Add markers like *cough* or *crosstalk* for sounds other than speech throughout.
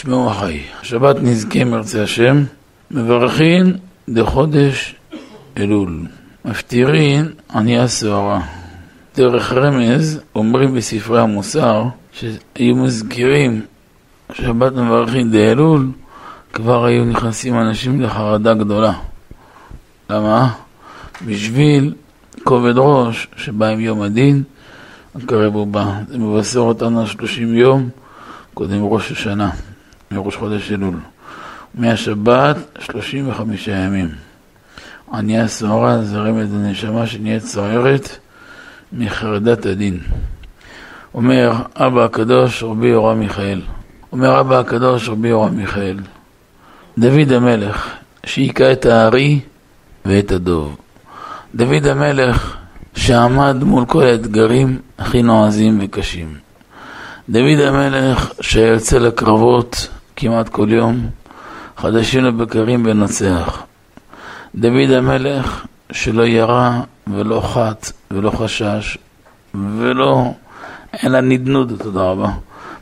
תשמעו אחי, שבת נזכה מרצה השם, מברכין דחודש אלול, מפטירין ענייה סוהרה. דרך רמז, אומרים בספרי המוסר, שהיו מזכירים שבת מברכין דאלול, כבר היו נכנסים אנשים לחרדה גדולה. למה? בשביל כובד ראש שבא עם יום הדין, הקרב הוא בא. זה מבשר אותנו שלושים יום קודם ראש השנה, מראש חודש אלול. מהשבת שלושים וחמישה ימים. ענייה סוהרה זה רמז לנשמה שנהיית סוערת מחרדת הדין. אומר אבא הקדוש רבי יורם מיכאל. אומר אבא הקדוש רבי יורם מיכאל. דוד המלך שהיכה את הארי ואת הדוב. דוד המלך שעמד מול כל האתגרים הכי נועזים וקשים. דוד המלך שיוצא לקרבות כמעט כל יום, חדשים לבקרים ונצח. דוד המלך שלא ירה ולא חת ולא חשש ולא, אלא נדנוד, תודה רבה,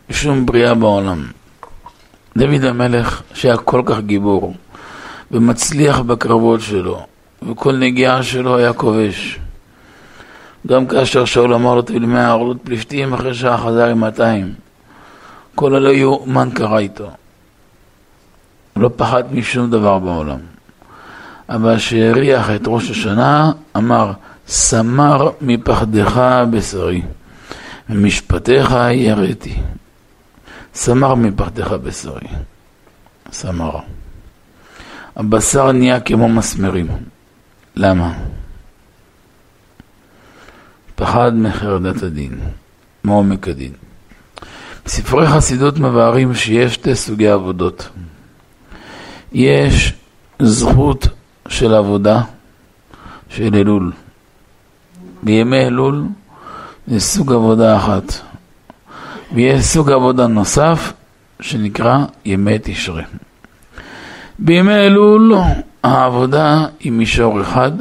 בשום בריאה בעולם. דוד המלך שהיה כל כך גיבור ומצליח בקרבות שלו וכל נגיעה שלו היה כובש. גם כאשר שאול אמר לו תביא לי מאה ערלות פלישתים אחרי שעה חזר עם 200. כל הלא יאומן קרה איתו. לא פחד משום דבר בעולם. אבל שהריח את ראש השנה, אמר, סמר מפחדך בשרי, ומשפטיך יראתי. סמר מפחדך בשרי. סמר. הבשר נהיה כמו מסמרים. למה? פחד מחרדת הדין, מעומק הדין. בספרי חסידות מבארים שיש שתי סוגי עבודות. יש זכות של עבודה של אלול. בימי אלול זה סוג עבודה אחת. ויש סוג עבודה נוסף שנקרא ימי תשרה. בימי אלול העבודה היא מישור אחד,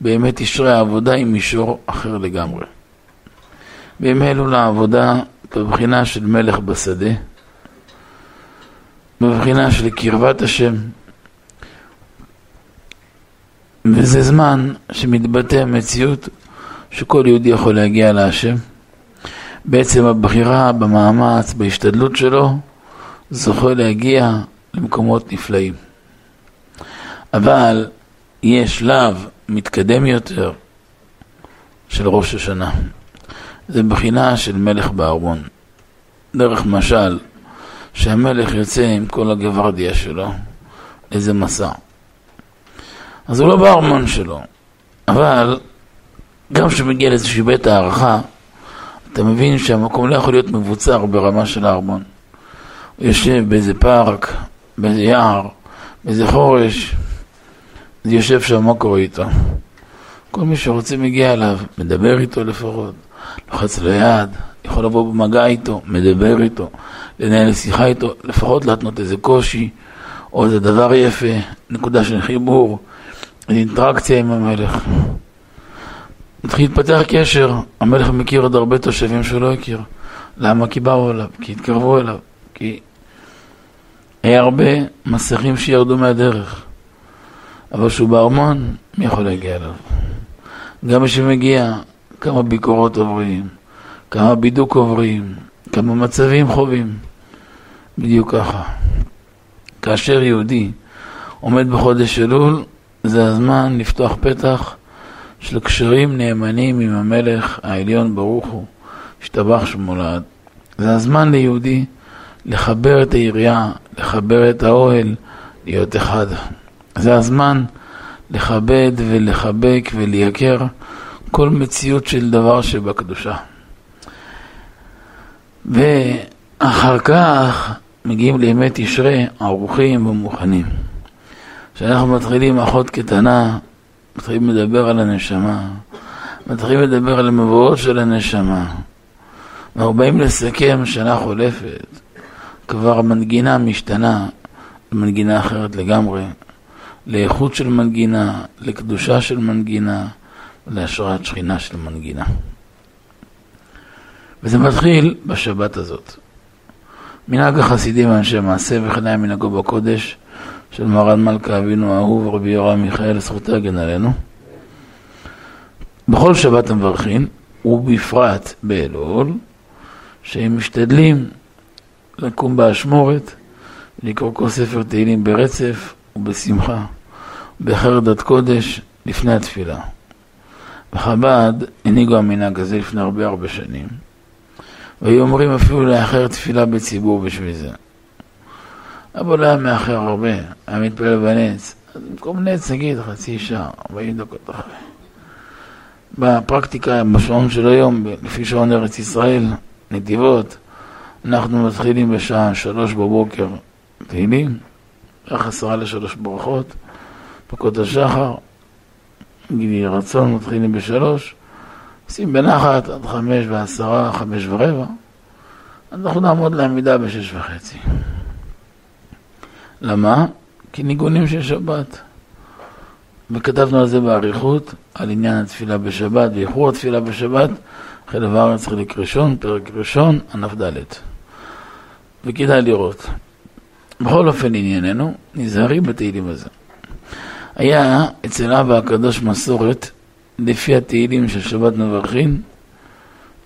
בימי תשרי העבודה היא מישור אחר לגמרי. בימי אלול העבודה בבחינה של מלך בשדה, בבחינה של קרבת השם, וזה זמן שמתבטא מציאות שכל יהודי יכול להגיע להשם. בעצם הבחירה, במאמץ, בהשתדלות שלו, זוכה להגיע למקומות נפלאים. אבל יש שלב מתקדם יותר של ראש השנה. זה בחינה של מלך בארמון. דרך משל, שהמלך יוצא עם כל הגוורדיה שלו לאיזה מסע. אז הוא לא בארמון שלו, אבל גם כשמגיע לאיזושהי בית הערכה, אתה מבין שהמקום לא יכול להיות מבוצר ברמה של הארמון. הוא יושב באיזה פארק, באיזה יער, באיזה חורש, אז יושב שם, מה קורה איתו? כל מי שרוצה מגיע אליו, מדבר איתו לפחות, לוחץ לו יד, יכול לבוא במגע איתו, מדבר איתו, לנהל שיחה איתו, לפחות להתנות איזה קושי, או איזה דבר יפה, נקודה של חיבור, אינטראקציה עם המלך. מתחיל להתפתח קשר, המלך מכיר עוד הרבה תושבים שהוא לא הכיר. למה? כי באו אליו, כי התקרבו אליו, כי היה הרבה מסכים שירדו מהדרך. אבל כשהוא בארמון, מי יכול להגיע אליו? גם מי שמגיע, כמה ביקורות עוברים, כמה בידוק עוברים, כמה מצבים חווים. בדיוק ככה. כאשר יהודי עומד בחודש אלול, זה הזמן לפתוח פתח של קשרים נאמנים עם המלך העליון ברוך הוא, השתבח שמולד. זה הזמן ליהודי לחבר את העירייה, לחבר את האוהל, להיות אחד. זה הזמן לכבד ולחבק ולייקר כל מציאות של דבר שבקדושה. ואחר כך מגיעים לימי תשרי ערוכים ומוכנים. כשאנחנו מתחילים אחות קטנה, מתחילים לדבר על הנשמה, מתחילים לדבר על המבואות של הנשמה. אנחנו באים לסכם שנה חולפת, כבר המנגינה משתנה למנגינה אחרת לגמרי, לאיכות של מנגינה, לקדושה של מנגינה, להשראת שכינה של מנגינה. וזה מתחיל בשבת הזאת. מנהג החסידים ואנשי מעשה וכן היה מנהגו בקודש של מרן מלכה אבינו האהוב רבי יורם מיכאל, זכותי הגן עלינו. בכל שבת המברכין, ובפרט באלול, שהם משתדלים לקום באשמורת, לקרוא כל ספר תהילים ברצף ובשמחה, בחרדת קודש לפני התפילה. בחב"ד הנהיגו המנהג הזה לפני הרבה הרבה שנים, והיו אומרים אפילו לאחר תפילה בציבור בשביל זה. אבל היה מאחר הרבה, היה מתפלל בנץ. אז במקום נץ נגיד חצי שעה, 40 דקות אחרי. בפרקטיקה, בשעון של היום, לפי שעון ארץ ישראל, נתיבות, אנחנו מתחילים בשעה שלוש בבוקר תהילים, איך עשרה לשלוש ברכות, פקות השחר, גילי רצון מתחילים בשלוש, עושים בנחת עד חמש ועשרה, חמש ורבע, אנחנו נעמוד לעמידה בשש וחצי. למה? כי ניגונים של שבת. וכתבנו על זה באריכות, על עניין התפילה בשבת ואיחור התפילה בשבת, חלב הארץ חלק ראשון, פרק ראשון, ענף ד'. וכדאי לראות. בכל אופן ענייננו, נזהרים בתהילים הזה. היה אצל אבא הקדוש מסורת, לפי התהילים של שבת מברכין,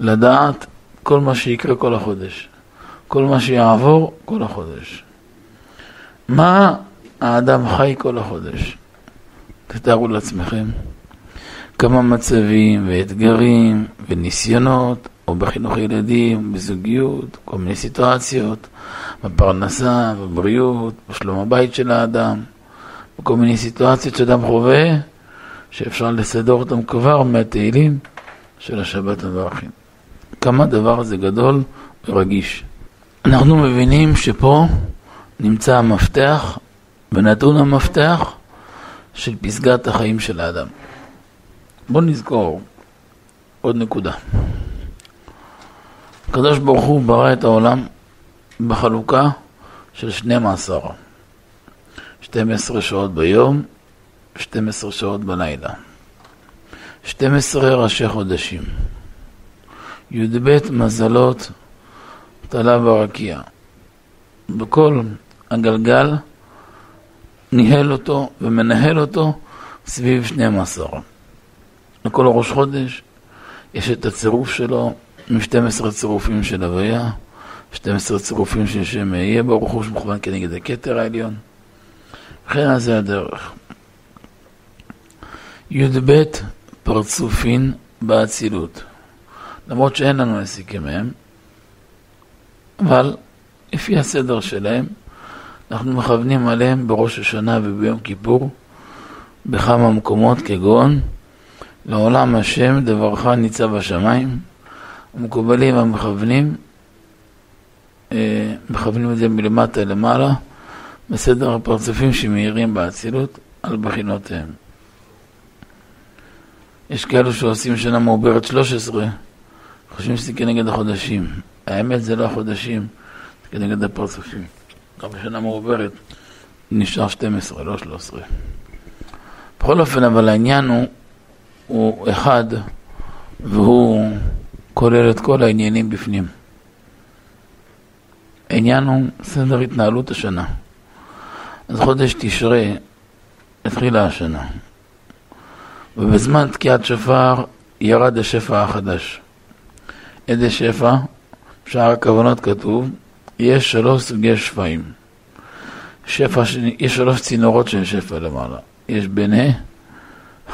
לדעת כל מה שיקרה כל החודש. כל מה שיעבור כל החודש. מה האדם חי כל החודש? תתארו לעצמכם כמה מצבים ואתגרים וניסיונות, או בחינוך ילדים, בזוגיות, כל מיני סיטואציות, בפרנסה, בבריאות, בשלום הבית של האדם, בכל מיני סיטואציות שאדם חווה, שאפשר לסדר אותם כבר מהתהילים של השבת המברכים. כמה הדבר הזה גדול ורגיש. אנחנו מבינים שפה נמצא המפתח, ונתון המפתח של פסגת החיים של האדם. בואו נזכור עוד נקודה. הקדוש ברוך הוא ברא את העולם בחלוקה של 12. 12 שעות ביום, 12 שעות בלילה. 12 ראשי חודשים. י"ב מזלות תלה ברקיע. בכל הגלגל ניהל אותו ומנהל אותו סביב 12. לכל ראש חודש יש את הצירוף שלו מ-12 צירופים של הוויה, 12 צירופים של שם יהיה ברוך הוא שמכוון כנגד הכתר העליון. וכן זה הדרך. י"ב פרצופין באצילות. למרות שאין לנו עסיקים מהם, אבל לפי הסדר שלהם, אנחנו מכוונים עליהם בראש השנה וביום כיפור בכמה מקומות כגון לעולם השם דברך ניצב השמיים המקובלים המכוונים אה, מכוונים את זה מלמטה למעלה בסדר הפרצופים שמאירים באצילות על בחינותיהם. יש כאלו שעושים שנה מעוברת 13, חושבים שזה כנגד החודשים. האמת זה לא החודשים, זה כנגד הפרצופים. גם בשנה מעוברת נשאר 12, לא 13. בכל אופן, אבל העניין הוא, הוא אחד, והוא כולל את כל העניינים בפנים. העניין הוא סדר התנהלות השנה. אז חודש תשרי התחילה השנה, ובזמן תקיעת שופר ירד השפע החדש. איזה שפע? בשער הכוונות כתוב, יש שלוש סוגי שפעים. שפע, יש שלוש צינורות של שפע למעלה. יש בנה,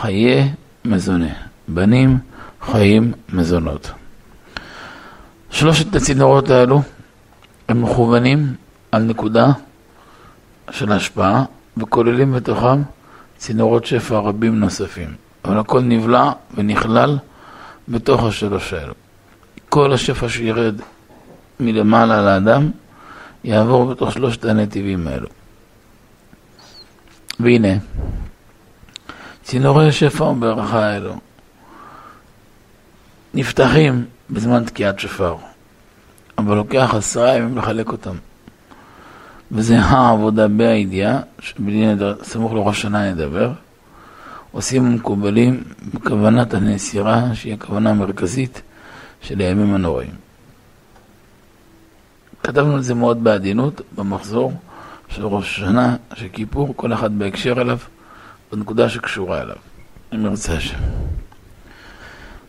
חיי, מזונה. בנים, חיים, מזונות. שלושת הצינורות האלו הם מכוונים על נקודה של השפעה וכוללים בתוכם צינורות שפע רבים נוספים. אבל הכל נבלע ונכלל בתוך השלוש האלו. כל השפע שירד מלמעלה לאדם יעבור בתוך שלושת הנתיבים האלו. והנה, צינורי השפע וברכה האלו נפתחים בזמן תקיעת שופר, אבל לוקח עשרה ימים לחלק אותם. וזה העבודה בהידיעה, שבלי נדר, סמוך לראש שנה נדבר, עושים מקובלים בכוונת הנסירה, שהיא הכוונה המרכזית של הימים הנוראים. כתבנו את זה מאוד בעדינות במחזור של ראש השנה, של כיפור, כל אחד בהקשר אליו, בנקודה שקשורה אליו, אם ירצה השם.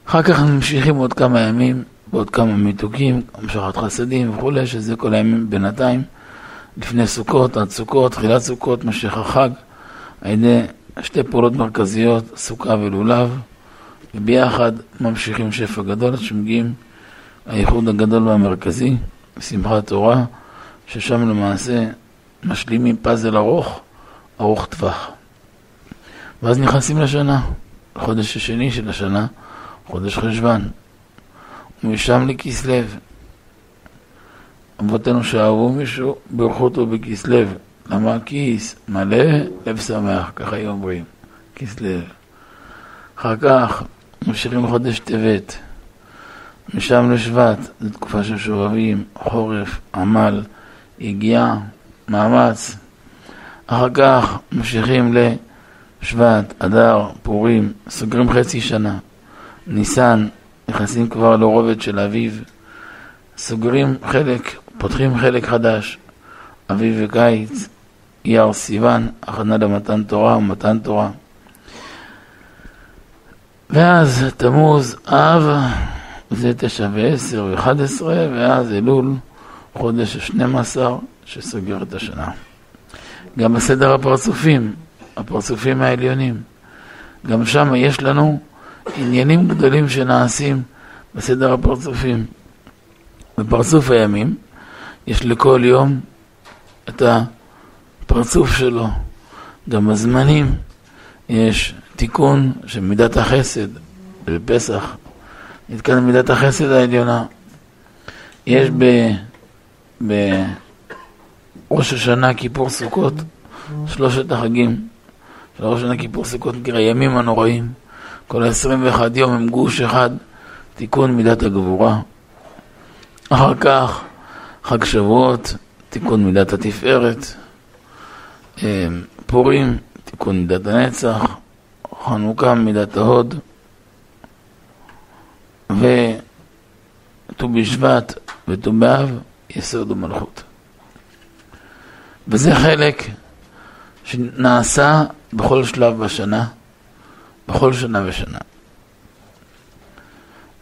אחר כך ממשיכים עוד כמה ימים, בעוד כמה מיתוקים, המשכת חסדים וכולי, שזה כל הימים בינתיים, לפני סוכות, עד סוכות, תחילת סוכות, משך החג, על ידי שתי פעולות מרכזיות, סוכה ולולב, וביחד ממשיכים שפע גדול עד שמגיעים הייחוד הגדול והמרכזי, שמחת תורה, ששם למעשה משלימים פאזל ארוך, ארוך טווח. ואז נכנסים לשנה, לחודש השני של השנה, חודש חשוון, ומשם לכסלו. אבותינו שאהבו מישהו, בירכו אותו בכסלו. למה כיס מלא, לב שמח, ככה היו אומרים, כסלו. אחר כך ממשיכים לחודש טבת, משם לשבט, זו תקופה של שובבים, חורף, עמל, יגיעה, מאמץ. אחר כך ממשיכים לשבט, אדר, פורים, סוגרים חצי שנה. ניסן, נכנסים כבר לרובד של אביב, סוגרים חלק, פותחים חלק חדש, אביב וקיץ, אייר סיוון, הכנה למתן תורה ומתן תורה. ואז תמוז, אב, זה תשע ועשר ואחד עשרה, ואז אלול, חודש השנים עשר, שסוגר את השנה. גם בסדר הפרצופים, הפרצופים העליונים, גם שם יש לנו עניינים גדולים שנעשים בסדר הפרצופים. בפרצוף הימים יש לכל יום את הפרצוף שלו. גם בזמנים יש תיקון של מידת החסד בפסח, נתקן מידת החסד העליונה. יש ב... בראש השנה, כיפור סוכות, שלושת החגים של ראש השנה, כיפור סוכות, נקרא הימים הנוראים. כל ה-21 יום הם גוש אחד, תיקון מידת הגבורה. אחר כך, חג שבועות, תיקון מידת התפארת. אה, פורים, תיקון מידת הנצח. חנוכה, מידת ההוד. וט"ו בשבט וט"ו באב, יסוד ומלכות. וזה חלק שנעשה בכל שלב בשנה. בכל שנה ושנה.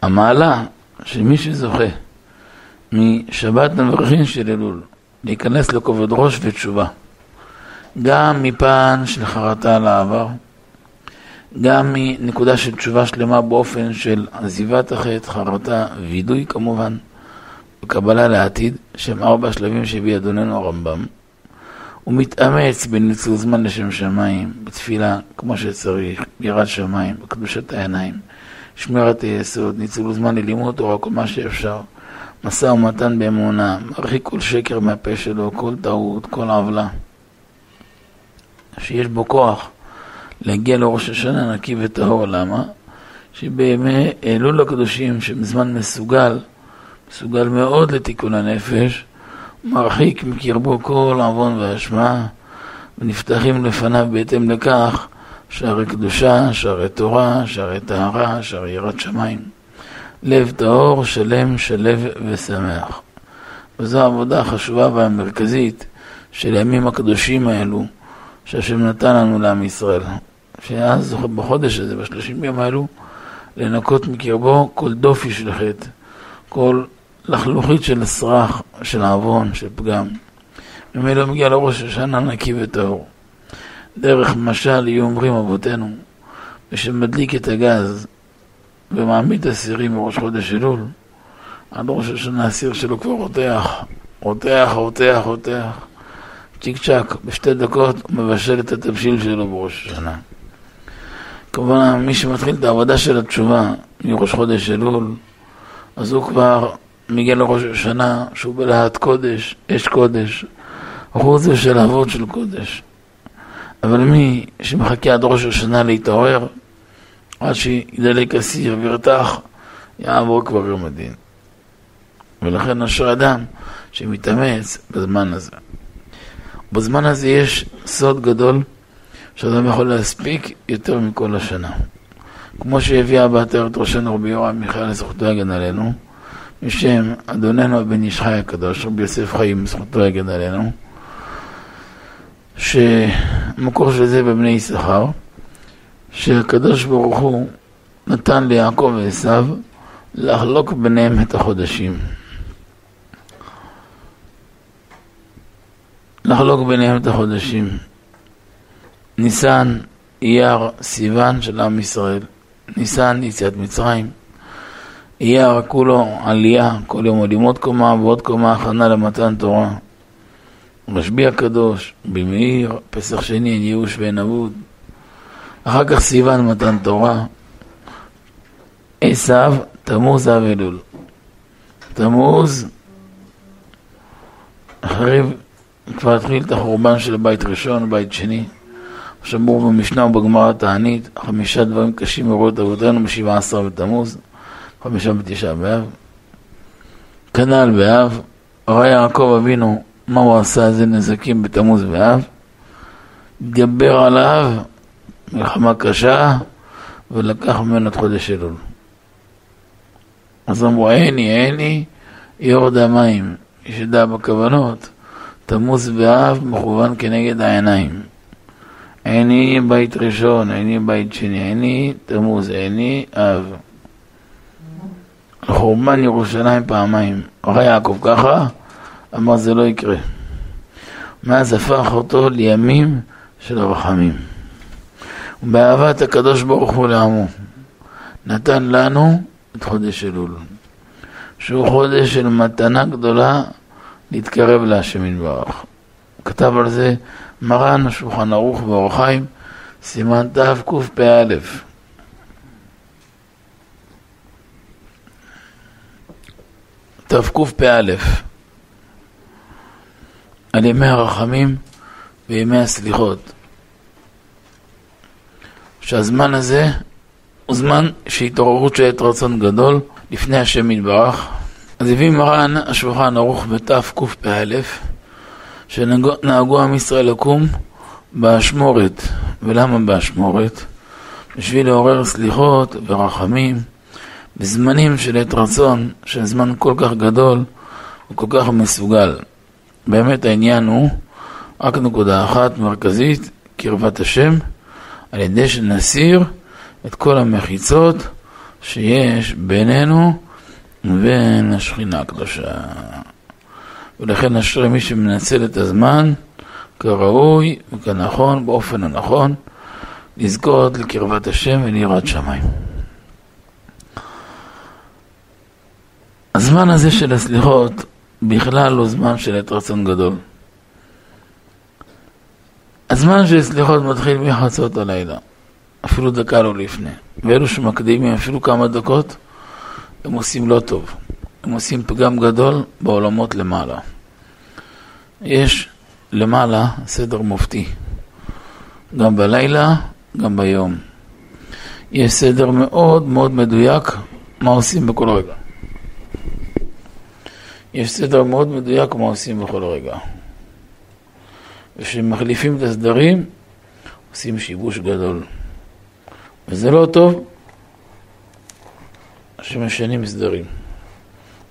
המעלה של מי שזוכה משבת נברכין של אלול להיכנס לכובד ראש ותשובה, גם מפן של חרטה על העבר, גם מנקודה של תשובה שלמה באופן של עזיבת החטא, חרטה, וידוי כמובן, וקבלה לעתיד, שהם ארבע שלבים שהביא אדוננו הרמב"ם. הוא מתאמץ בניצול זמן לשם שמיים, בתפילה כמו שצריך, ביראת שמיים, בקדושת העיניים, שמירת היסוד, ניצול זמן ללימוד תורה, כל מה שאפשר, משא ומתן באמונה, מרחיק כל שקר מהפה שלו, כל טעות, כל עוולה, שיש בו כוח להגיע לראש השנה נקי וטהור, למה? שבימי אלול הקדושים, שמזמן מסוגל, מסוגל מאוד לתיקון הנפש, מרחיק מקרבו כל עוון ואשמה, ונפתחים לפניו בהתאם לכך שערי קדושה, שערי תורה, שערי טהרה, שערי יראת שמיים. לב טהור, שלם, שלב ושמח. וזו העבודה החשובה והמרכזית של הימים הקדושים האלו, שהשם נתן לנו לעם ישראל. שאז בחודש הזה, בשלושים יום האלו, לנקות מקרבו כל דופי של חטא, כל לחלוכית של סרח, של עוון, של פגם. ממילא מגיע לראש השנה נקי וטהור. דרך משל יהיו אומרים אבותינו, ושמדליק את הגז ומעמיד אסירים מראש חודש אלול, עד ראש השנה הסיר שלו כבר רותח, רותח, רותח, רותח. צ'יק צ'אק, בשתי דקות הוא מבשל את התבשיל שלו בראש השנה. כמובן, מי שמתחיל את העבודה של התשובה מראש חודש אלול, אז הוא כבר מגיע לראש השנה, שהוא בלהט קודש, אש קודש, זה של אבות של קודש. אבל מי שמחכה עד ראש השנה להתעורר, עד שידלק הסיר וירתח, יעבור כבר יום הדין. ולכן אשר אדם שמתאמץ בזמן הזה. בזמן הזה יש סוד גדול שאדם יכול להספיק יותר מכל השנה. כמו שהביאה בעטרת ראשנו רבי יורם מיכאל לזכותו יגן עלינו, בשם אדוננו הבן איש חי הקדוש, רבי יוסף חיים, זכותו יגד עלינו, שהמקור של זה בבני יששכר, שהקדוש ברוך הוא נתן ליעקב ועשו לחלוק ביניהם את החודשים. לחלוק ביניהם את החודשים. ניסן, אייר, סיוון של עם ישראל. ניסן, יציאת מצרים. אייר, כולו עלייה, כל יום עולים עוד קומה ועוד קומה, הכנה למתן תורה. רשב"י הקדוש, במאיר, פסח שני, אין ייאוש ואין אבוד. אחר כך סיוון מתן תורה. עשיו, תמוז, אב אלול. תמוז, אחרי כבר התחיל את החורבן של בית ראשון, בית שני. שמור במשנה ובגמרא תענית, חמישה דברים קשים מרואות אבותינו בשבעה עשר בתמוז, חמישה בתשעה באב. כנ"ל באב, ראה יעקב אבינו מה הוא עשה איזה נזקים בתמוז באב, התגבר עליו, מלחמה קשה, ולקח ממנו את חודש אלול. אז אמרו, עיני, עיני, יורד המים, יש ידע בכוונות. תמוז באב מכוון כנגד העיניים. עיני בית ראשון, עיני בית שני, עיני תמוז, עיני אב. חורבן ירושלים פעמיים. ראה יעקב ככה, אמר זה לא יקרה. מאז הפך אותו לימים של הרחמים. ובאהבת הקדוש ברוך הוא לעמו, נתן לנו את חודש אלול, שהוא חודש של מתנה גדולה להתקרב להשם יתברך. כתב על זה מרן השולחן ערוך באור חיים, סימן תקפ"א. תקפ"א על ימי הרחמים וימי הסליחות. שהזמן הזה הוא זמן שהתעוררות עת רצון גדול לפני השם יתברך אז הביא מרן השולחן ערוך בתקפ"א, שנהגו עם ישראל לקום באשמורת. ולמה באשמורת? בשביל לעורר סליחות ורחמים בזמנים של עת רצון, של זמן כל כך גדול וכל כך מסוגל. באמת העניין הוא רק נקודה אחת מרכזית, קרבת השם, על ידי שנסיר את כל המחיצות שיש בינינו לבין השכינה הקדושה. ולכן אשרי מי שמנצל את הזמן כראוי וכנכון, באופן הנכון, לזכות לקרבת השם וליראת שמיים. הזמן הזה של הסליחות בכלל לא זמן של עת רצון גדול. הזמן של סליחות מתחיל מחצות הלילה, אפילו דקה לא לפני. ואלו שמקדימים אפילו כמה דקות, הם עושים לא טוב. הם עושים פגם גדול בעולמות למעלה. יש למעלה סדר מופתי, גם בלילה, גם ביום. יש סדר מאוד מאוד מדויק מה עושים בכל רגע. יש סדר מאוד מדויק מה עושים בכל רגע. וכשמחליפים את הסדרים, עושים שיבוש גדול. וזה לא טוב, שמשנים סדרים.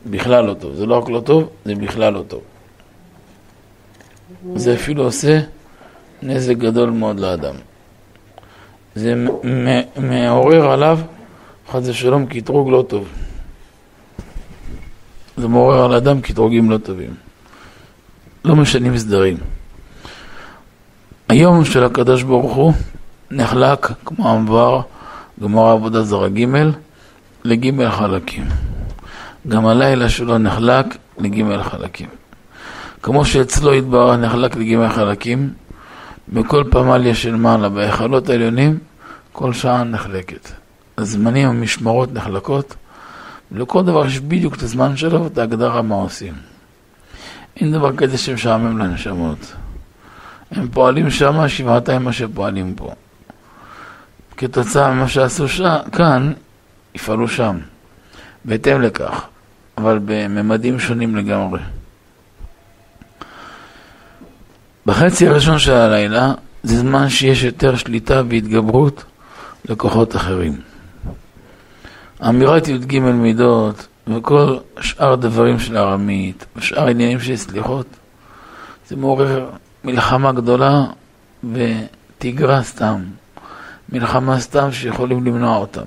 בכלל לא טוב. זה לא רק לא טוב, זה בכלל לא טוב. זה אפילו עושה נזק גדול מאוד לאדם. זה מעורר עליו, חס ושלום, קטרוג לא טוב. זה מעורר על אדם קטרוגים לא טובים. לא משנים סדרים. היום של הקדוש ברוך הוא נחלק, כמו המבר, גמר עבודה זרה ג', לגימל חלקים. גם הלילה שלו נחלק לגימל חלקים. כמו שאצלו התברר נחלק לגימל חלקים, בכל פמליה של מעלה, בהיכלות העליונים, כל שעה נחלקת. הזמנים, המשמרות נחלקות, לכל דבר יש בדיוק את הזמן שלו ואת ההגדרה מה עושים. אין דבר כזה שמשעמם לנשמות. הם פועלים שם שבעתיים מה שפועלים פה. כתוצאה ממה שעשו ש... כאן, יפעלו שם, בהתאם לכך, אבל בממדים שונים לגמרי. בחצי הראשון של הלילה זה זמן שיש יותר שליטה והתגברות לכוחות אחרים. אמירת י"ג מידות וכל שאר דברים של ארמית, ושאר עניינים של סליחות, זה מעורר מלחמה גדולה ותגרה סתם. מלחמה סתם שיכולים למנוע אותם.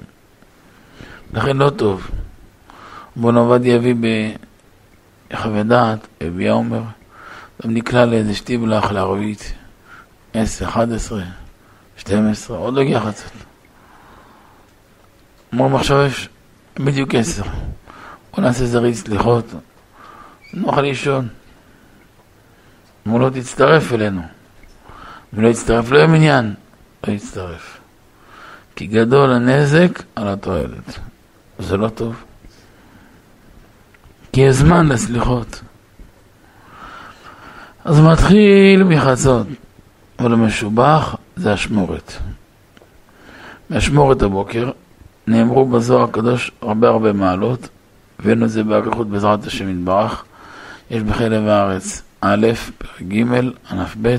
לכן לא טוב. בוא עובדיה יביא בחווה דעת, הביאה אומר, גם נקלע לאיזה שטיבלח לערבית, עשר, אחד עשרה, שתים עשרה, עוד לא הגיע חצות. אמרנו עכשיו יש בדיוק עשר. בוא נעשה זריז סליחות, נוכל לישון. אמרו לו תצטרף אלינו. אם לא יצטרף לא יהיה מניין, לא יצטרף. כי גדול הנזק על התועלת. זה לא טוב. כי יש זמן לסליחות. אז מתחיל מחצות, אבל המשובח זה אשמורת. מאשמורת הבוקר נאמרו בזוהר הקדוש הרבה הרבה מעלות, הבאנו את זה באריכות בעזרת השם יתברך. יש בחלב הארץ א', פרק ג', ענף ב',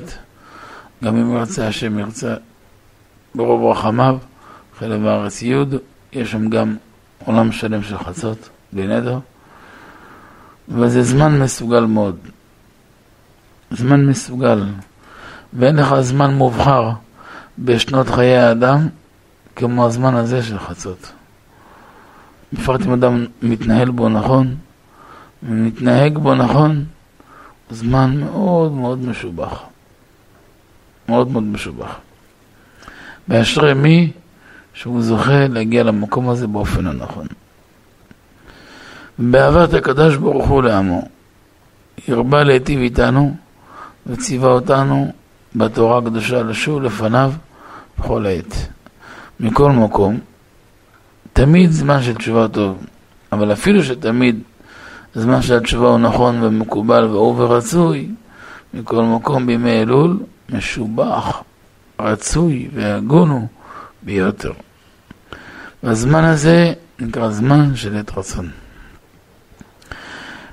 גם אם ירצה השם ירצה ברוב רחמיו, חלב הארץ י', יש שם גם עולם שלם של חצות, בלי וזה זמן מסוגל מאוד. זמן מסוגל, ואין לך זמן מובחר בשנות חיי האדם כמו הזמן הזה של חצות. בפרט אם אדם מתנהל בו נכון, ומתנהג בו נכון, זמן מאוד מאוד משובח. מאוד מאוד משובח. ואשרי מי שהוא זוכה להגיע למקום הזה באופן הנכון. באהבת הקדוש ברוך הוא לעמו, הרבה להיטיב איתנו וציווה אותנו בתורה הקדושה לשוב לפניו בכל עת. מכל מקום, תמיד זמן של תשובה טוב, אבל אפילו שתמיד זמן של התשובה הוא נכון ומקובל ואהוב ורצוי, מכל מקום בימי אלול, משובח, רצוי והגון הוא ביותר. והזמן הזה נקרא זמן של עת רצון.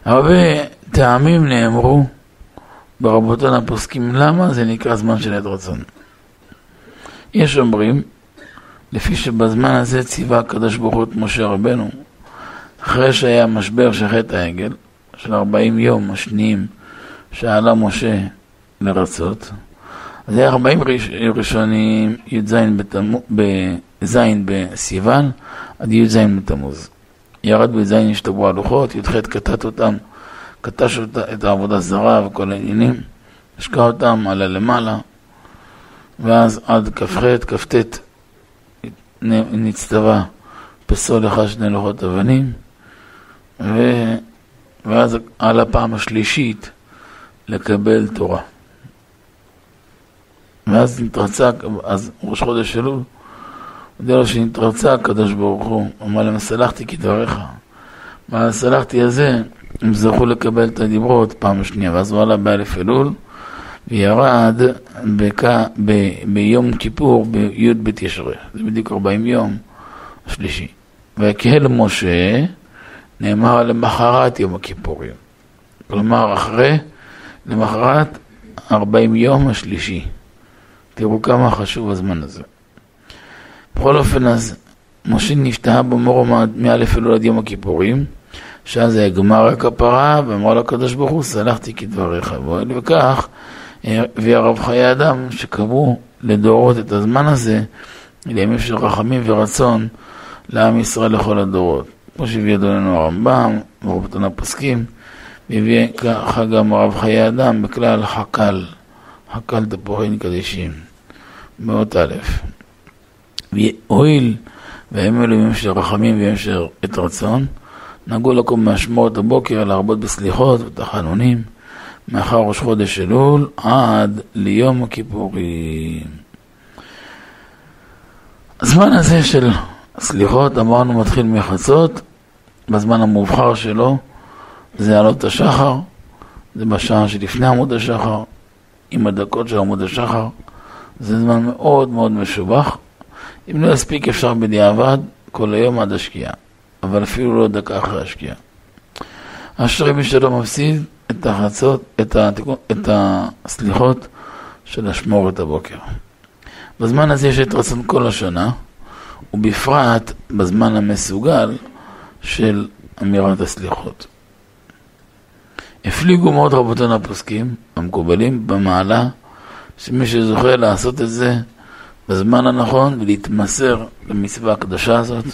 הרבה טעמים נאמרו ברבותינו הפוסקים למה זה נקרא זמן של עת רצון. יש אומרים, לפי שבזמן הזה ציווה הקדוש ברוך הוא את משה רבנו, אחרי שהיה משבר של חטא העגל, של 40 יום השניים שעלה משה לרצות, אז היה 40 ראשונים, י"ז בז' בסיוון עד י"ז בתמוז. ירד בי"ז השתברו הלוחות, י"ח קטט אותם, קטש את העבודה זרה וכל העניינים, השקע אותם, עלה למעלה, ואז עד כ"ח, כ"ט נצטווה פסול אחד שני לוחות אבנים, ו... ואז על הפעם השלישית לקבל תורה. ואז נתרצה, אז ראש חודש אלול, לו שנתרצה הקדוש ברוך הוא, אמר להם סלחתי כדבריך. מה סלחתי הזה, הם זכו לקבל את הדיברות פעם שנייה, ואז הוא עלה באלף אלול, וירד בק... ב... ביום כיפור בי' בתשרי, זה בדיוק 40 יום השלישי. ויקהל משה נאמר למחרת יום הכיפורים. כלומר, אחרי, למחרת 40 יום השלישי. תראו כמה חשוב הזמן הזה. בכל אופן, אז משה נפתחה במורו מא' אלול עד יום הכיפורים, שאז היה גמר הכפרה, ואמר לקדוש ברוך הוא, סלחתי כדבריך. וכך הביא הרב חיי אדם שקבעו לדורות את הזמן הזה לימים של רחמים ורצון לעם ישראל לכל הדורות. כמו שהביא אדוננו הרמב"ם ורבותינו הפוסקים, והביא ככה גם הרב חיי אדם בכלל חק"ל, חק"ל תפוחין קדישים, מאות א'. והואיל והם אלו ימים של רחמים וימים של עת רצון, נהגו לקום מאשמורת הבוקר להרבות בסליחות ותחנונים. מאחר ראש חודש אלול עד ליום הכיפורים. הזמן הזה של סליחות, אמרנו, מתחיל מחצות, בזמן המובחר שלו זה עלות השחר, זה בשעה שלפני עמוד השחר, עם הדקות של עמוד השחר, זה זמן מאוד מאוד משובח. אם לא יספיק אפשר בדיעבד כל היום עד השקיעה, אבל אפילו לא דקה אחרי השקיעה. אשרי מי שלא מפסיד את החצות, את, התיקון, את הסליחות של אשמורת הבוקר. בזמן הזה יש את רצון כל השנה, ובפרט בזמן המסוגל של אמירת הסליחות. הפליגו מאוד רבותינו הפוסקים, המקובלים, במעלה, שמי שזוכה לעשות את זה בזמן הנכון ולהתמסר למצווה הקדושה הזאת,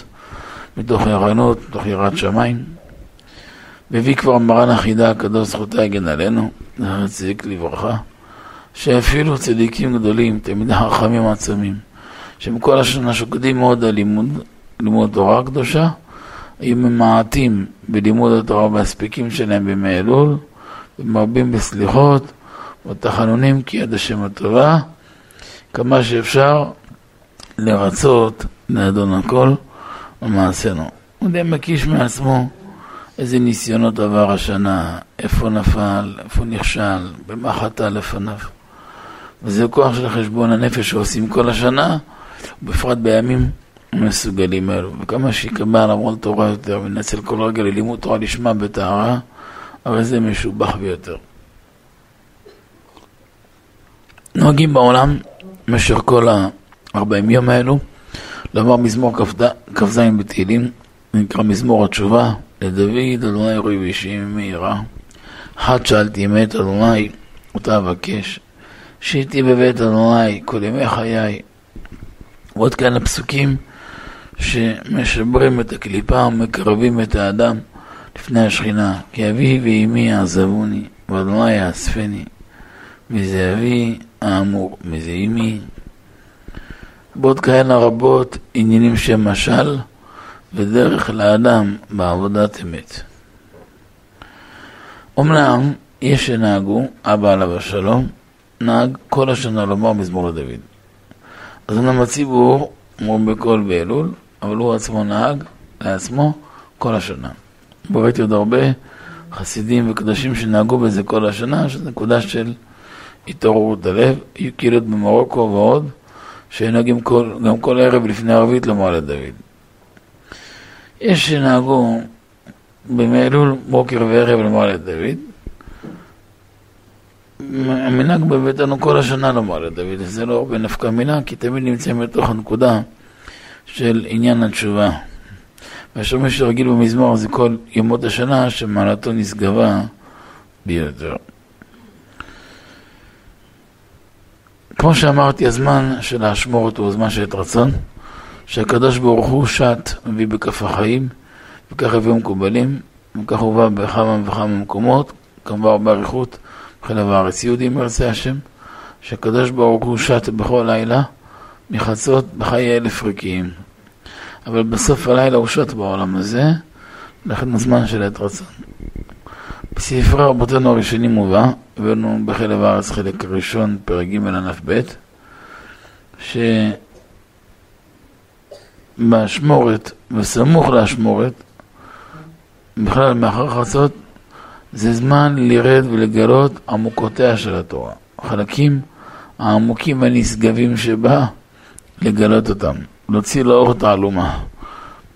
מתוך ערנות, מתוך יראת שמיים. והביא כבר מרן החידה הקדוש זכותה יגן עלינו, זכר צדיק לברכה, שאפילו צדיקים גדולים, תלמידי חכמים עצומים, שהם כל השנה שוקדים מאוד על לימוד, לימוד תורה קדושה, היו ממעטים בלימוד התורה ובהספקים שלהם בימי אלול, ומרבים בסליחות ובתחנונים כי יד השם הטובה, כמה שאפשר לרצות לאדון הכל ומעשינו. הוא די מקיש מעצמו איזה ניסיונות עבר השנה, איפה נפל, איפה נכשל, במה חטא לפניו. וזה כוח של חשבון הנפש שעושים כל השנה, ובפרט בימים המסוגלים האלו. וכמה שיקבל המון תורה יותר ונצל כל רגע ללימוד תורה לשמה בטהרה, הרי זה משובח ביותר. נוהגים בעולם במשך כל ה-40 יום האלו לומר מזמור כ"ז בתהילים, נקרא מזמור התשובה, לדוד אדוני רואי ואישי ממהרה. אחת שאלתי מת אדוני, אותה אבקש. שהייתי בבית אדוני כל ימי חיי. ועוד כאלה פסוקים שמשברים את הקליפה ומקרבים את האדם לפני השכינה. כי אבי ואמי יעזבוני, ואדוני יאספני. מזה אבי האמור, מזה אמי. ועוד כאלה רבות עניינים שהם משל ודרך לאדם בעבודת אמת. אמנם יש שנהגו, אבא עליו השלום, נהג כל השנה לומר מזמור לדוד. אז אמנם הציבור אומרים בקול באלול, אבל הוא עצמו נהג לעצמו כל השנה. וראיתי עוד הרבה חסידים וקדושים שנהגו בזה כל השנה, שזו נקודה של התעוררות הלב, היו קהילות במרוקו ועוד, שנהגים כל, גם כל ערב לפני ערבית לומר לדוד. יש שנהגו בימי אלול, בוקר וערב לומר לדוד, המנהג בביתנו כל השנה לומר לדוד, זה לא הרבה נפקא מינה, כי תמיד נמצאים בתוך הנקודה של עניין התשובה. ואשר מי שרגיל במזמור זה כל ימות השנה שמעלתו נשגבה ביותר. כמו שאמרתי, הזמן של האשמורת הוא הזמן של רצון, שהקדוש ברוך הוא שט מביא בכף החיים, וכך הביאו מקובלים, וכך הובא בכמה וכמה מקומות, כמובן באריכות. חלב הארץ. יהודי מרצה השם, שהקדוש ברוך הוא שט בכל לילה מחצות בחיי אלף ריקיים. אבל בסוף הלילה הוא שט בעולם הזה, לכן הזמן של עת רצון. בספרי רבותינו הראשונים מובא, הבאנו בחלב הארץ חלק ראשון, פרק ג' ענף ב', שבאשמורת וסמוך לאשמורת, בכלל מאחר חצות, זה זמן לרד ולגלות עמוקותיה של התורה. החלקים העמוקים והנשגבים שבה, לגלות אותם. להוציא לאור תעלומה.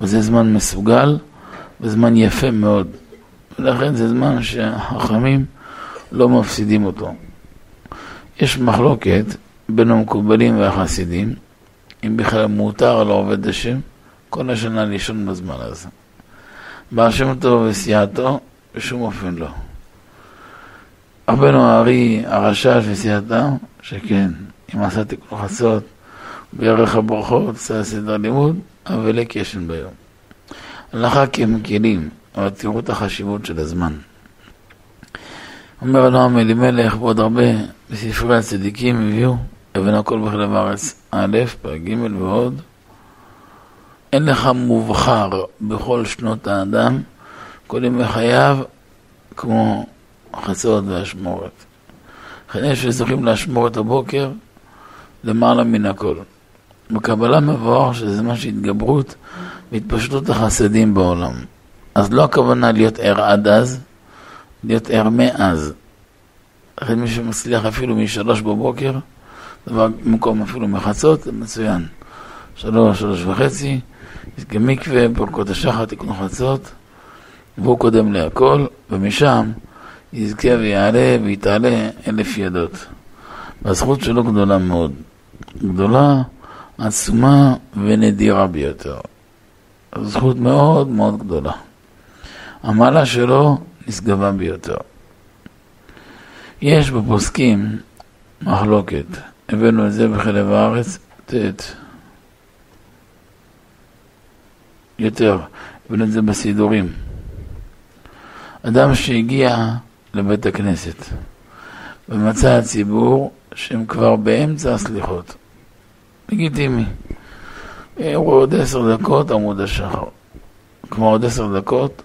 וזה זמן מסוגל וזמן יפה מאוד. ולכן זה זמן שהחכמים לא מפסידים אותו. יש מחלוקת בין המקובלים והחסידים, אם בכלל מותר לעובד השם כל השנה לישון בזמן הזה. בעל שם טוב וסיעתו בשום אופן לא. רבנו הארי, הרשש וסייעתם, שכן, אם עשה תיקון חצות, בערך הברכות, עשה סדר לימוד, אבל קשן ביום. הלכה כי הם מקלים, אבל תראו את החשיבות של הזמן. אומר אברהם אלימלך ועוד הרבה בספרי הצדיקים הביאו, אבן הכל בכלל הארץ א', פרק ג' ועוד. אין לך מובחר בכל שנות האדם כל ימי חייו כמו החצות והשמורת. לכן יש שזוכים להשמורת הבוקר למעלה מן הכל. בקבלה מבואר שזה זמן של התגברות והתפשטות החסדים בעולם. אז לא הכוונה להיות ער עד אז, להיות ער מאז. לכן מי שמצליח אפילו משלוש בבוקר, דבר במקום אפילו מחצות, זה מצוין. שלוש, שלוש וחצי, יש גם מקווה, ברכות השחר, תיקון חצות. והוא קודם להכל, ומשם יזכה ויעלה ויתעלה אלף ידות. והזכות שלו גדולה מאוד. גדולה, עצומה ונדירה ביותר. זכות מאוד מאוד גדולה. המעלה שלו נשגבה ביותר. יש בפוסקים מחלוקת, הבאנו את זה בחלב הארץ, ט', יותר, הבאנו את זה בסידורים. אדם שהגיע לבית הכנסת ומצא הציבור שהם כבר באמצע הסליחות. לגיטימי. הוא עוד עשר דקות עמוד השחר. כמו עוד עשר דקות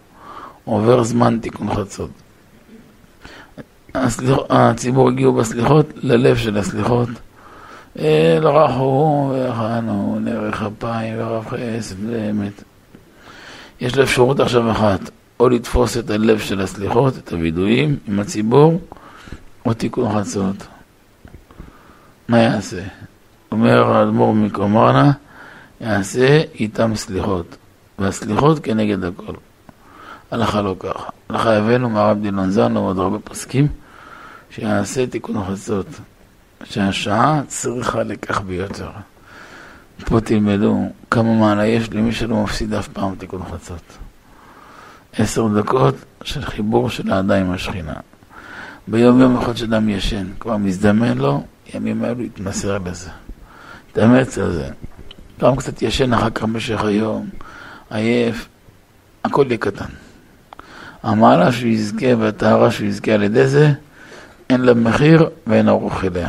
עובר זמן תיקון חצות. הציבור הגיעו בסליחות ללב של הסליחות. לרחו וחנו, נערך אפיים ורב חסד ואמת. יש לו אפשרות עכשיו אחת, או לתפוס את הלב של הסליחות, את הווידויים עם הציבור, או תיקון חצות. מה יעשה? אומר האדמו"ר מקומרנה, יעשה איתם סליחות, והסליחות כנגד הכל. הלכה לא ככה. הלכה הבאנו מהרב דילון זן ועוד הרבה פוסקים, שיעשה תיקון חצות, שהשעה צריכה לכך ביותר. פה תלמדו כמה מעלה יש למי שלא מפסיד אף פעם תיקון חצות. עשר דקות של חיבור של האדם עם השכינה. ביום יום אחד שאדם ישן, כבר מזדמן לו, ימים האלו יתמסר לזה. תאמץ על זה. גם קצת ישן אחר כך במשך היום, עייף, הכל יהיה קטן. המעלה שהוא יזכה והטהרה שהוא יזכה על ידי זה, אין לה מחיר ואין ארוך אליה.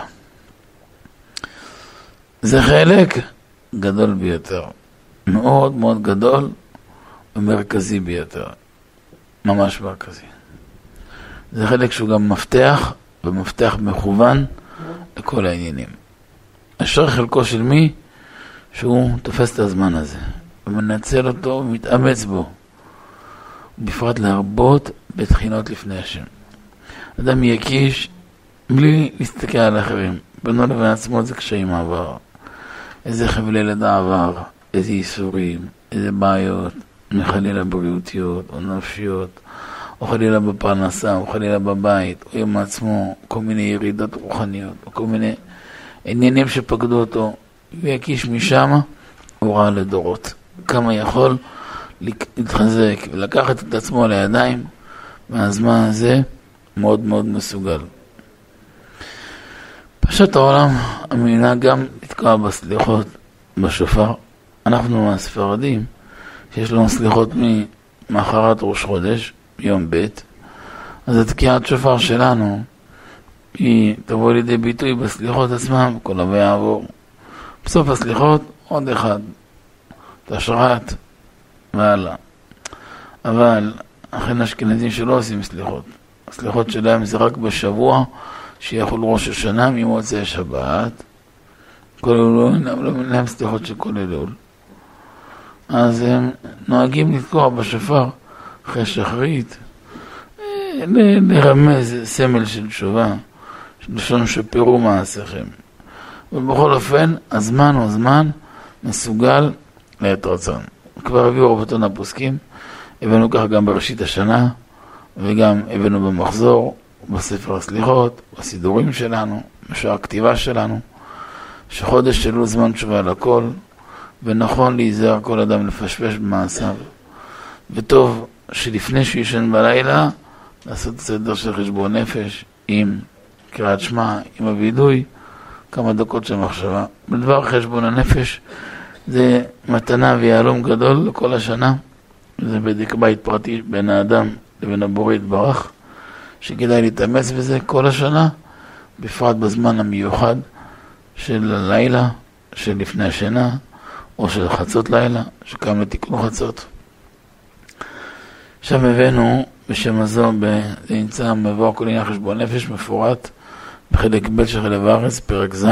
זה חלק גדול ביותר, מאוד מאוד גדול ומרכזי ביותר, ממש מרכזי. זה חלק שהוא גם מפתח, ומפתח מכוון לכל העניינים. אשר חלקו של מי שהוא תופס את הזמן הזה, ומנצל אותו ומתאמץ בו, בפרט להרבות בתחינות לפני השם. אדם יקיש בלי להסתכל על אחרים, בינו לבין עצמו זה קשיים עבר. איזה חבלי לידה עבר, איזה ייסורים, איזה בעיות, מחלילה בריאותיות או נפשיות, או חלילה בפרנסה, או חלילה בבית, או עם עצמו, כל מיני ירידות רוחניות, או כל מיני עניינים שפקדו אותו, ויקיש משם, רע לדורות. כמה יכול להתחזק ולקחת את עצמו לידיים, מהזמן הזה מאוד מאוד מסוגל. פשט העולם, המדינה גם לתקוע בסליחות בשופר. אנחנו הספרדים, שיש לנו סליחות ממחרת ראש חודש, יום ב', אז התקיעת שופר שלנו היא תבוא לידי ביטוי בסליחות עצמם, כל הבא יעבור. בסוף הסליחות, עוד אחד, תשרת והלאה. אבל אכן אשכנזים שלא עושים סליחות. הסליחות שלהם זה רק בשבוע שיחול ראש השנה ממוצאי שבת. כל אלול, לא להם סליחות של כל אלול. אז הם נוהגים לתקוע בשופר אחרי שחרית, לרמז סמל של תשובה, לשון שפירו מעשיכם. ובכל אופן, הזמן הוא זמן מסוגל לעת רצון. כבר הביאו רבותינו הפוסקים, הבאנו כך גם בראשית השנה, וגם הבאנו במחזור, בספר הסליחות, בסידורים שלנו, בשעה הכתיבה שלנו, שחודש אלול זמן תשובה לכל, ונכון להיזהר כל אדם לפשפש במעשיו. וטוב שלפני שהוא ישן בלילה, לעשות סדר של חשבון נפש עם קריאת שמע, עם הווידוי, כמה דקות של מחשבה. בדבר חשבון הנפש זה מתנה ויהלום גדול לכל השנה. זה בדק בית פרטי בין האדם לבין הבורא יתברך, שכדאי להתאמץ בזה כל השנה, בפרט בזמן המיוחד של הלילה, של לפני השינה, או של חצות לילה, שקם לתיקון חצות. עכשיו הבאנו בשם הזו, זה נמצא מבוא כל עניין חשבון נפש מפורט בחלק ב' של חלב הארץ, פרק ז',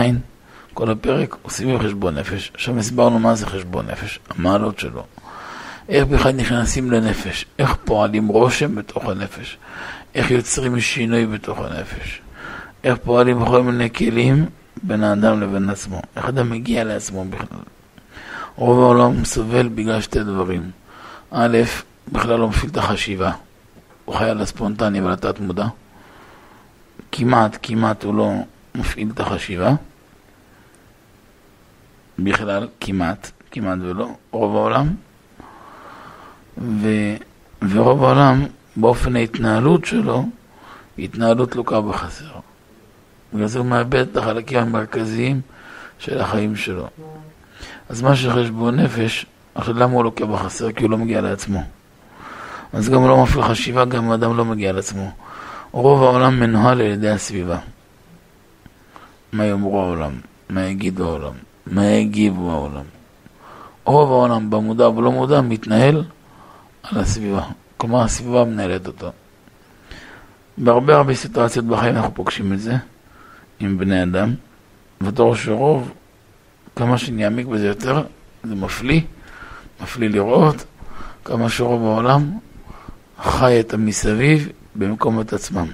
כל הפרק עושים בחשבון נפש. עכשיו הסברנו מה זה חשבון נפש, המעלות שלו. איך בכלל נכנסים לנפש, איך פועלים רושם בתוך הנפש, איך יוצרים שינוי בתוך הנפש, איך פועלים בכל מיני כלים בין האדם לבין עצמו, איך אדם מגיע לעצמו בכלל. רוב העולם סובל בגלל שתי דברים. א', בכלל לא מפעיל את החשיבה. הוא חי על הספונטני ועל התת מודע. כמעט, כמעט הוא לא מפעיל את החשיבה. בכלל, כמעט, כמעט ולא, רוב העולם. ורוב העולם, באופן ההתנהלות שלו, התנהלות לוקה בחסר. בגלל זה הוא מאבד את החלקים המרכזיים של החיים שלו. אז מה שחשבון נפש, עכשיו למה הוא לוקה בחסר? כי הוא לא מגיע לעצמו. אז גם לא מפעיל חשיבה, גם אדם לא מגיע לעצמו. רוב העולם מנוהל על ידי הסביבה. מה יאמרו העולם? מה יגידו העולם? מה יגיבו העולם? רוב העולם, במודע ובלא מודע, מתנהל על הסביבה. כלומר, הסביבה מנהלת אותו. בהרבה הרבה סיטואציות בחיים אנחנו פוגשים את זה עם בני אדם, ותור שרוב, כמה שאני אעמיק בזה יותר, זה מפליא, מפליא לראות כמה שרוב העולם חי את המסביב במקום את עצמם.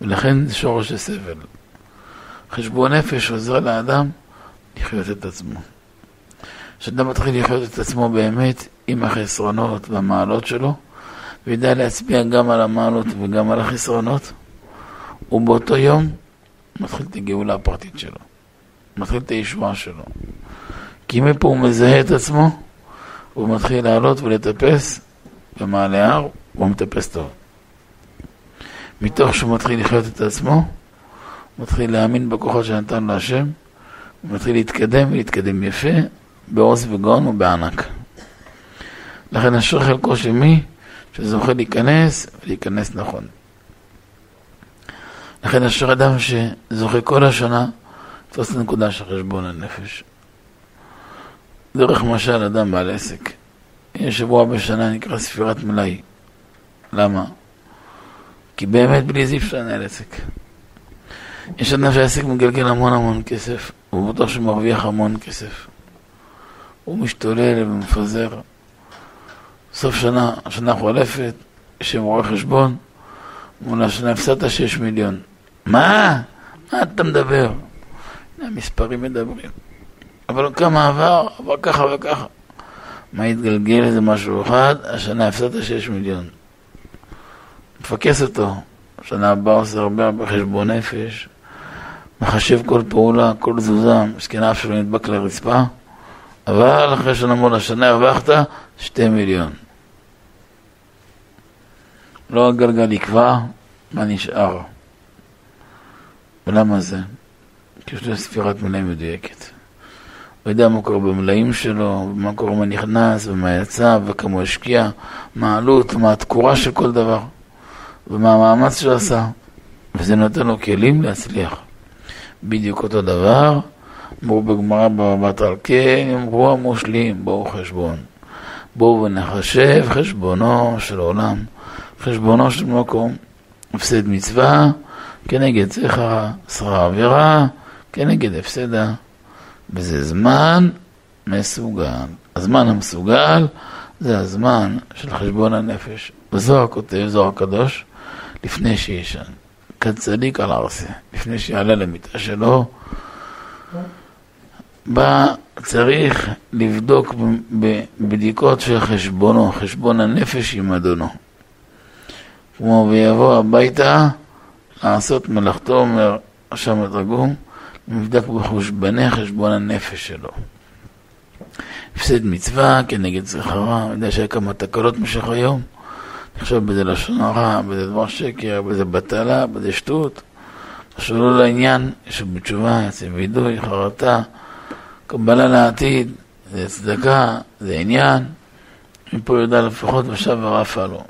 ולכן זה שורש הסבל. חשבון נפש עוזר לאדם לחיות את עצמו. כשאדם מתחיל לחיות את עצמו באמת עם החסרונות והמעלות שלו, וידע להצביע גם על המעלות וגם על החסרונות, ובאותו יום מתחיל את הגאולה הפרטית שלו, מתחיל את הישועה שלו. כי מפה הוא מזהה את עצמו, הוא מתחיל לעלות ולטפס במעלה הר, והוא מטפס טוב. מתוך שהוא מתחיל לחיות את עצמו, הוא מתחיל להאמין בכוחות שנתן לו השם, הוא מתחיל להתקדם ולהתקדם יפה, בעוז וגאון ובענק. לכן אשר חלקו של מי שזוכה להיכנס ולהיכנס נכון. לכן אשר אדם שזוכה כל השנה לתפוס את הנקודה של חשבון הנפש. דרך משל אדם בעל עסק. יש שבוע בשנה נקרא ספירת מלאי. למה? כי באמת בלי זה אפשר לנהל עסק. יש אדם שהעסק מגלגל המון המון כסף, הוא בטוח שהוא מרוויח המון כסף. הוא משתולל ומפזר. סוף שנה, השנה חולפת, יש שם רואה חשבון, מול השנה הפסדת 6 מיליון. מה? מה אתה מדבר? המספרים מדברים. אבל כמה עבר? עבר ככה וככה. מה התגלגל איזה משהו אחד? השנה הפסדת 6 מיליון. מפקס אותו. שנה הבאה עושה הרבה הרבה חשבון נפש, מחשב כל פעולה, כל תזוזה, מסכנה אף שלא נדבק לרצפה, אבל אחרי שנה מול השנה הרווחת שתי מיליון. לא הגלגל יקבע, מה נשאר. ולמה זה? כי יש לו ספירת מלאים מדויקת. הוא יודע מה קורה במלאים שלו, מה קורה, מה נכנס, ומה יצא, וכמה הוא השקיע, מה העלות, מה התקורה של כל דבר. ומה המאמץ שהוא עשה, וזה נותן לו כלים להצליח. בדיוק אותו דבר, אמרו בגמרא במבט על כן, אמרו המושלים, בואו חשבון. בואו ונחשב חשבונו של עולם, חשבונו של מקום. הפסד מצווה כנגד זכר, שכר עבירה כנגד הפסדה. וזה זמן מסוגל. הזמן המסוגל זה הזמן של חשבון הנפש. בזוהר כותב, זוהר הקדוש, לפני שישן. כצדיק על ארסה, לפני שיעלה למיטה שלו, בא צריך לבדוק בבדיקות של חשבונו, חשבון הנפש עם אדונו. כמו ויבוא הביתה לעשות מלאכתו, אומר שם התרגום, מבדק בחושבני חשבון הנפש שלו. הפסד מצווה כנגד זכרה, יודע שהיה כמה תקלות במשך היום. נחשוב בזה לשון הרע, בזה דבר שקר, בזה בטלה, בזה שטות. עכשיו לא לעניין, יש בתשובה, יצא וידוי, חרטה, קבלה לעתיד, זה צדקה, זה עניין. מפה יודע לפחות ושב ורפה לו.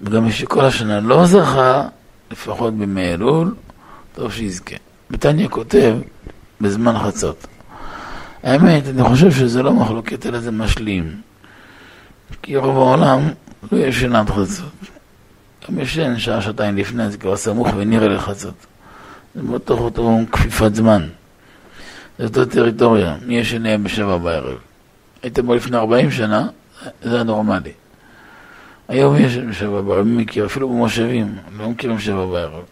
וגם מי שכל השנה לא זכה, לפחות בימי אלול, טוב שיזכה. בתניא כותב בזמן חצות. האמת, אני חושב שזה לא מחלוקת, אלא זה משלים. כי רוב העולם לא ישן עד חצות. גם ישן שעה, שעתיים לפני, זה כבר סמוך ונראה לחצות. זה בתוך אותו כפיפת זמן. זה אותו טריטוריה. מי ישן בשבע בערב? הייתם בו לפני ארבעים שנה, זה הנורמלי. היום יש שבע בערב, מי מכיר? אפילו במושבים, לא מכירים שבע בערב.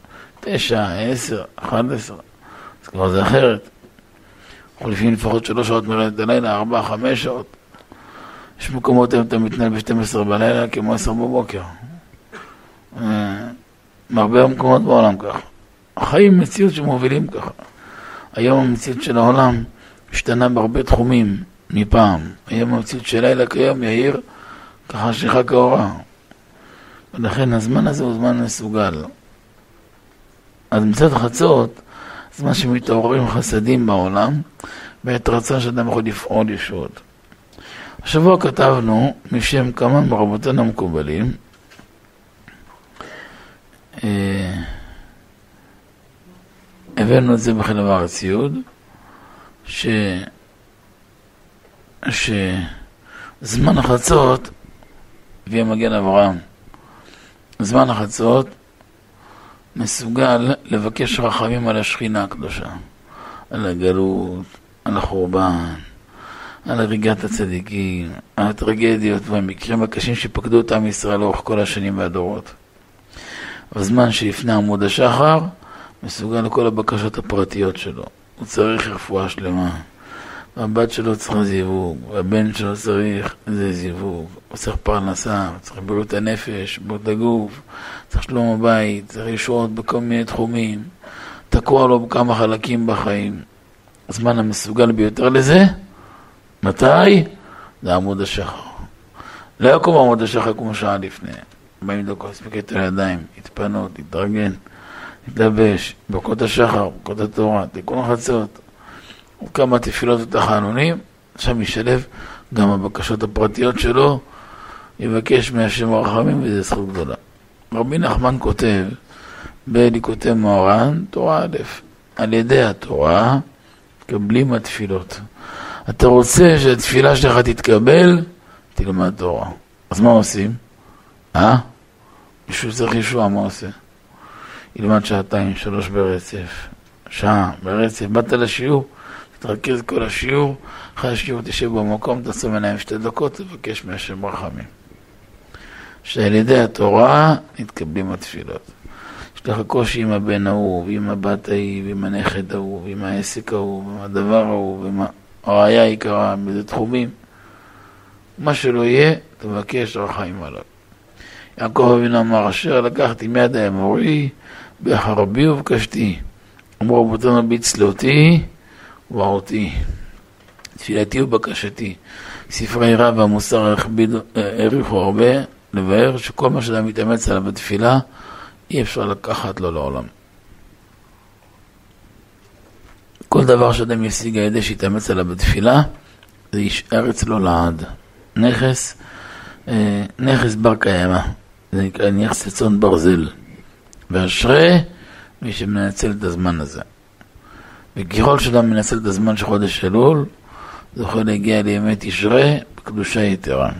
תשע, עשר, אחת עשר. אז כבר זה אחרת. אנחנו לפעמים לפחות שלוש שעות מרדת הלילה, ארבע, חמש שעות. יש מקומות היום אתה מתנהל ב-12 בלילה כמו 10 בבוקר. מהרבה מקומות בעולם ככה. החיים מציאות שמובילים ככה. היום המציאות של העולם השתנה בהרבה תחומים מפעם. היום המציאות של לילה כיום יאיר ככה שיחה כאורה. ולכן הזמן הזה הוא זמן מסוגל. אז מצד חצות, זמן שמתעוררים חסדים בעולם, בעת רצון שאדם יכול לפעול ישועות. השבוע כתבנו משם כמה מרבותינו המקובלים, אה, הבאנו את זה בחלב הארץ י', ש... שזמן החצות הביא המגן אברהם. זמן החצות מסוגל לבקש רחמים על השכינה הקדושה, על הגלות, על החורבן, על הריגת הצדיקים, על הטרגדיות והמקרים הקשים שפקדו את עם ישראל לאורך כל השנים והדורות. בזמן שלפני עמוד השחר, מסוגל לכל הבקשות הפרטיות שלו. הוא צריך רפואה שלמה. הבת שלו צריכה זיווג, והבן שלו צריך איזה זיווג, הוא צריך פרנסה, הוא צריך בריאות הנפש, בריאות הגוף, צריך שלום הבית, צריך ישועות בכל מיני תחומים, תקוע לו בכמה חלקים בחיים. הזמן המסוגל ביותר לזה, מתי? זה עמוד השחר. לא יקום עמוד השחר כמו שעה לפני. 40 דקות, הספיק את הידיים, להתפנות, להתארגן, להתלבש, ברכות השחר, ברכות התורה, תיקון חצות. כמה תפילות ותחנונים, עכשיו ישלב גם הבקשות הפרטיות שלו, יבקש מהשם הרחמים, וזו זכות גדולה. רבי נחמן כותב בליקוטי מוהר"ן, תורה א', על ידי התורה מקבלים התפילות. אתה רוצה שהתפילה שלך תתקבל, תלמד תורה. אז מה עושים? אה? מישהו צריך ישוע, מה עושה? ילמד שעתיים, שלוש ברצף, שעה ברצף, באת לשיעור, תרכז כל השיעור, אחרי השיעור תשב במקום, תעשו עיניים שתי דקות, תבקש מהשם רחמים. שעל ידי התורה נתקבלים התפילות. יש לך קושי עם הבן ההוא, ועם הבת ההיא, ועם הנכד ההוא, ועם העסק ההוא, ועם הדבר ההוא, ועם הראייה היקרה, באיזה תחומים. מה שלא יהיה, תבקש רחמים עליו. יעקב אבינו אמר, אשר לקחתי מיד האמורי, בחרבי ובקשתי. אמרו רבותינו בצלותי ובעותי. תפילתי ובקשתי. ספרי רב והמוסר העריכו הרבה, לבאר שכל מה שאדם מתאמץ עליו בתפילה, אי אפשר לקחת לו לעולם. כל דבר שאדם ישיג על ידי שיתאמץ עליו בתפילה, זה יישאר אצלו לעד. נכס, אה, נכס בר קיימא, זה נקרא נכס צאן ברזל. ואשרי מי שמנצל את הזמן הזה. וככל שאדם מנצל את הזמן של חודש אלול, יכול להגיע לימי תשרי בקדושה יתרה.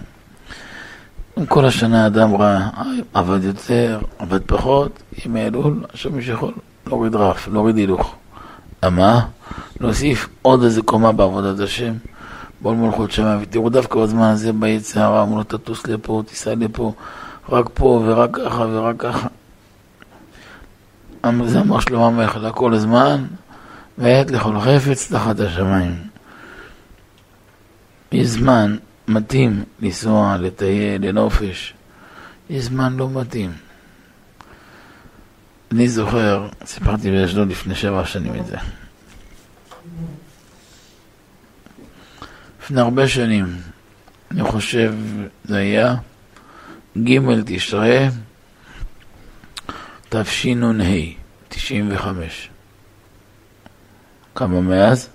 כל השנה אדם ראה, עבד יותר, עבד פחות, ימי אלול, עכשיו מי שיכול להוריד רף, להוריד הילוך. למה? להוסיף עוד איזה קומה בעבודת השם, בואו מלכות שמיים, ותראו דווקא בזמן הזה ביצע הרע, אמרו לו תטוס לפה, תיסע לפה, רק פה ורק ככה ורק ככה. זה אמר שלמה המלך, לכל הזמן, ועת לכל חפץ תחת השמיים. יש זמן מתאים לנסוע, לטייל, לנופש. יש זמן לא מתאים. אני זוכר, סיפרתי באשדוד לפני שבע שנים את זה. לפני הרבה שנים, אני חושב, זה היה ג' תשרי תשנ"ה, 95. כמה מאז?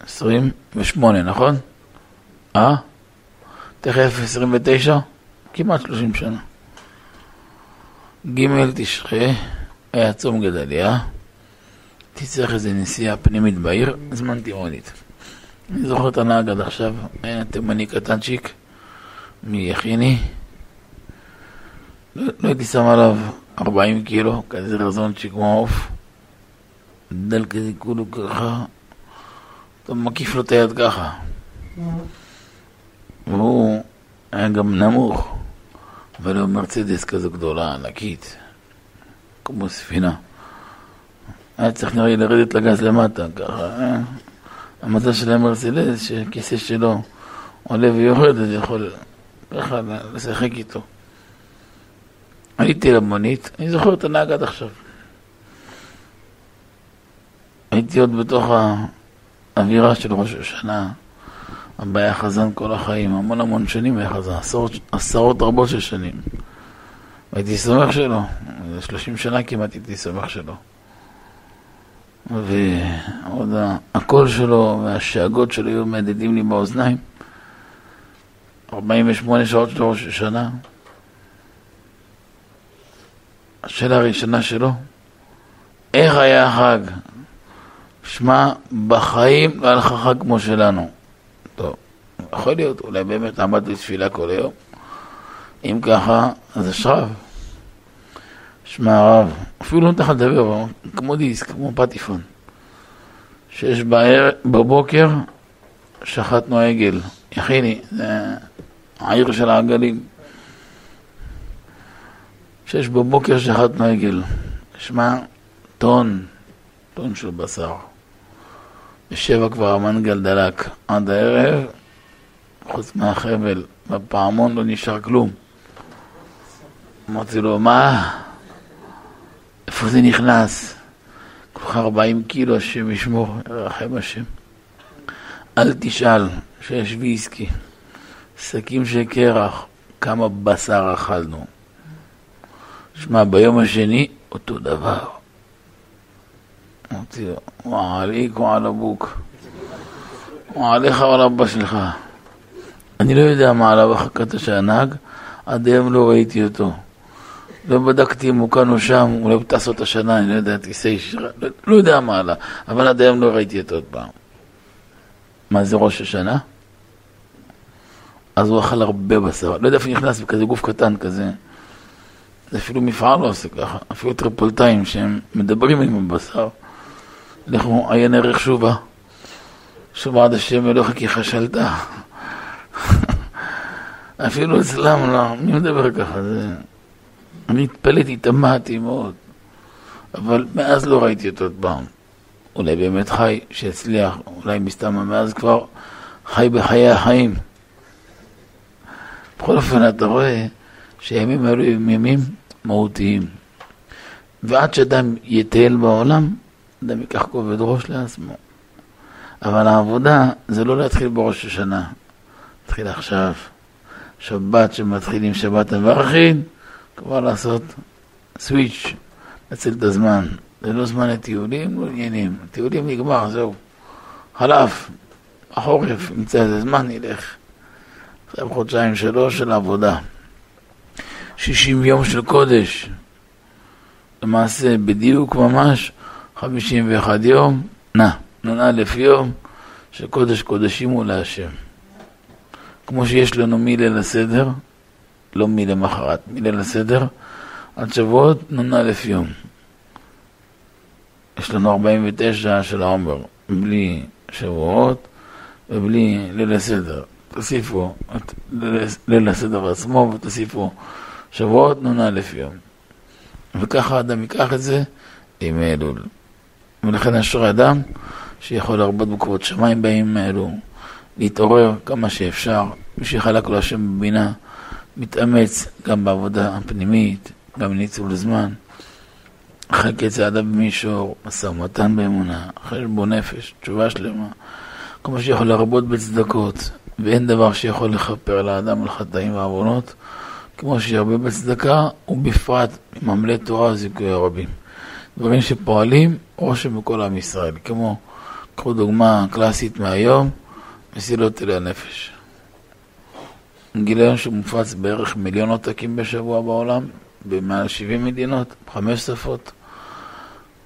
28, נכון? אה? תכף 29? כמעט 30 שנה. ג' תשרי היה צום גדליה, תצטרך איזה נסיעה פנימית בעיר, הזמנתי מונית. אני זוכר את הנהג עד עכשיו, היה תימני קטנצ'יק מיחיני. לא, לא הייתי שם עליו 40 קילו, כזה רזונצ'יק כמו עוף. גדל כזה כולו ככה, אתה מקיף לו את היד ככה. והוא היה גם נמוך, אבל הוא מרצדס כזו גדולה, ענקית, כמו ספינה. היה צריך נראה לי לרדת לגז למטה, ככה. אה? המזל של המרצדס, שהכיסא שלו עולה ויורד, אז יכול ככה לשחק איתו. הייתי למונית, אני זוכר את הנהג עד עכשיו. הייתי עוד בתוך האווירה של ראש השנה, אבא היה חזן כל החיים, המון המון שנים היה חזן, עשרות, עשרות רבות של שנים. והייתי סומך שלו, 30 שנה כמעט הייתי סומך שלו. ועוד הקול שלו והשאגות שלו היו מהדהדים לי באוזניים. 48 שעות של ראש השנה. השאלה הראשונה שלו, איך היה החג? שמע, בחיים לא היה לך חג כמו שלנו. טוב, יכול להיות, אולי באמת עמד בתפילה כל היום. אם ככה, אז אשריו. שמע הרב, אפילו לא נותן לך לדבר, כמו דיסק, כמו פטיפון. שש בער, בבוקר שחטנו עגל. יכיני, זה העיר של העגלים. שש בבוקר שחטנו עגל. שמע, טון, טון של בשר. בשבע כבר המנגל דלק. עד הערב, חוץ מהחבל, בפעמון לא נשאר כלום. אמרתי לו, מה? איפה זה נכנס? כולך 40 קילו, השם ישמור, ירחם השם. אל תשאל, שיש ויסקי, שקים של קרח, כמה בשר אכלנו. שמע, ביום השני, אותו דבר. אמרתי לו, וואליק ועל אבוק. ועליך ועל אבא שלך. אני לא יודע מה עליו החכת של הנהג, עד היום לא ראיתי אותו. לא בדקתי אם הוא כאן או שם, אולי הוא טס אותה שנה, אני לא יודע, טיסי ישירה, לא, לא יודע מה עלה, אבל עד היום לא ראיתי אותו עוד פעם. מה זה ראש השנה? אז הוא אכל הרבה בשר, לא יודע איפה נכנס בכזה גוף קטן כזה. זה אפילו מפעל לא עושה ככה, אפילו טריפולטאים שהם מדברים עם הבשר. לכו עיין ערך שובה. שובה עד השם אלוהיך כי חשלת. אפילו אצלם לא, מי מדבר ככה? זה... אני התפלאתי, תמהתי מאוד, אבל מאז לא ראיתי אותו עוד פעם. אולי באמת חי, שהצליח, אולי מסתם מאז כבר חי בחיי החיים. בכל אופן, אתה רואה שהימים האלו הם ימים מהותיים. ועד שאדם יטייל בעולם, אדם ייקח כובד ראש לעצמו. אבל העבודה זה לא להתחיל בראש השנה, להתחיל עכשיו. שבת שמתחילים שבת המברכין, כבר לעשות סוויץ', לצל את הזמן. זה לא זמן לטיולים, לא עניינים. טיולים נגמר, זהו. חלף, החורף, נמצא איזה זמן, נלך. עכשיו חודשיים שלוש של עבודה. שישים יום של קודש. למעשה, בדיוק ממש, חמישים ואחד יום, נע, נ"א יום של קודש קודשים הוא להשם. כמו שיש לנו מליל הסדר, לא מלמחרת, מליל הסדר, עד שבועות נ"א יום. יש לנו 49 של העומר, בלי שבועות ובלי ליל הסדר. תוסיפו את ליל הסדר עצמו ותוסיפו שבועות נ"א יום. וככה אדם ייקח את זה עם אלול. ולכן אשרי אדם שיכול להרבות בכבוד שמיים בימים האלו, להתעורר כמה שאפשר, מי שחלק לו השם בבינה. מתאמץ גם בעבודה הפנימית, גם בניצול זמן. קץ האדם במישור, משא ומתן באמונה, חשבון נפש, תשובה שלמה. כל מה שיכול להרבות בצדקות, ואין דבר שיכול לכפר לאדם על חטאים ועוונות, כמו שירבה בצדקה, ובפרט ממלא תורה וזיכוי הרבים. דברים שפועלים רושם בכל עם ישראל, כמו, קחו דוגמה קלאסית מהיום, מסילות אלי הנפש. גיליון שמופץ בערך מיליון עותקים בשבוע בעולם, במעל 70 מדינות, חמש שפות,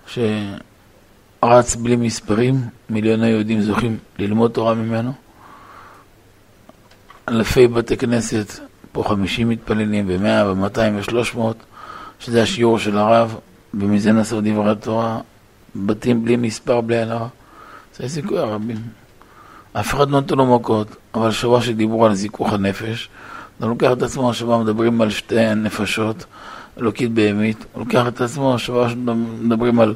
שרץ בלי מספרים, מיליוני יהודים זוכים ללמוד תורה ממנו. אלפי בתי כנסת, פה 50 מתפללים, ב-100 ו-200 ו-300, שזה השיעור של הרב, ומזה נעשו דברי התורה, בתים בלי מספר, בלי עלרה. זה סיכוי הרבים. אף אחד לא נותן לו מכות, אבל שבוע שדיברו על זיכוך הנפש, הוא לוקח את עצמו, השבוע מדברים על שתי נפשות, אלוקית בהמית, הוא לוקח את עצמו, השבוע מדברים על,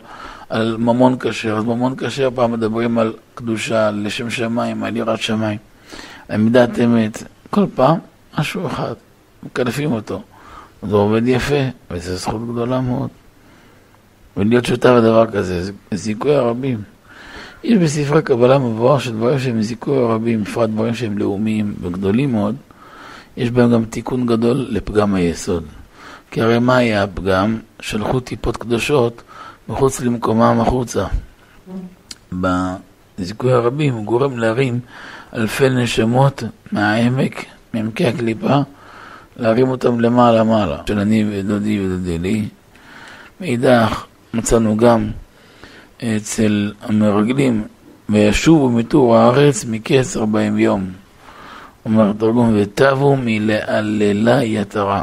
על ממון כשר, אז ממון כשר פעם מדברים על קדושה, לשם שמיים, על יראת שמיים, על מידת אמת, כל פעם משהו אחד, מקלפים אותו. זה עובד יפה, וזו זכות גדולה מאוד. ולהיות שותף בדבר כזה, זה זיכוי הרבים. יש בספרי קבלה מבואר שדברים שהם זיכוי הרבים, בפרט דברים שהם לאומיים וגדולים מאוד, יש בהם גם תיקון גדול לפגם היסוד. כי הרי מה היה הפגם? שלחו טיפות קדושות מחוץ למקומם החוצה. בזיכוי הרבים הוא גורם להרים אלפי נשמות מהעמק, מעמקי הקליפה, להרים אותם למעלה-מעלה, של אני ודודי ודודי לי. מאידך, מצאנו גם אצל המרגלים, וישובו מטור הארץ מקץ ארבעים יום. אומר התרגום, ותבו מלעללה יתרה.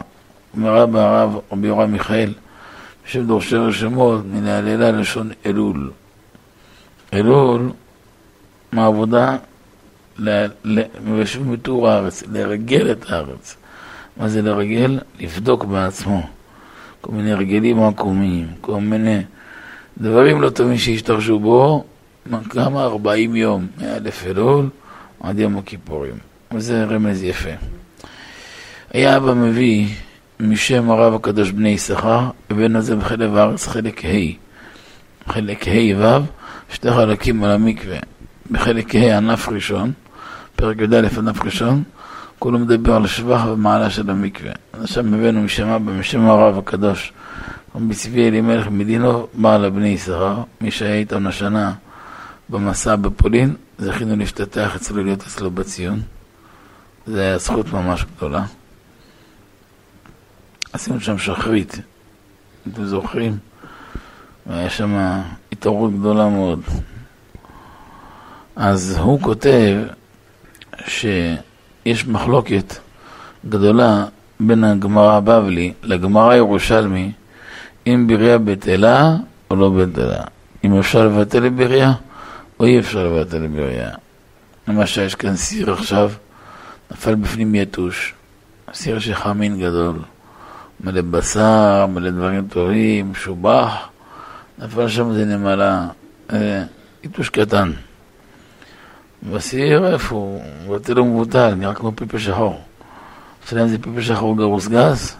אומר רבא הרב רבי יורם מיכאל, בשם דורשי רשמות, מלעללה לשון אלול. אלול, מעבודה, וישובו מטור הארץ, לרגל את הארץ. מה זה לרגל? לבדוק בעצמו. כל מיני הרגלים עקומים, כל מיני דברים לא טובים שהשתרשו בו, כמה? ארבעים יום, מאלף אלול עד יום הכיפורים. וזה רמז יפה. היה אבא מביא משם הרב הקדוש בני יששכר, הבן הזה בחלב הארץ חלק ה', חלק ה' ו', שתי חלקים על המקווה. בחלק ה' ענף ראשון, פרק י"א ענף ראשון, כולו מדבר על שבח ומעלה של המקווה. עכשיו הבאנו משם אבא, משם הרב הקדוש. רבי צבי אלימלך מדינו בעל הבני יששכר, מי שהיה איתנו השנה במסע בפולין, זכינו להשתתח אצלו, להיות אצלו בציון. זו הייתה זכות ממש גדולה. עשינו שם שחרית, אתם זוכרים? והיה שם התעוררות גדולה מאוד. אז הוא כותב שיש מחלוקת גדולה בין הגמרא הבבלי לגמרא הירושלמי אם בריה בטלה או לא בטלה. אם אפשר לבטל לבריה או אי אפשר לבטל לבריה. למשל, יש כאן סיר עכשיו, נפל בפנים יתוש. סיר של חמין גדול. מלא בשר, מלא דברים טובים, משובח. נפל שם איזה נמלה, אה, יתוש קטן. איפה הוא? מבטל ומבוטל, נראה כמו פיפה שחור. השאלה זה פיפה שחור גרוס גס,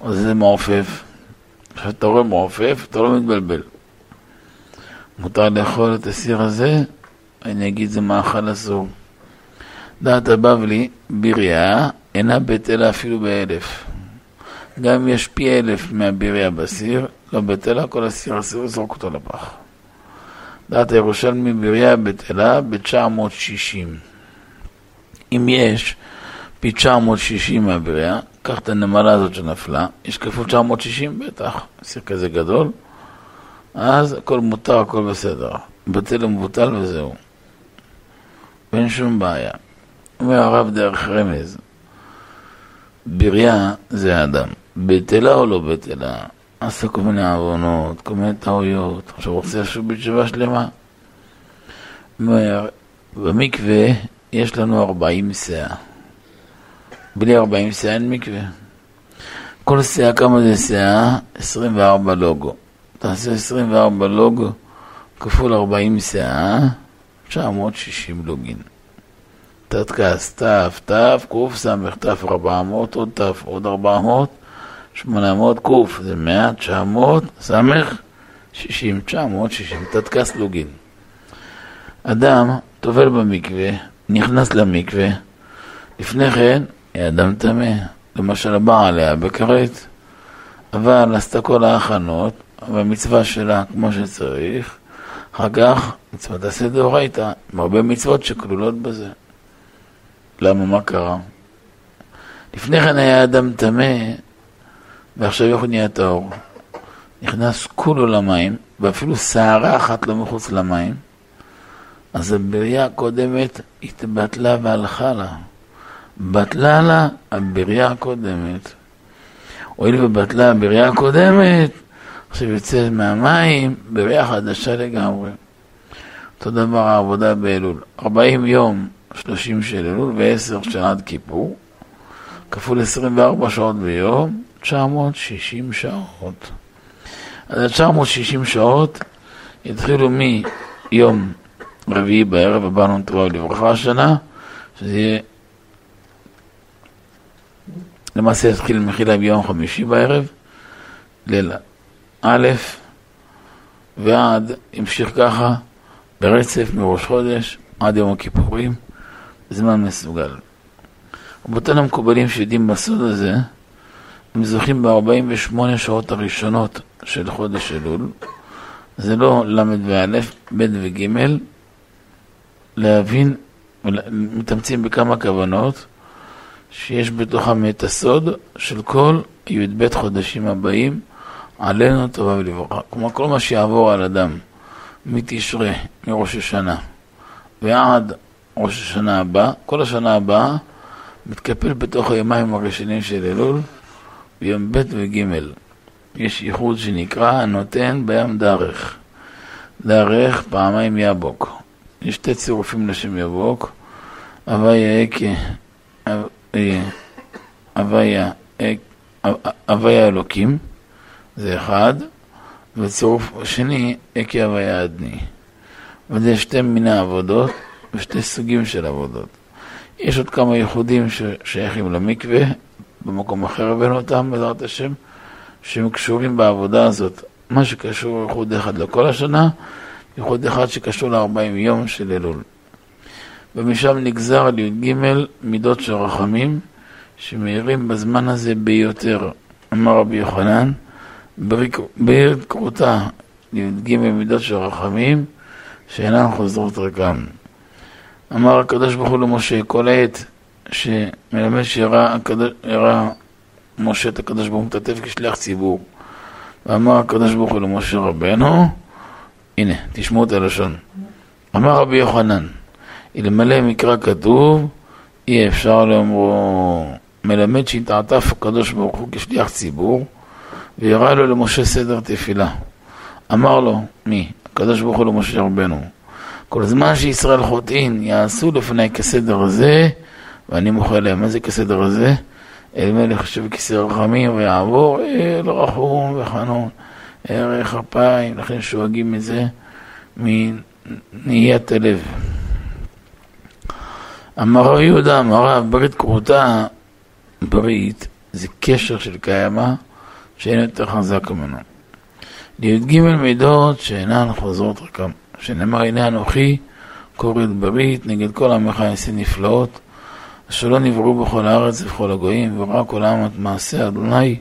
או זה מעופף. כשאתה רואה מעופף, אתה לא מתבלבל. מותר לאכול את הסיר הזה, אני אגיד זה מאכל אסור. דעת הבבלי, בריה, אינה בטלה אפילו באלף. גם אם יש פי אלף מהבריה בסיר, לא בטלה, כל הסיר אסור לזרוק אותו לפח. דעת הירושלמי בריה בטלה ב-960. אם יש פי 960 מהבריה, קח את הנמלה הזאת שנפלה, יש כפול 960 בטח, סיר כזה גדול, אז הכל מותר, הכל בסדר. בטל ומבוטל וזהו. ואין שום בעיה. אומר הרב דרך רמז, בריה זה האדם. בטלה או לא בטלה? עשה כל מיני עוונות, כל מיני טעויות, עכשיו רוצה לשוב בתשובה שלמה. אומר, במקווה יש לנו 40 שאה. בלי 40 שאה אין מקווה. כל שאה, כמה זה שאה? 24 לוגו. תעשה 24 לוגו כפול 40 שאה, 960 לוגין. תתקס, תף, תף, סמך, תף 400, עוד תף, עוד 400, 800, קוף, זה 100, 900, סמך, 60, 960, תתקס לוגין. אדם טובל במקווה, נכנס למקווה, לפני כן היה אדם טמא, למשל הבעל היה בכרת, אבל עשתה כל ההכנות, והמצווה שלה כמו שצריך, אחר כך מצוות עשה דאורייתא, עם הרבה מצוות שכלולות בזה. למה? מה קרה? לפני כן היה אדם טמא, ועכשיו איך הוא נהיה טהור? נכנס כולו למים, ואפילו שערה אחת לא מחוץ למים, אז הבריאה הקודמת התבטלה והלכה לה. בטלה לה הבריאה הקודמת. הואיל ובטלה הבריאה הקודמת, עכשיו יוצא מהמים בריאה חדשה לגמרי. אותו דבר העבודה באלול. 40 יום, 30 של אלול ו-10 של עד כיפור, כפול 24 שעות ביום, 960 שעות. אז ה-960 שעות יתחילו מיום רביעי בערב, הבאנו נתראה לברכה השנה, שזה יהיה למעשה יתחיל מחילה ביום חמישי בערב, ליל א', ועד, המשיך ככה, ברצף מראש חודש עד יום הכיפורים, זמן מסוגל. רבותינו המקובלים שיודעים בסוד הזה, הם זוכים ב-48 שעות הראשונות של חודש אלול, זה לא ל' וא', ב' וג', להבין, מתאמצים בכמה כוונות, שיש בתוכם את הסוד של כל י"ב חודשים הבאים, עלינו טובה ולברכה. כלומר, כל מה שיעבור על אדם מתשרה, מראש השנה, ועד ראש השנה הבא, כל השנה הבאה, מתקפל בתוך היומיים הראשונים של אלול, ביום ב' וג'. יש ייחוד שנקרא הנותן בים דרך. דרך פעמיים יבוק. יש שתי צירופים לשם יבוק. הוויה אקה, הוויה אלוקים, זה אחד, וצירוף שני, אקה הוויה אדני. וזה שתי מיני עבודות ושתי סוגים של עבודות. יש עוד כמה ייחודים ששייכים למקווה, במקום אחר הבאנו אותם, בעזרת השם, שהם קשורים בעבודה הזאת. מה שקשור ייחוד אחד לכל השנה, ייחוד אחד שקשור ל-40 יום של אלול. ומשם נגזר על י"ג מידות של רחמים, שמאירים בזמן הזה ביותר. אמר רבי יוחנן, בעיר כרותה י"ג מידות של רחמים, שאינן חוזרות ריקם. אמר הקדוש ברוך הוא למשה, כל העת שמלמד שראה משה את הקדוש ברוך הוא מתעטף כשליח ציבור. ואמר הקדוש ברוך הוא למשה רבנו, הנה, תשמעו את הלשון. אמר רבי יוחנן, אלמלא מקרא כתוב, אי אפשר לאמרו, מלמד שהתעטף הקדוש ברוך הוא כשליח ציבור, והראה לו למשה סדר תפילה. אמר לו, מי? הקדוש ברוך הוא למשה רבנו. כל זמן שישראל חוטאים יעשו לפני כסדר הזה, ואני מוחה להם. מה זה כסדר הזה? אל מלך שבכיסא רחמים ויעבור אל רחום וחנון, ערך אפיים, לכן שואגים מזה מנהיית הלב. אמר רבי יהודה, אמר רב, ברית כרותה, ברית זה קשר של קיימא שאין יותר חזק ממנו. לי"ג מידות שאינן חוזרות רקם, שנאמר הנה אנוכי קוראת ברית נגד כל עמך יעשה נפלאות אשר לא נבראו בכל הארץ ובכל הגויים וראה כל העם את מעשה אדוני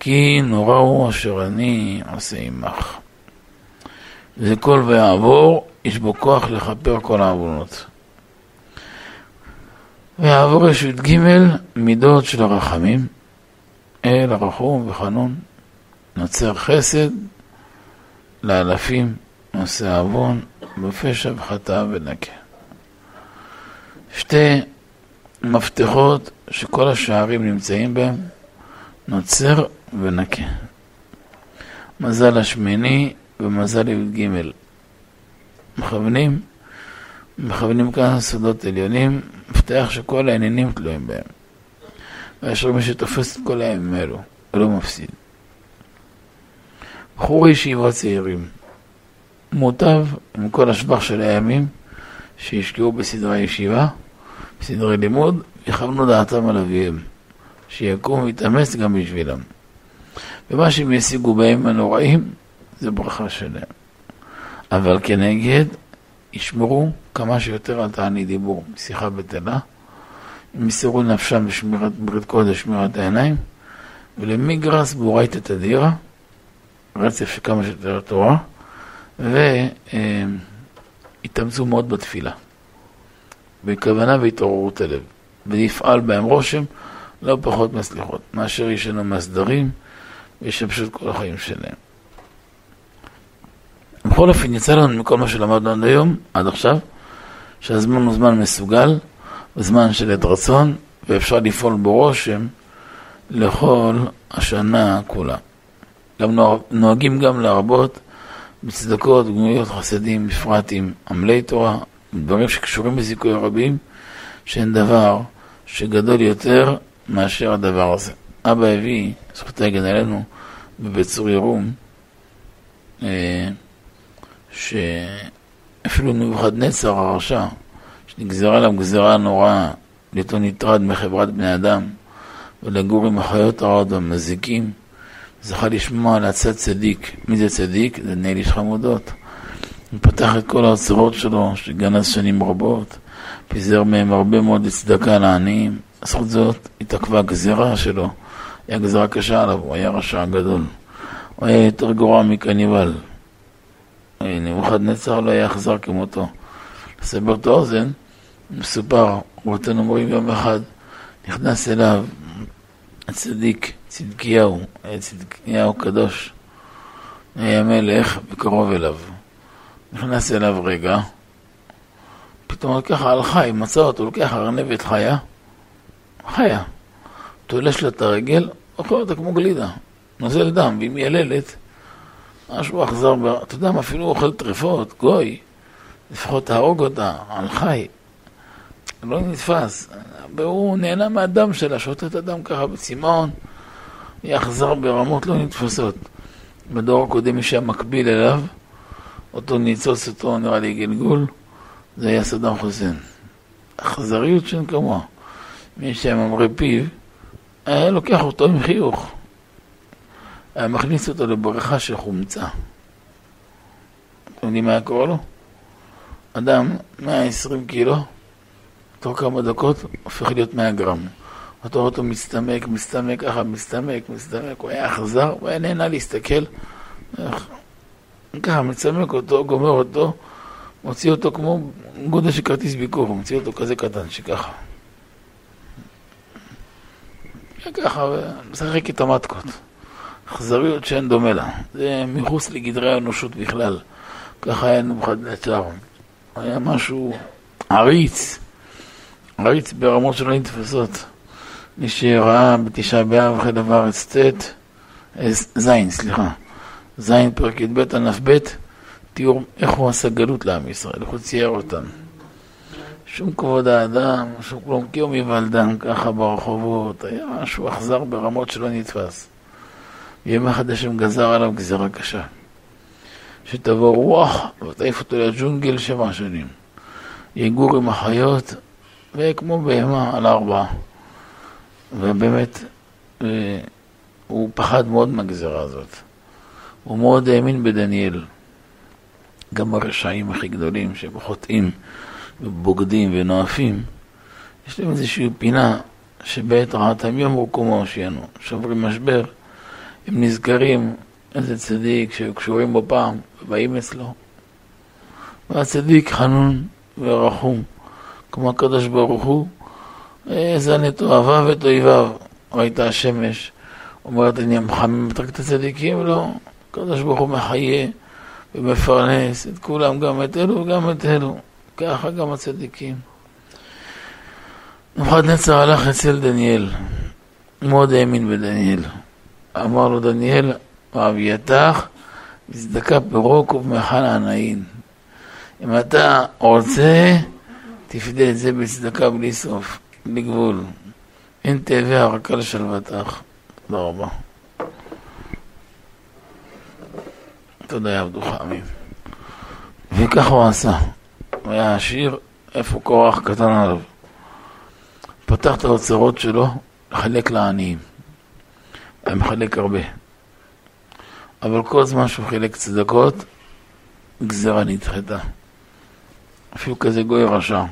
כי נורא הוא אשר אני עושה עמך. זה כל ויעבור, יש בו כוח לכפר כל העוונות. ויעבור יש י"ג מידות של הרחמים, אל הרחום וחנון, נוצר חסד לאלפים, נושא עוון, בפשע וחטא ונקה. שתי מפתחות שכל השערים נמצאים בהם, נוצר ונקה. מזל השמיני ומזל י"ג. מכוונים, מכוונים כאן סודות עליונים, מפתח שכל העניינים תלויים בהם. ויש מי שתופס את כל הימים האלו, ולא מפסיד. בחורי ישיבה צעירים, מוטב עם כל השבח של הימים שהשקיעו בסדרי ישיבה, בסדרי לימוד, יכוונו דעתם על אביהם, שיקום ויתאמץ גם בשבילם. ומה שהם ישיגו בהם הנוראים, זה ברכה שלהם. אבל כנגד, ישמרו כמה שיותר על תענית דיבור, שיחה בטלה, ימסרו נפשם בשמירת ברית קודש, שמירת העיניים, ולמיגרס בורייתא תדירה, רצף של כמה שיותר תורה, והתאמצו מאוד בתפילה, בכוונה והתעוררות הלב, ויפעל בהם רושם לא פחות מהסליחות, מאשר ישנו מהסדרים וישמשו את כל החיים שלהם. בכל אופן, יצא לנו מכל מה שלמדנו עד היום, עד עכשיו, שהזמן הוא זמן מסוגל, זמן של עת רצון, ואפשר לפעול בו רושם לכל השנה כולה. גם נוהגים גם להרבות בצדקות, גמויות, חסדים, בפרט עם עמלי תורה, דברים שקשורים בזיכוי רבים, שאין דבר שגדול יותר מאשר הדבר הזה. אבא הביא, זכותה יגן עלינו, בבית צור ירום, אה, שאפילו נבוכדנצר הרשע, שנגזרה עליו גזירה נוראה, להיות נטרד מחברת בני אדם, ולגור עם החיות הרעות והמזיקים, זכה לשמוע על עצת צדיק. מי זה צדיק? זה בני איש חמודות. הוא פתח את כל האוצרות שלו, שגנז שנים רבות, פיזר מהם הרבה מאוד לצדקה לעניים. בזכות זאת התעכבה הגזירה שלו. היה גזירה קשה עליו, הוא היה רשע גדול. הוא היה יותר גרוע מקניבל. נבוכדנצר לא היה אכזר כמותו. לסבר את האוזן, מסופר, רבותינו אומרים יום אחד, נכנס אליו הצדיק, צדקיהו, היה צדקיהו קדוש, היה מלך וקרוב אליו. נכנס אליו רגע, פתאום ככה על חי, מצא אותו, לוקח ארנבת חיה, חיה, תולש לה את הרגל, אוכל אותה כמו גלידה, נוזל דם, והיא מייללת, משהו אכזר, אתה יודע מה, אפילו אוכל טרפות, גוי, לפחות תהרוג אותה, על חי, לא נתפס, והוא נהנה מהדם שלה, שותה את הדם ככה בצמאון, יחזר ברמות לא נתפסות. בדור הקודם יש שם מקביל אליו, אותו ניצוץ אותו נראה לי גלגול, זה היה סדאם חוסיין. אכזריות שאין כמוה. מי שהיה ממריא פיו, היה לוקח אותו עם חיוך. היה מכניס אותו לבריכה של חומצה. אתם יודעים מה היה קורה לו? אדם, 120 קילו, תוך כמה דקות הופך להיות 100 גרם. אתה רואה אותו מסתמק, מסתמק ככה, מסתמק, מסתמק, הוא היה אכזר, הוא היה נהנה להסתכל. ככה, מצמק אותו, גומר אותו, מוציא אותו כמו גודל של כרטיס ביקור, מוציא אותו כזה קטן, שככה. ככה, משחק את המטקות. אכזריות שאין דומה לה. זה מחוץ לגדרי האנושות בכלל. ככה היה נבוכדנצר. היה משהו עריץ. עריץ ברמות שלא נתפסות. מי שראה בתשעה באב חלב הארץ ט', אה, זין, סליחה, זין פרק י"ב ענף ב', תיאור איך הוא עשה גלות לעם ישראל, איך הוא צייר אותם. שום כבוד האדם, שום כלום, קיום היוולדם ככה ברחובות, היה משהו אכזר ברמות שלא נתפס. יום אחד השם גזר עליו גזירה קשה. שתבוא רוח ותעיף אותו לג'ונגל שבע שנים. יגור עם החיות וכמו בהמה על ארבע. ובאמת, אה, הוא פחד מאוד מהגזרה הזאת. הוא מאוד האמין בדניאל. גם הרשעים הכי גדולים, שהם חוטאים ובוגדים ונואפים, יש להם איזושהי פינה שבעת רעתם יום רוקומו הושיענו, שוברים משבר, הם נזכרים איזה צדיק שהיו קשורים בו פעם, ובאים אצלו. והצדיק חנון ורחום. כמו הקדוש ברוך הוא, זן את אוהביו ואת אויביו. ראית השמש, אומרת אני מחמם רק את הצדיקים? לא. הקדוש ברוך הוא מחיה ומפרנס את כולם, גם את אלו וגם את אלו. ככה גם הצדיקים. נבוכדנצר הלך אצל דניאל, מאוד האמין בדניאל. אמר לו דניאל, ואביתך, מזדקה פירוק ובמחל ענאין. אם אתה רוצה, תפדה את זה בצדקה בלי סוף, בלי גבול. אין תאבי הרקה לשלוותך. תודה רבה. תודה יעבדוך עמים. וכך הוא עשה. הוא היה עשיר, איפה קורח קטן עליו. פתח את האוצרות שלו, חלק לעניים. היה מחלק הרבה. אבל כל זמן שהוא חילק צדקות, גזרה נדחתה. אפילו כזה גוי רשע.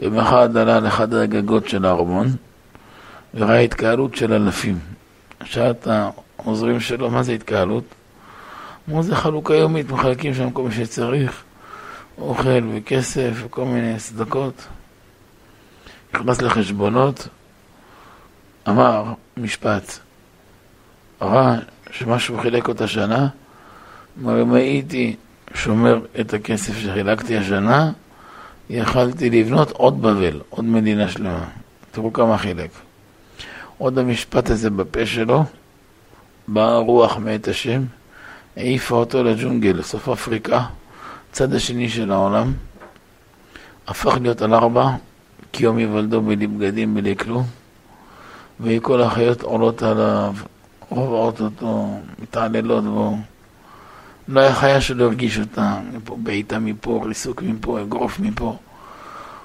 יום אחד עלה לאחד הגגות של הארמון וראה התקהלות של אלפים. שאל את העוזרים שלו, מה זה התקהלות? אמרו, זה חלוקה יומית, מחלקים שם כל מי שצריך, אוכל וכסף וכל מיני צדקות. נכנס לחשבונות, אמר משפט, ראה שמה שהוא חילק אותה שנה, אמר, אם הייתי שומר את הכסף שחילקתי השנה, יכלתי לבנות עוד בבל, עוד מדינה שלמה. תראו כמה חילק. עוד המשפט הזה בפה שלו, באה רוח מאת השם, העיפה אותו לג'ונגל, לסוף אפריקה, צד השני של העולם, הפך להיות על ארבע, כי יום יוולדו בלי בגדים, בלי כלום, וכל החיות עולות עליו, רובעות אותו, מתעללות בו. לא היה חיה שלא הרגיש אותה, מפה בעיטה מפה, ריסוק מפה, אגרוף מפה.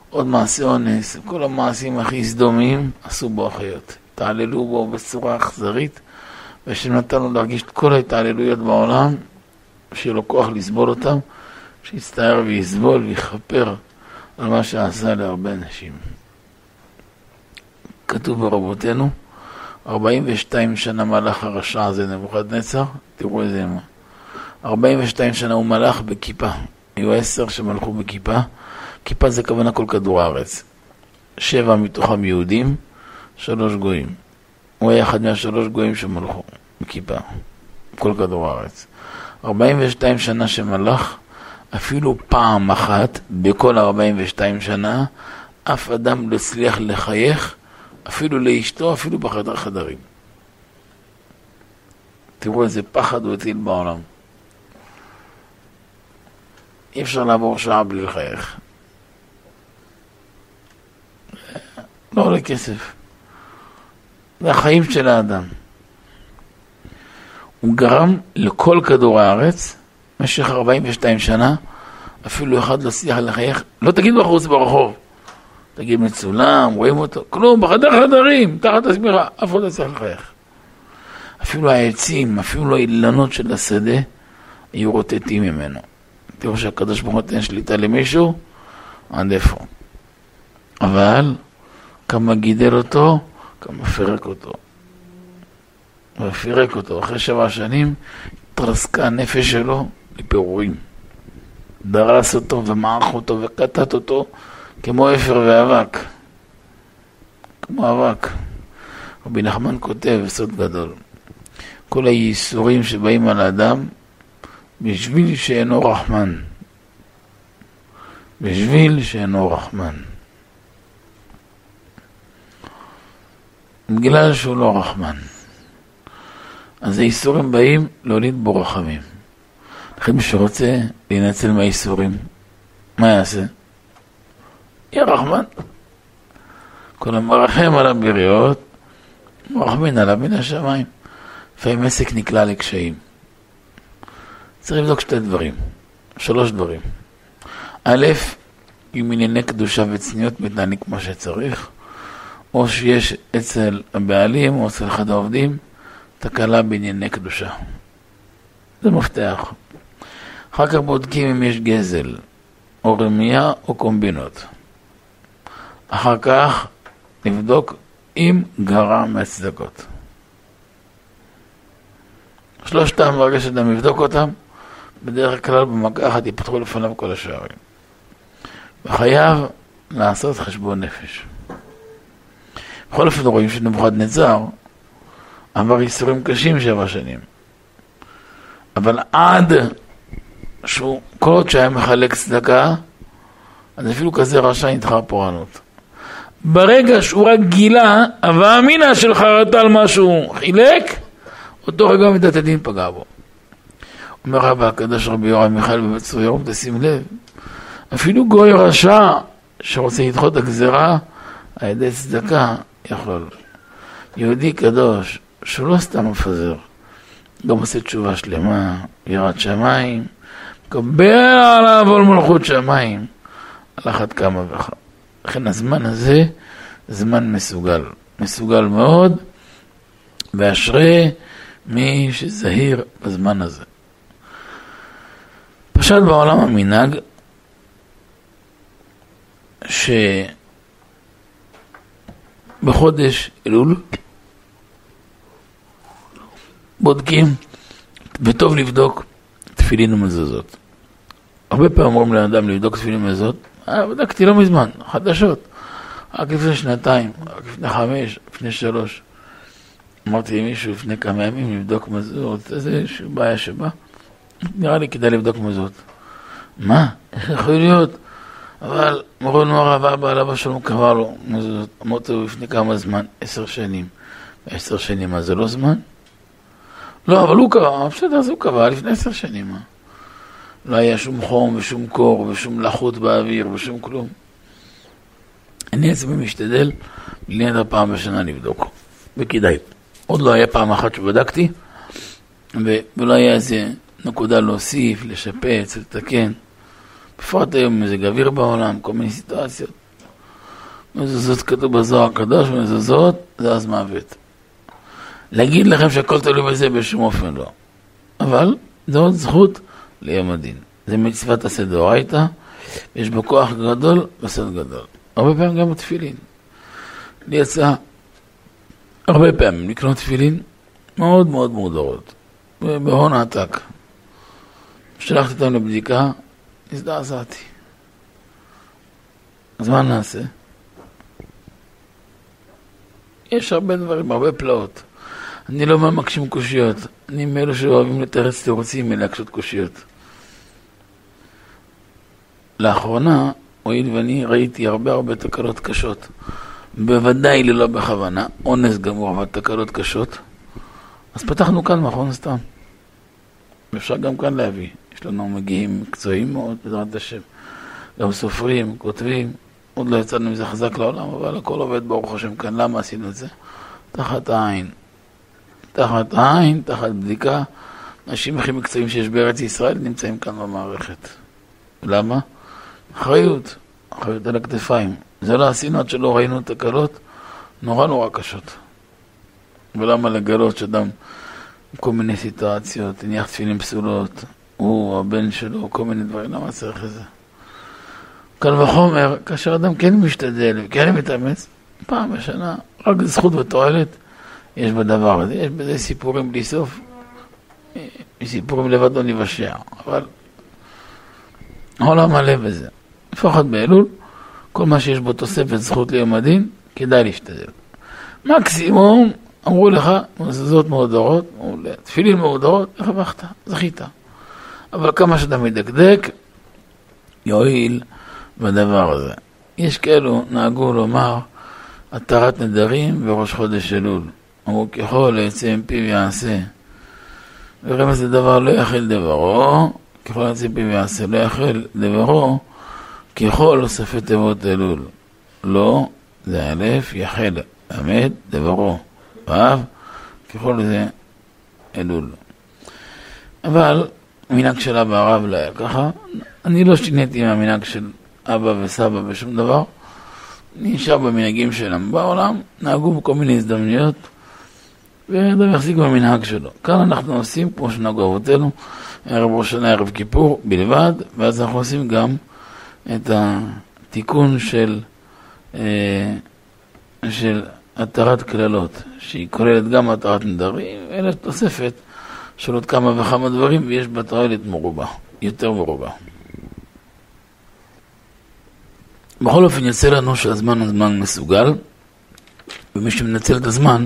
עוד מעשה אונס, כל המעשים הכי סדומיים עשו בו החיות. התעללו בו בצורה אכזרית, ושנתן לו להרגיש את כל ההתעללויות בעולם, שיהיה לו כוח לסבול אותם, שיצטער ויסבול ויכפר על מה שעשה להרבה אנשים. כתוב ברבותינו, 42 שנה מלך הרשע הזה נבוכדנצר, תראו איזה ימה. 42 שנה הוא מלך בכיפה. היו עשר שמלכו בכיפה. כיפה זה כוונה כל כדור הארץ. שבע מתוכם יהודים, שלוש גויים. הוא היה אחד מהשלוש גויים שמלכו בכיפה, כל כדור הארץ. 42 שנה שמלך, אפילו פעם אחת בכל 42 שנה, אף אדם לא הצליח לחייך, אפילו לאשתו, אפילו בחדר חדרים. תראו איזה פחד הוא הטיל בעולם. אי אפשר לעבור שעה בלי לחייך. לא עולה כסף. זה החיים של האדם. הוא גרם לכל כדור הארץ, במשך 42 שנה, אפילו אחד לא הצליח לחייך, לא תגידו בחוץ ברחוב, תגיד מצולם, רואים אותו, כלום, בחדר חדרים, תחת השמירה, אף אחד לא הצליח לחייך. אפילו העצים, אפילו האילנות של השדה, היו רוטטים ממנו. תראו שהקדוש ברוך הוא נותן שליטה למישהו, עד איפה. אבל כמה גידל אותו, כמה פירק אותו. ופירק אותו. אחרי שבע שנים התרסקה הנפש שלו לפירורים. דרס אותו ומעך אותו וקטט אותו כמו אפר ואבק. כמו אבק. רבי נחמן כותב, סוד גדול, כל הייסורים שבאים על האדם בשביל שאינו רחמן. בשביל שאינו רחמן. בגלל שהוא לא רחמן. אז האיסורים באים להוליד בו רחמים. לכן מי שרוצה להינצל מהאיסורים, מה יעשה? יהיה רחמן. כל המרחם על הבריות, מרחמין עליו מן השמיים. לפעמים עסק נקלע לקשיים. צריך לבדוק שתי דברים, שלוש דברים. א', אם ענייני קדושה וצניעות מתנהלים כמו שצריך, או שיש אצל הבעלים או אצל אחד העובדים תקלה בענייני קדושה. זה מפתח. אחר כך בודקים אם יש גזל, או רמייה או קומבינות. אחר כך נבדוק אם גרע מהצדקות. שלושתם, ברגע שאדם יבדוק אותם, בדרך כלל במכה אחת יפתחו לפניו כל השערים. וחייב לעשות חשבון נפש. בכל אופן רואים שנבוכדנצר עבר ייסורים קשים שבע שנים. אבל עד שהוא, כל עוד שהיה מחלק צדקה, אז אפילו כזה רשע נדחה פורענות. ברגע שהוא רק גילה הווה אמינא של חרטה על מה שהוא חילק, אותו רגע מידת הדין פגע בו. אומר רבא הקדוש רבי יורם מיכאל בבית צור תשים לב, אפילו גוי רשע שרוצה לדחות את הגזרה על ידי צדקה, יכול. יהודי קדוש, שהוא לא סתם מפזר, גם עושה תשובה שלמה, יראת שמיים, מקבל עליו עול מלכות שמיים, על אחת כמה וכמה. לכן הזמן הזה זמן מסוגל, מסוגל מאוד, ואשרי מי שזהיר בזמן הזה. פשט בעולם המנהג, שבחודש אלול בודקים, וטוב לבדוק תפילין ומזוזות. הרבה פעמים אומרים לאדם לבדוק תפילין ומזוזות, אה, בדקתי לא מזמן, חדשות. רק לפני שנתיים, רק לפני חמש, לפני שלוש. אמרתי למישהו לפני כמה ימים לבדוק מזוזות, איזה בעיה שבא. נראה לי כדאי לבדוק מזוזות. מה? איך יכול להיות? אבל מורנו הרב אבא עליו השלום קבע לו. אמרתי לו לפני כמה זמן? עשר שנים. עשר שנים, מה זה לא זמן? לא, אבל הוא קבע, בסדר, אז הוא קבע לפני עשר שנים. מה? לא היה שום חום ושום קור ושום לחות באוויר ושום כלום. אני עצמי משתדל בלי פעם בשנה לבדוק, וכדאי. עוד לא היה פעם אחת שבדקתי, ולא היה איזה נקודה להוסיף, לשפץ, לתקן. בפרט היום מזג אוויר בעולם, כל מיני סיטואציות. מזוזות כתוב בזוהר הקדוש, מזוזות זה אז מוות. להגיד לכם שהכל תלוי בזה בשום אופן לא. אבל זו עוד זכות ליום הדין. זה מצוות עשה דאורייתא, יש בו כוח גדול וסוד גדול. הרבה פעמים גם בתפילין. לי יצא הרבה פעמים לקנות תפילין מאוד מאוד מודרות, בהון עתק. שלחתי אותם לבדיקה, הזדעזעתי. אז מה נעשה? יש הרבה דברים, הרבה פלאות. אני לא ממקשים קושיות, אני מאלו שאוהבים לתרץ תירוצים מלהקשות קושיות. לאחרונה, הואיל ואני ראיתי הרבה הרבה תקלות קשות, בוודאי ללא בכוונה, אונס גמור, אבל תקלות קשות, אז פתחנו כאן מכון סתם. אפשר גם כאן להביא. לנו מגיעים מקצועיים מאוד, בעזרת השם. גם סופרים, כותבים, עוד לא יצאנו מזה חזק לעולם, אבל הכל עובד ברוך השם כאן. למה עשינו את זה? תחת העין. תחת העין, תחת בדיקה. אנשים הכי מקצועיים שיש בארץ ישראל נמצאים כאן במערכת. למה? אחריות, אחריות על הכתפיים. זה לא עשינו עד שלא ראינו תקלות נורא נורא קשות. ולמה לגלות שאדם, כל מיני סיטואציות, הניח תפילין פסולות, הוא, הבן שלו, כל מיני דברים, למה צריך את זה? קל וחומר, כאשר אדם כן משתדל וכן מתאמץ, פעם בשנה, רק זכות ותועלת יש בדבר הזה. יש בזה סיפורים בלי סוף, סיפורים לבד לא נבשע, אבל העולם מלא בזה. לפחות באלול, כל מה שיש בו תוספת זכות ליום הדין, כדאי להשתדל. מקסימום, אמרו לך, מזוזות מהודרות, תפילין מהודרות, הרווחת? זכית. אבל כמה שאתה מדקדק, יועיל בדבר הזה. יש כאלו, נהגו לומר, התרת נדרים וראש חודש אלול. אמרו, ככל יצא מפיו יעשה. ורמז לדבר לא יחל דברו, ככל יצא מפיו יעשה, לא יחל דברו, ככל הוספי תיבות אלול. לא, זה א', יחל, אמת, דברו. ו', ככל זה אלול. אבל המנהג של אבא הרב לא היה ככה. אני לא שיניתי מהמנהג של אבא וסבא בשום דבר. אני נשאר במנהגים שלהם בעולם, נהגו בכל מיני הזדמנויות, ואדם יחזיק במנהג שלו. כאן אנחנו עושים, כמו שנהגו אבותינו, ערב ראש שנה, ערב כיפור בלבד, ואז אנחנו עושים גם את התיקון של, אה, של התרת קללות, שהיא כוללת גם התרת נדרים, אלא תוספת של עוד כמה וכמה דברים, ויש בה תועלת מרובה, יותר מרובה. בכל אופן יוצא לנו שהזמן הוא זמן מסוגל, ומי שמנצל את הזמן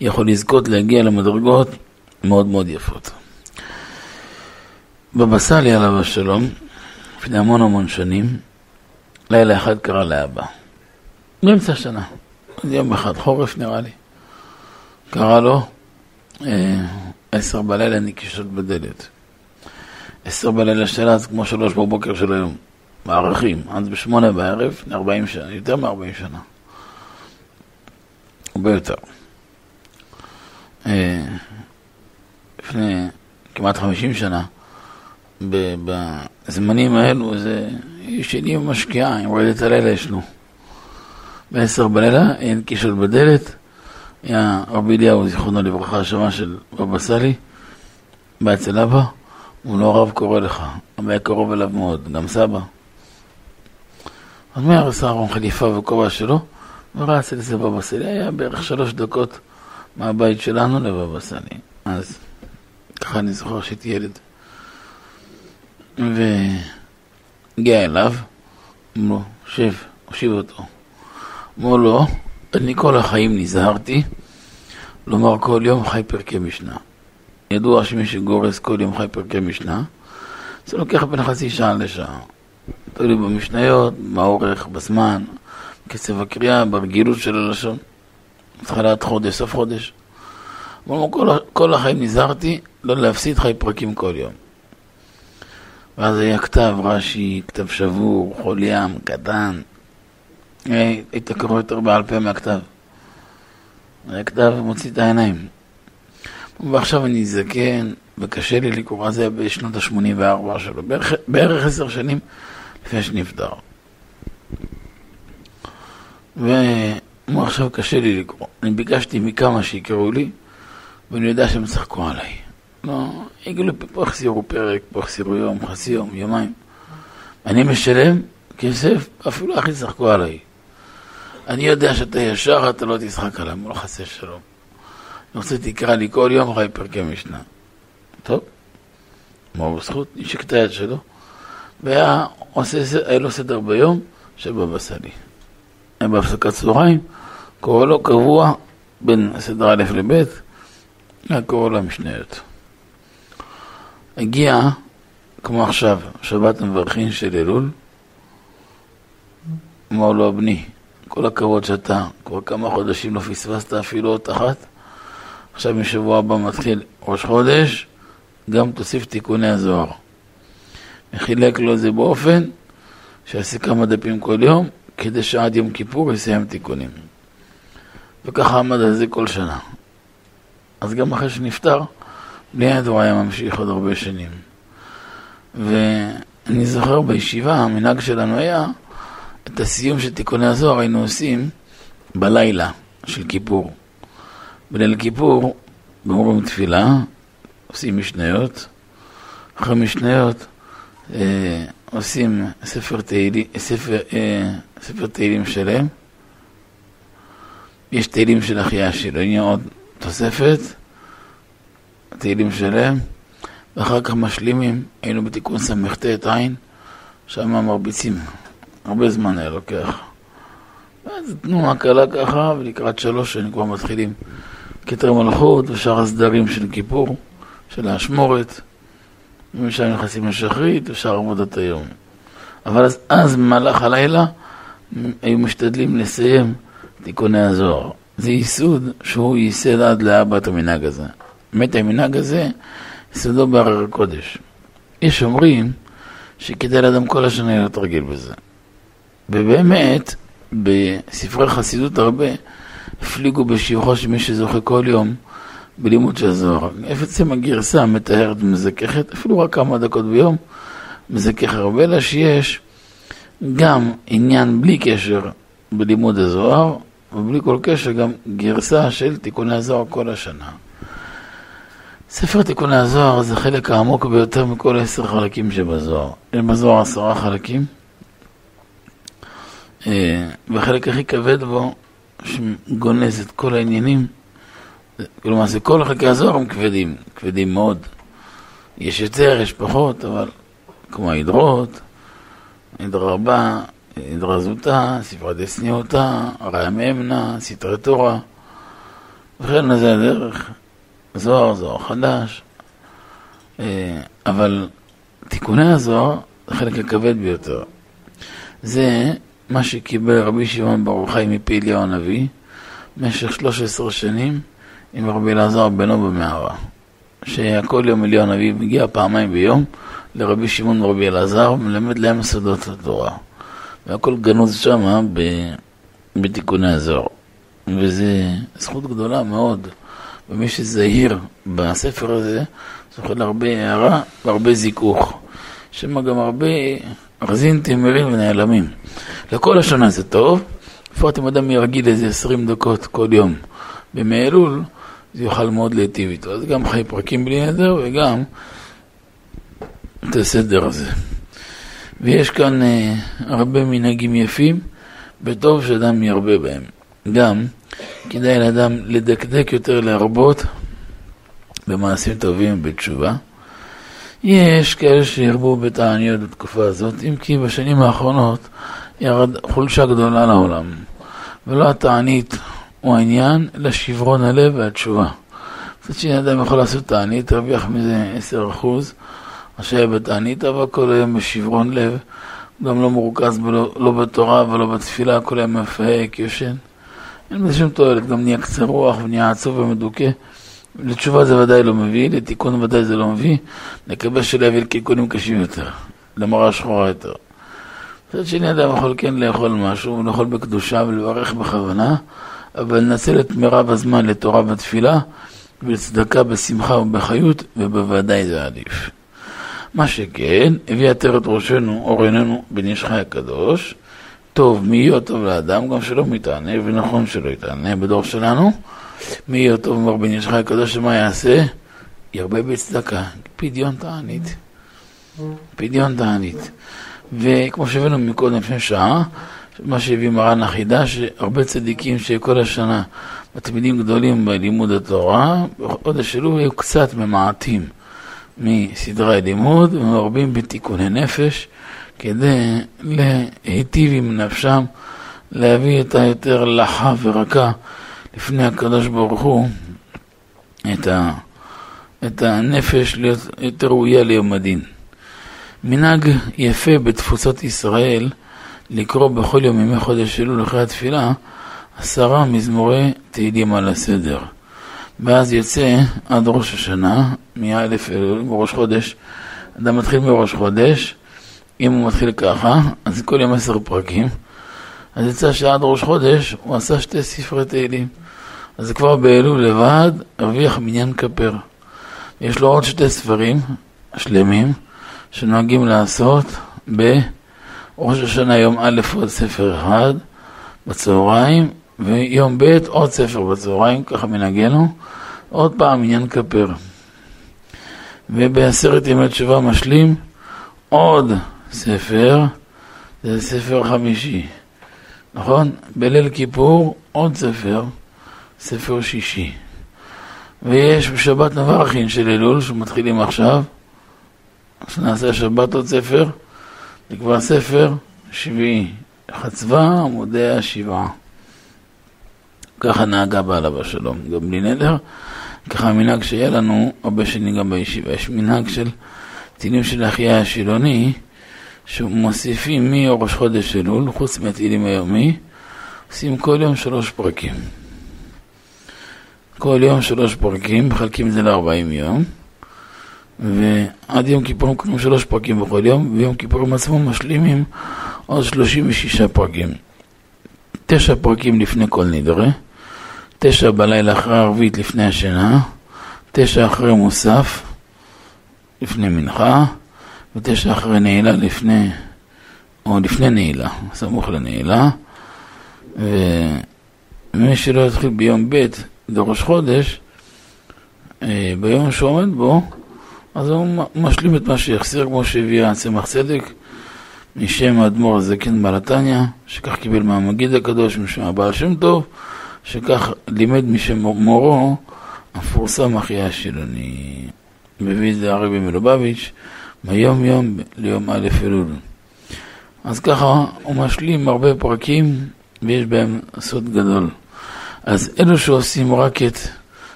יכול לזכות להגיע למדרגות מאוד מאוד יפות. בבא סאלי עליו השלום, לפני המון המון שנים, לילה אחד קרא לאבא, באמצע השנה, יום אחד, חורף נראה לי, קרא לו, אה, עשר בלילה נקישות בדלת. עשר בלילה של אז כמו שלוש בבוקר של היום. מערכים, אז בשמונה בערב, לפני ארבעים שנה, יותר מארבעים שנה. הרבה יותר. אה, לפני כמעט חמישים שנה, בזמנים האלו, זה ישנים משקיעה, עם רדת הלילה ישנו. בעשר בלילה, אין קישול בדלת, היה רבי אליהו, זיכרונו לברכה, שמע של בבא סאלי, בא אצל אבא, הוא לא הרב קורא לך, אבא היה קרוב אליו מאוד, גם סבא. אז מהר עשה ארון חליפה וכובע שלו, ורץ אצל בבא סאלי, היה בערך שלוש דקות מהבית שלנו לבבא סאלי. אז ככה אני זוכר שהייתי ילד. והגיע אליו, אמרו שב, הושיב אותו. אמרו לו, אני כל החיים נזהרתי לומר כל יום חי פרקי משנה. ידוע שמי שגורס כל יום חי פרקי משנה, זה לוקח בין חצי שעה לשעה. תלוי במשניות, באורך, בזמן, קצב הקריאה, ברגילות של הלשון. התחלת חודש, סוף חודש. אמרו, כל, כל החיים נזהרתי לא להפסיד חי פרקים כל יום. ואז היה כתב רש"י, כתב שבור, חול ים, קטן, היית קורא יותר בעל פה מהכתב. היה כתב מוציא את העיניים. ועכשיו אני זקן, וקשה לי לקרוא, זה בשנות ה-84 שלו, בערך, בערך עשר שנים לפני שנפטר. והוא עכשיו קשה לי לקרוא. אני ביקשתי מכמה שיקראו לי, ואני יודע שהם צחקו עליי. לא, יגידו פה החסירו פרק, פה החסירו יום, חצי יום, יומיים. אני משלם כסף, אפילו הכי צחקו עליי. אני יודע שאתה ישר, אתה לא תשחק עליי, לא חסר שלום. אני רוצה תקרא לי כל יום אחרי פרקי משנה. טוב, מה בזכות? נשק את היד שלו, והיה לו סדר ביום של בבא סאלי. היה בהפסקת צהריים, קורא לו קבוע בין סדר א' לב', היה קורא לו המשניות. הגיע, כמו עכשיו, שבת המברכין של אלול, אמר לו, בני, כל הכבוד שאתה כבר כמה חודשים לא פספסת אפילו אות אחת, עכשיו משבוע הבא מתחיל ראש חודש, גם תוסיף תיקוני הזוהר. וחילק לו את זה באופן שיעשה כמה דפים כל יום, כדי שעד יום כיפור יסיים תיקונים. וככה עמד על זה כל שנה. אז גם אחרי שנפטר, בלי הוא היה ממשיך עוד הרבה שנים. ואני זוכר בישיבה, המנהג שלנו היה, את הסיום של תיקוני הזוהר היינו עושים בלילה של כיפור. בליל כיפור, גומרים תפילה, עושים משניות, אחרי משניות אה, עושים ספר תהילים, ספר, אה, ספר תהילים שלם. יש תהילים של אחיה שלו, הנה עוד תוספת, תהילים שלם, ואחר כך משלימים, היינו בתיקון ס"ט עין, שם מרביצים, הרבה זמן היה לוקח. ואז תנועה קלה ככה, ולקראת שלוש שנים כבר מתחילים כתר מלכות ושאר הסדרים של כיפור, של האשמורת, ומשם נכנסים לשחרית ושאר עבודת היום. אבל אז, אז במהלך הלילה היו משתדלים לסיים תיקוני הזוהר. זה ייסוד שהוא ייסד עד לאבא את המנהג הזה. באמת המנהג הזה, יסודו בהר הקודש. יש אומרים שכדאי לאדם כל השנה להיות רגיל בזה. ובאמת, בספרי חסידות הרבה הפליגו בשיוחו של מי שזוכה כל יום בלימוד של הזוהר. עצם הגרסה מתארת ומזככת, אפילו רק כמה דקות ביום, מזכך הרבה, אלא שיש גם עניין בלי קשר בלימוד הזוהר, ובלי כל קשר גם גרסה של תיקוני הזוהר כל השנה. ספר תיקוני הזוהר זה החלק העמוק ביותר מכל עשר חלקים שבזוהר. יש בזוהר עשרה חלקים, והחלק הכי כבד בו, שגונז את כל העניינים, כלומר, זה כל חלקי הזוהר הם כבדים, כבדים מאוד. יש יותר, יש פחות, אבל כמו ההדרות, הדרה רבה, הדרה זוטה, ספרת דסניותה, ראיה מאמנה, סתרי תורה, וכן זה הדרך. זוהר, זוהר חדש, אה, אבל תיקוני הזוהר החלק הכבד ביותר. זה מה שקיבל רבי שמעון ברוך חי מפי אליהו הנביא במשך 13 שנים עם רבי אלעזר בנו במערה. שכל יום אליהו הנביא מגיע פעמיים ביום לרבי שמעון ורבי אלעזר ומלמד להם סודות התורה. והכל גנוז שם בתיקוני הזוהר. וזו זכות גדולה מאוד. ומי שזהיר בספר הזה, זוכה להרבה הערה והרבה זיכוך. שם גם הרבה רזין תימרים ונעלמים. לכל השנה זה טוב, לפחות אם אדם ירגיל איזה עשרים דקות כל יום בימי זה יוכל מאוד להיטיב איתו. אז גם חי פרקים בלי נדר וגם את הסדר הזה. ויש כאן אה, הרבה מנהגים יפים, וטוב שאדם ירבה בהם. גם כדאי לאדם לדקדק יותר להרבות במעשים טובים בתשובה. יש כאלה שירבו בתעניות בתקופה הזאת, אם כי בשנים האחרונות ירד חולשה גדולה לעולם. ולא התענית הוא העניין, אלא שברון הלב והתשובה. מצד שני אדם יכול לעשות תענית, תרוויח מזה 10%, מה שהיה בתענית, אבל כל היום בשברון לב, גם לא מורכז בלא, לא בתורה ולא בתפילה, כל היום מפהק, יושן. אין בזה שום תועלת, גם נהיה קצר רוח ונהיה עצוב ומדוכא. לתשובה זה ודאי לא מביא, לתיקון ודאי זה לא מביא, נקווה שלא יביא לתיקונים קשים יותר, למראה שחורה יותר. מצד שני, אדם יכול כן לאכול משהו, לאכול בקדושה ולברך בכוונה, אבל לנצל את מירב הזמן לתורה ותפילה, ולצדקה בשמחה ובחיות, ובוודאי זה עדיף. מה שכן, הביא עטרת ראשנו, אור עינינו, בן איש חי הקדוש, טוב, מי יהיה טוב לאדם, גם שלא מתענה, ונכון שלא יתענה בדור שלנו. מי טוב, אמר בן איש חי הקדוש, שמה יעשה? ירבה בצדקה, פדיון תענית. פדיון תענית. וכמו שהבאנו מקודם לפני שעה, מה שהביא מרן החידה, שהרבה צדיקים שכל השנה מתמידים גדולים בלימוד התורה, בחודש אלול היו קצת ממעטים מסדרי הלימוד ומרבים בתיקוני נפש כדי להיטיב עם נפשם, להביא את היותר לחה ורכה לפני הקדוש ברוך הוא, את, ה, את הנפש להיות יותר ראויה ליום הדין. מנהג יפה בתפוצות ישראל לקרוא בכל יום ימי חודש אלול אחרי התפילה עשרה מזמורי תהילים על הסדר. ואז יוצא עד ראש השנה, מאלף אלול, בראש חודש, אדם מתחיל מראש חודש, אם הוא מתחיל ככה, אז כל יום עשר פרקים, אז יצא שעד ראש חודש הוא עשה שתי ספרי תהילים. אז כבר באלול לבד הרוויח מניין כפר. יש לו עוד שתי ספרים שלמים שנוהגים לעשות בראש השנה יום א' עוד ספר אחד בצהריים ויום ב' עוד ספר בצהריים, ככה מנהגנו, עוד פעם עניין כפר. ובעשרת ימי תשובה משלים עוד ספר, זה ספר חמישי, נכון? בליל כיפור עוד ספר, ספר שישי. ויש בשבת נברכין של אלול, שמתחילים עכשיו, שנעשה שבת עוד ספר, כבר ספר שביעי, חצבה עמודי השבעה. ככה נהגה בעליו השלום, גם בלי נדר. ככה המנהג שיהיה לנו הרבה שנים גם בישיבה. יש מנהג של תהילים של אחיה השילוני, שמוסיפים מראש חודש אלול, חוץ מהתהילים היומי, עושים כל יום שלוש פרקים. כל יום שלוש פרקים, מחלקים את זה לארבעים יום, ועד יום כיפור מקבלים שלוש פרקים בכל יום, ויום כיפור עם עצמו משלימים עוד שלושים ושישה פרקים. תשע פרקים לפני כל נדרה. תשע בלילה אחרי ערבית לפני השינה, תשע אחרי מוסף לפני מנחה, ותשע אחרי נעילה לפני, או לפני נעילה, סמוך לנעילה. ומי שלא יתחיל ביום ב' לראש חודש, אה, ביום שעומד בו, אז הוא משלים את מה שהחסיר, כמו שהביאה צמח צדק, משם האדמו"ר הזקן בעל התניא, שכך קיבל מהמגיד הקדוש, משם הבעל שם טוב. שכך לימד משם מורו המפורסם אחיה השילוני. מביא את זה הרבי מלובביץ' מיום יום ליום א' אלול. אז ככה הוא משלים הרבה פרקים ויש בהם סוד גדול. אז אלו שעושים רק את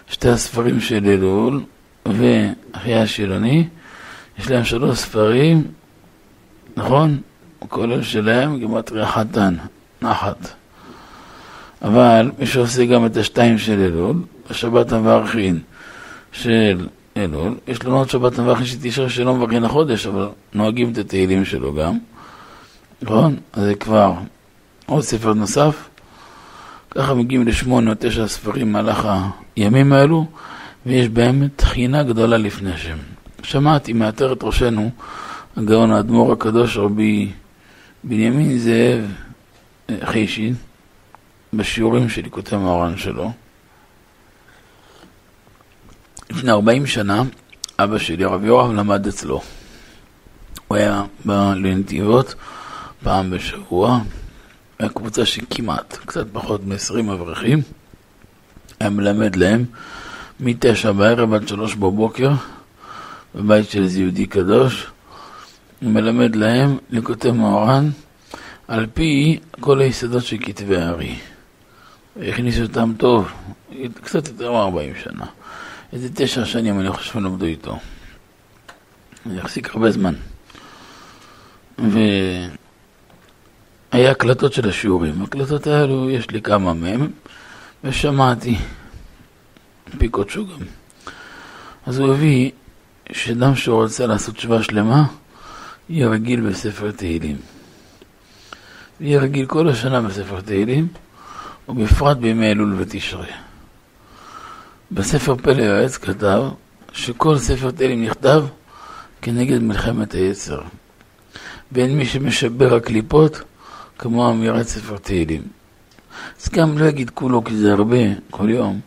שתי הספרים של אלול ואחיה השילוני, יש להם שלוש ספרים, נכון? כולל שלהם גימטריה חתן, נחת. אבל מי שעושה גם את השתיים של אלול, השבת המברכין של אלול, יש לנו עוד שבת המברכין של תשרה שלא מברכין החודש, אבל נוהגים את התהילים שלו גם, נכון? אז זה כבר עוד ספר נוסף. ככה מגיעים לשמונה או תשע ספרים במהלך הימים האלו, ויש בהם תחינה גדולה לפני השם. שמעתי מעטרת ראשנו הגאון האדמו"ר הקדוש רבי בנימין זאב חישין, בשיעורים שלי, כותב מרן שלו. לפני 40 שנה, אבא שלי, הרב יואב, למד אצלו. הוא היה בא לנתיבות פעם בשבוע, היה קבוצה שכמעט, קצת פחות מ-20 אברכים. היה מלמד להם מתשע בערב עד שלוש בבוקר, בבית של איזה יהודי קדוש. מלמד להם לכותב מרן על פי כל היסודות של כתבי הארי. הכניס אותם טוב, קצת יותר מ-40 שנה. איזה תשע שנים אני חושב שהם למדו איתו. זה יחזיק הרבה זמן. והיה הקלטות של השיעורים. הקלטות האלו, יש לי כמה מהם, ושמעתי, פי קודשו גם. אז הוא הביא שאדם שרוצה לעשות תשובה שלמה, יהיה רגיל בספר תהילים. יהיה רגיל כל השנה בספר תהילים, ובפרט בימי אלול ותשרי. בספר פלא יועץ כתב שכל ספר תהילים נכתב כנגד מלחמת היצר. ואין מי שמשבר הקליפות כמו אמירת ספר תהילים. אז גם לא אגיד כולו כי זה הרבה, כל יום,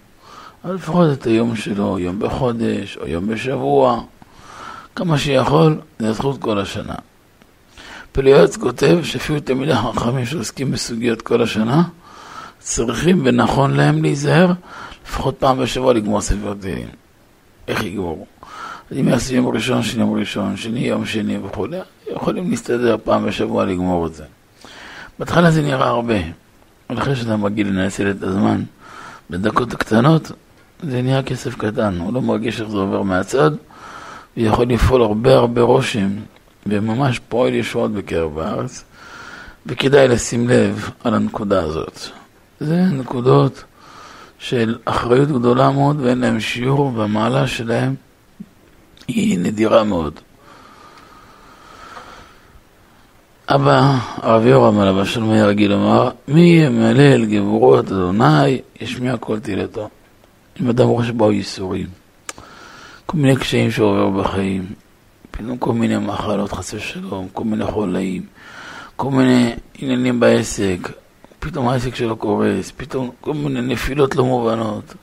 אבל לפחות את היום שלו, יום בחודש או יום בשבוע, כמה שיכול, זה זכות כל השנה. פליאץ כותב שאפילו תלמידי החכמים שעוסקים בסוגיות כל השנה, צריכים ונכון להם להיזהר לפחות פעם בשבוע לגמור ספר תהילים. איך יגמרו? אם יעשו יום ראשון, שני יום ראשון, שני יום שני וכולי, יכולים להסתדר פעם בשבוע לגמור את זה. בהתחלה זה נראה הרבה, אבל אחרי שאתה מגיע לנצל את הזמן בדקות קטנות, זה נהיה כסף קטן, הוא לא מרגיש איך זה עובר מהצד, ויכול לפעול הרבה הרבה רושם, וממש פועל ישועות בקרב הארץ, וכדאי לשים לב על הנקודה הזאת. זה נקודות של אחריות גדולה מאוד ואין להם שיעור, והמעלה שלהם היא נדירה מאוד. אבא, הרב יורם עליו השלום היה רגיל לומר, מי ימלא אל גבורות אדוני, ישמיע כל תהילתו. אם אדם רואה שבאו ייסורים, כל מיני קשיים שעובר בחיים, פתאום כל מיני מחלות, חס ושלום, כל מיני חולאים, כל מיני עניינים בעסק, פתאום העסק שלו קורס, פתאום כל מיני נפילות לא מובנות.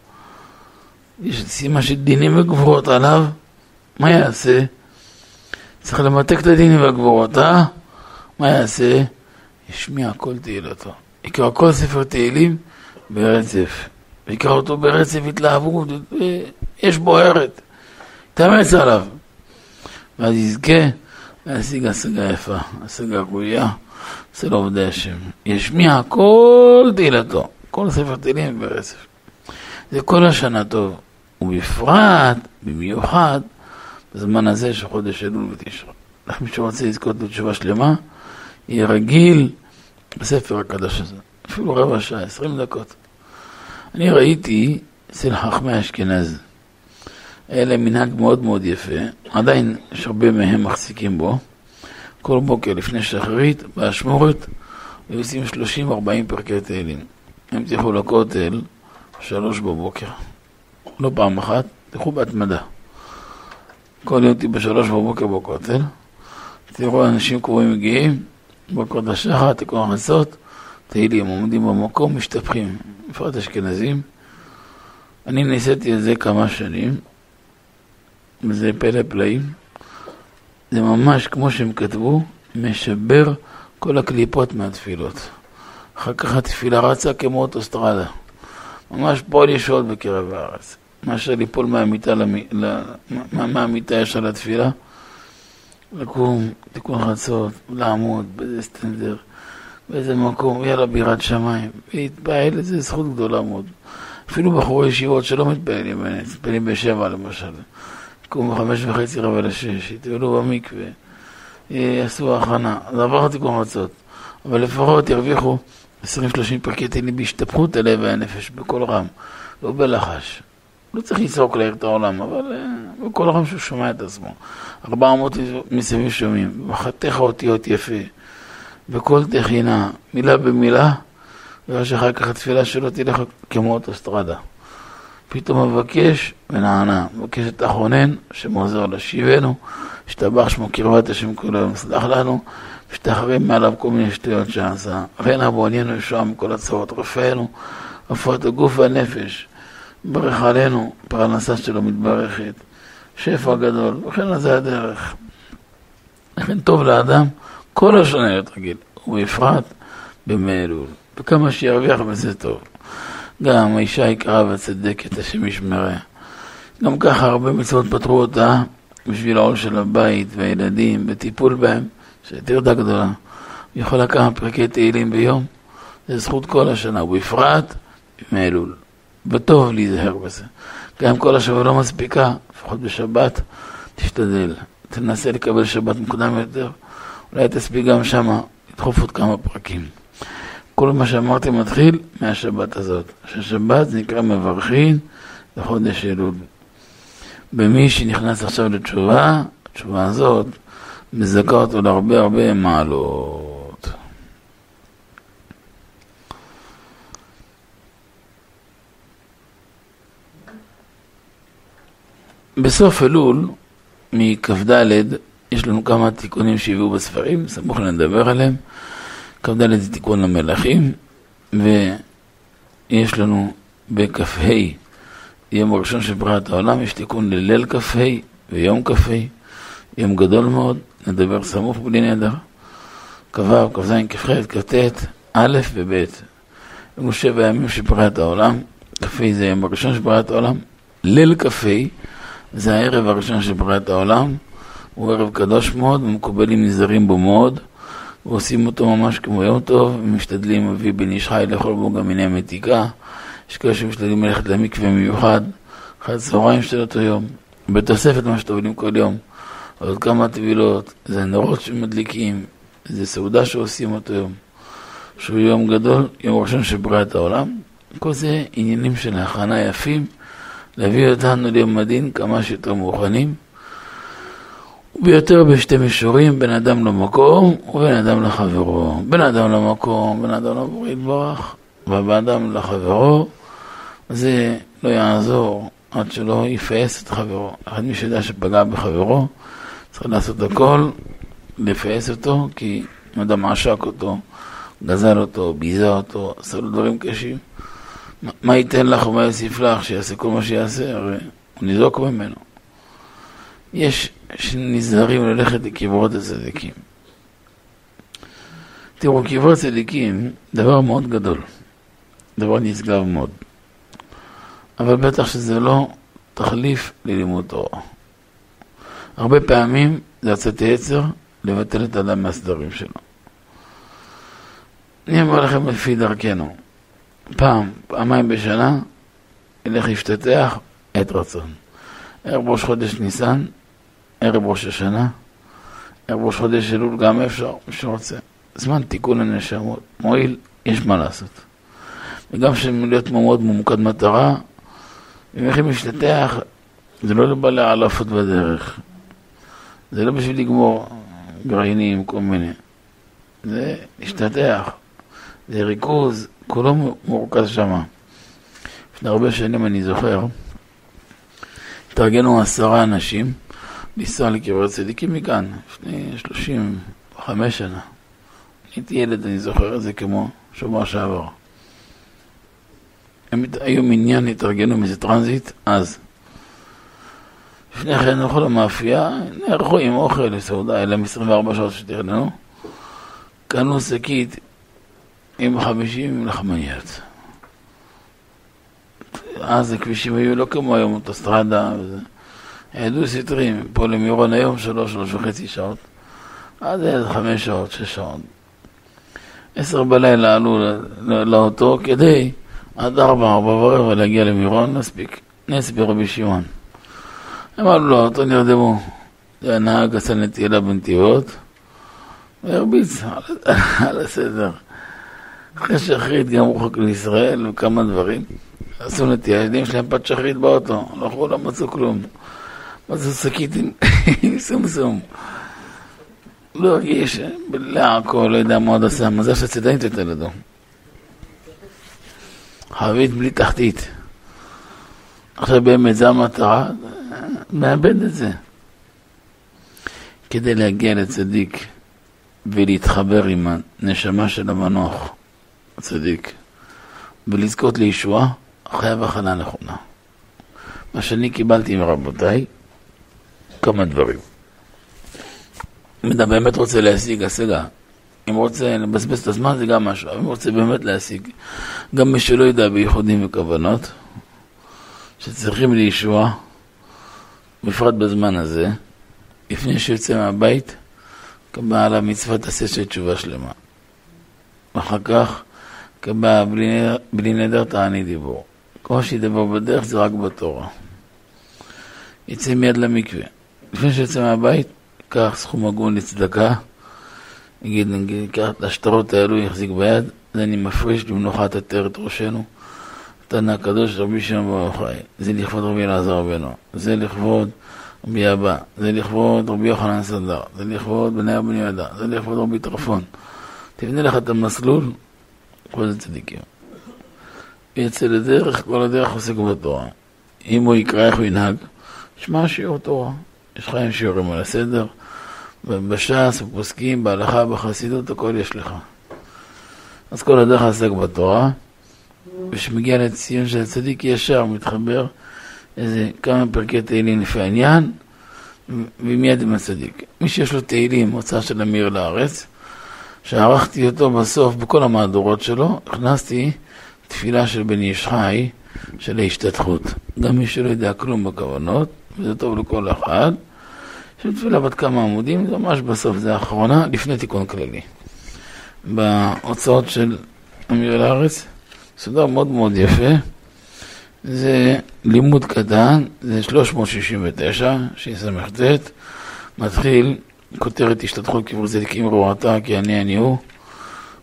יש סימה של דינים וגבורות עליו, מה יעשה? צריך למתק את הדינים והגבורות, אה? מה יעשה? ישמיע כל תהילתו. יקרא כל ספר תהילים ברצף. ויקרא אותו ברצף התלהבות, יש בוערת. תאמץ עליו. ואז יזכה להשיג השגה יפה, השגה ראויה. אצל עובדי השם. ישמיע כל תהילתו, כל ספר תהילים ברצף. זה כל השנה טוב, ובפרט, במיוחד, בזמן הזה של חודש אלול ותשרה. מי שרוצה לזכות לתשובה שלמה, יהיה רגיל בספר הקדוש הזה. אפילו רבע שעה, עשרים דקות. אני ראיתי אצל חכמי אשכנז, להם מנהג מאוד מאוד יפה, עדיין יש הרבה מהם מחזיקים בו. כל בוקר לפני שחרית, באשמורת, היו עושים 30-40 פרקי תהילים. הם תלכו לכותל, שלוש בבוקר. לא פעם אחת, תלכו בהתמדה. כל יום תהיו בשלוש בבוקר בכותל, תראו אנשים קרובים מגיעים, בקוד השחר, תיקון הכנסות, תהילים עומדים במקום, משתפכים, בפרט אשכנזים. אני ניסיתי את זה כמה שנים, וזה פלא פלאים. זה ממש כמו שהם כתבו, משבר כל הקליפות מהתפילות. אחר כך התפילה רצה כמו אוטוסטרדה. ממש פועל ישועות בקרב הארץ. מאשר ליפול מהמיטה, למי, מהמיטה ישר לתפילה, לקום, תיקון חצות, לעמוד, באיזה סטנדר, באיזה מקום, יאללה בירת שמיים, להתפעל, איזה זכות גדולה מאוד. אפילו בחורי ישיבות שלא מתפעלים, מתפעלים בשבע למשל. יקומו בחמש וחצי רבע לשש, יטבלו במקווה, יעשו הכנה, אז עבר תיקון מצות, אבל לפחות ירוויחו 20-30 פרקי תהילים בהשתפכות הלב והנפש, בקול רם, לא בלחש. לא צריך לצעוק להעיר את העולם, אבל uh, בקול רם שהוא שומע את עצמו. 400 מסביב שומעים, בחתיך אותיות יפה, בקול תחינה, מילה במילה, ואחר כך התפילה שלו תלך כמו אוטוסטרדה. פתאום מבקש ונענה, מבקש את החונן, שמעוזר לשיבנו, השתבח שמו קרבת השם כל היום, סלח לנו, משתחררים מעליו כל מיני שטויות שעשה. רנה בעוניינו ישועה מכל הצרות, רפאנו, רפואת הגוף והנפש, ברך עלינו, פרנסה שלו מתברכת, שפע גדול, וכן זה הדרך. לכן טוב לאדם כל השנה להיות רגיל, ובפרט בימי אלול, וכמה שירוויח בזה טוב. גם האישה יקרה והצדקת, השם ישמריה. גם ככה הרבה מצוות פתרו אותה בשביל העול של הבית והילדים, בטיפול בהם, שטרדה גדולה. הוא יכול לקחת פרקי תהילים ביום, זה זכות כל השנה, ובפרט בימי אלול. וטוב להיזהר בזה. גם כל השבוע לא מספיקה, לפחות בשבת, תשתדל. תנסה לקבל שבת מוקדם יותר, אולי תספיק גם שמה, לדחוף עוד כמה פרקים. כל מה שאמרתי מתחיל מהשבת הזאת. שהשבת זה נקרא מברכין לחודש אלול. במי שנכנס עכשיו לתשובה, התשובה הזאת מזכה אותו להרבה הרבה מעלות. בסוף אלול, מכ"ד, יש לנו כמה תיקונים שהביאו בספרים, סמוך לדבר עליהם. כ"ד זה תיקון למלכים, ויש לנו בכ"ה יום הראשון של בריאת העולם, יש תיקון לליל כ"ה ויום כ"ה, יום גדול מאוד, נדבר סמוך בלי נדר. כ"ו, כ"ז, כ"ח, כ"ט, א' וב'. היו שבע ימים של בריאת העולם, כ"ה זה יום הראשון של בריאת העולם, ליל כ"ה זה הערב הראשון של בריאת העולם, הוא ערב קדוש מאוד, ומקובלים נזהרים בו מאוד, ועושים אותו ממש כמו יום טוב, ומשתדלים אבי בן איש חי לאכול בו גם מיני מתיקה, יש כאלה שמשתדלים ללכת למקווה מיוחד, אחרי הצהריים של אותו יום, בתוספת מה שטובלים כל יום, עוד כמה טבילות, זה נרות שמדליקים, זה סעודה שעושים אותו יום, שהוא יום גדול, יום ראשון של בריאת העולם, כל זה עניינים של הכנה יפים, להביא אותנו ליום הדין כמה שיותר מוכנים. וביותר בשתי מישורים, בין אדם למקום ובין אדם לחברו. בין אדם למקום, בין אדם לבורא יתברך, ובין אדם לחברו, זה לא יעזור עד שלא יפעס את חברו. אחד מי שיודע שפגע בחברו, צריך לעשות הכל, לפעס אותו, כי אם אדם עשק אותו, גזל אותו, ביזה אותו, עשה לו דברים קשים. מה ייתן לך ומה יוסיף לך, שיעשה כל מה שיעשה, הרי הוא ניזוק ממנו. יש שנזהרים ללכת לקברות הצדיקים. תראו, קברות צדיקים, דבר מאוד גדול, דבר נשגב מאוד. אבל בטח שזה לא תחליף ללימוד תורה. הרבה פעמים זה יצאת יצר לבטל את האדם מהסדרים שלו. אני אומר לכם לפי דרכנו, פעם, פעמיים בשנה, ילך להשתטח עת רצון. ערב ראש חודש ניסן, ערב ראש השנה, ערב ראש חודש אלול גם אפשר, מי שרוצה. זמן תיקון הנשמות, מועיל, יש מה לעשות. וגם להיות מאוד ממוקד מטרה, אם יכולים להשתטח, זה לא לבעלי העלפות בדרך. זה לא בשביל לגמור גרעינים, כל מיני. זה להשתטח, זה ריכוז, כולו מורכז שמה. לפני הרבה שנים אני זוכר, התארגנו עשרה אנשים לנסוע לקבר צדיקים מכאן, לפני שלושים וחמש שנה. הייתי ילד, אני זוכר את זה כמו שבוע שעבר. הם היו מניין, התארגנו מאיזה טרנזיט, אז. לפני כן הלכו למאפייה, נערכו עם אוכל לסעודה, אלה 24 שעות שתכננו. קנו שקית עם 50 לחמניות. אז הכבישים היו לא כמו היום, אוטוסטרדה וזה. ידעו סטרים, פה למירון היום שלוש, שלוש וחצי שעות. אז היה איזה חמש שעות, שש שעות. עשר בלילה עלו לאוטו כדי עד ארבע, ארבע ורבע להגיע למירון, נספיק. נס ברבי שמעון. הם עלו לאוטו, נרדמו. זה היה נהג עשה נטילה בנתיבות, והרביץ על *laughs* הסדר. אחרי שחרית גם רוחק לישראל וכמה דברים. עשו נטייה, הילדים שלהם פת שחרית באוטו, הלכו, לא מצאו כלום. מצאו שקית עם *laughs* סומסום. לא הרגיש, לעכו, לא יודע מה עוד עשה, מזל שהצידנית יותר לידו. חבית בלי תחתית. עכשיו באמת זו המטרה, מאבד את זה. כדי להגיע לצדיק ולהתחבר עם הנשמה של המנוח. הצדיק, ולזכות לישועה, חייב הכנה נכונה. מה שאני קיבלתי מרבותיי, כמה דברים. אם אתה באמת רוצה להשיג השגה, אם רוצה לבזבז את הזמן זה גם משהו, אם רוצה באמת להשיג, גם מי שלא יודע בייחודים וכוונות, שצריכים לישועה, בפרט בזמן הזה, לפני שיוצא מהבית, קבע עליו מצוות תעשה של תשובה שלמה. ואחר כך קבע בלי נדר תעני דיבור. כל שידבר בדרך זה רק בתורה. יצא מיד למקווה. לפני שיוצא מהבית, קח סכום הגון לצדקה, נגיד, נגיד, קח את השטרות האלו, יחזיק ביד, זה אני מפריש למנוחת עטרת ראשנו. תנא הקדוש רבי שמעון ברוך חי. זה לכבוד רבי אלעזר רבנו, זה לכבוד רבי אבא, זה לכבוד רבי יוחנן סנדר, זה לכבוד בני אבני יהודה, זה לכבוד רבי טרפון. תבנה לך את המסלול כל זה צדיקים. יצא לדרך, כל הדרך עוסק בתורה. אם הוא יקרא איך הוא ינהג, שמע שיעור תורה. יש לך שיעורים על הסדר, בש"ס, בפוסקים, בהלכה, בחסידות, הכל יש לך. אז כל הדרך עוסק בתורה, וכשמגיע לציון של צדיק ישר, מתחבר איזה כמה פרקי תהילים לפי העניין, ומיד עם הצדיק. מי שיש לו תהילים, הוצאה של אמיר לארץ, שערכתי אותו בסוף בכל המהדורות שלו, הכנסתי תפילה של בן איש חי, של ההשתתחות. גם מי שלא יודע כלום בכוונות, וזה טוב לכל אחד, של תפילה בת כמה עמודים, זה ממש בסוף, זה האחרונה, לפני תיקון כללי. בהוצאות של אמיר לארץ, סודר מאוד מאוד יפה. זה לימוד קטן, זה 369, שס"ט, מתחיל, כותרת השתתחות כיוון צדיקים רועתה, כי אני אני הוא,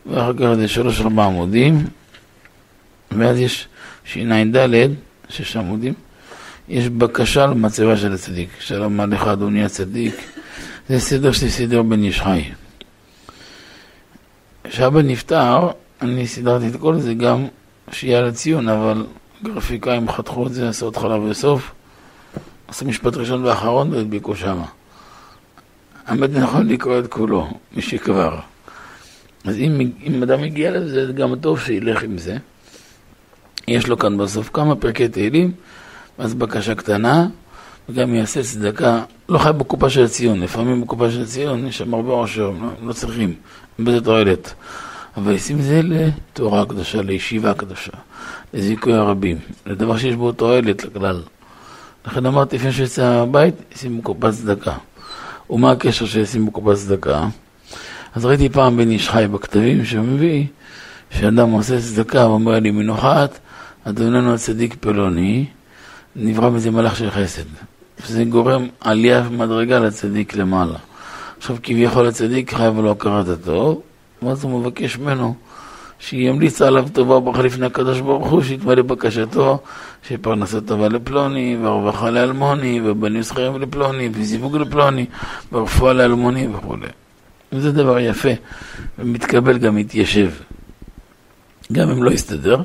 ואחר כך זה שלוש ארבע עמודים, ואז יש שע"ד, שש עמודים, יש בקשה למצבה של הצדיק. שלום עליך אדוני הצדיק, זה סדר של סדר בן איש חי. כשאבא נפטר, אני סידרתי את כל זה גם שיהיה לציון, אבל גרפיקאים חתכו את זה, עשו התחלה וסוף, עשו משפט ראשון ואחרון והדביקו שמה. האמת נכון לקרוא את כולו, מי שכבר. אז אם, אם אדם מגיע לזה, זה גם טוב שילך עם זה. יש לו כאן בסוף כמה פרקי תהילים, ואז בקשה קטנה, וגם יעשה צדקה, לא חייב בקופה של הציון, לפעמים בקופה של הציון יש שם הרבה עושר, לא, לא צריכים, בזה תועלת. אבל ישים זה לתורה הקדושה, לישיבה הקדושה, לזיכוי הרבים, לדבר שיש בו תועלת לכלל. לכן אמרתי, לפני שיצא מהבית, ישים בקופת צדקה. ומה הקשר שישים בקופת צדקה? אז ראיתי פעם בן איש חי בכתבים שמביא, שאדם עושה צדקה ואומר לי מנוחת, אדוננו הצדיק פלוני, נברא מזה מלאך של חסד. שזה גורם עלייה ומדרגה לצדיק למעלה. עכשיו כביכול הצדיק חייב לו הכרת הטוב, ואז הוא מבקש ממנו שימליץ עליו טובה וברכה לפני הקדוש ברוך הוא, שיתמלא בקשתו, שפרנסה טובה לפלוני, והרווחה לאלמוני, ובנים זכרים לפלוני, וזיווג לפלוני, ורפואה לאלמוני וכו'. וזה דבר יפה, ומתקבל גם מתיישב. גם אם לא יסתדר,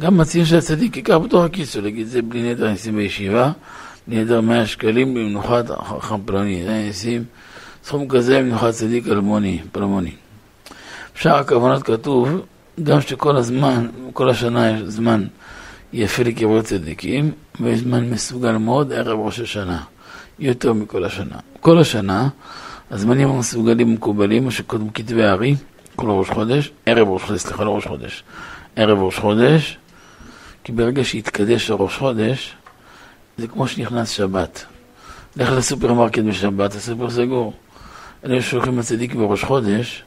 גם מציעים שהצדיק ייקח בתוך הכיס, להגיד זה בלי נדר ניסים בישיבה, בלי נדר 100 שקלים במנוחת חכם פלוני, זה ניסים, סכום כזה במנוחת צדיק אלמוני, פלמוני. בשאר הכוונות כתוב, גם שכל הזמן, כל השנה יש זמן יפה לקרוא צדיקים, ויש זמן מסוגל מאוד ערב ראש השנה, יותר מכל השנה. כל השנה, הזמנים המסוגלים מקובלים, מה שקודם כתבי הארי, כל ראש חודש, ערב ראש חודש, סליחה, לא ראש חודש, ערב ראש חודש, כי ברגע שהתקדש הראש חודש, זה כמו שנכנס שבת. לך לסופרמרקט בשבת, הסופר סגור. אלה שהולכים לצדיק בראש חודש,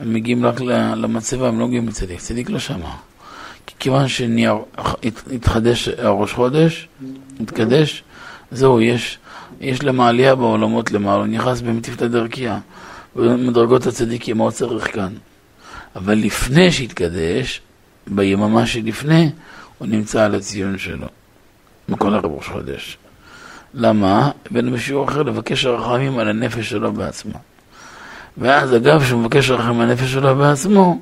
הם מגיעים רק למצבה, הם לא מגיעים לצדיק, צדיק לא שמע. כיוון שהתחדש הראש חודש, התקדש, זהו, יש, יש למה עלייה בעולמות למעלה, נכנס במטיפתא דרכיה, במדרגות הצדיקים, מה הוא צריך כאן? אבל לפני שהתקדש, ביממה שלפני, הוא נמצא על הציון שלו, בכל ערב ראש חודש. למה? הבאנו בשיעור אחר לבקש הרחמים על הנפש שלו בעצמו. ואז אגב, כשהוא מבקש רחם הנפש שלו בעצמו,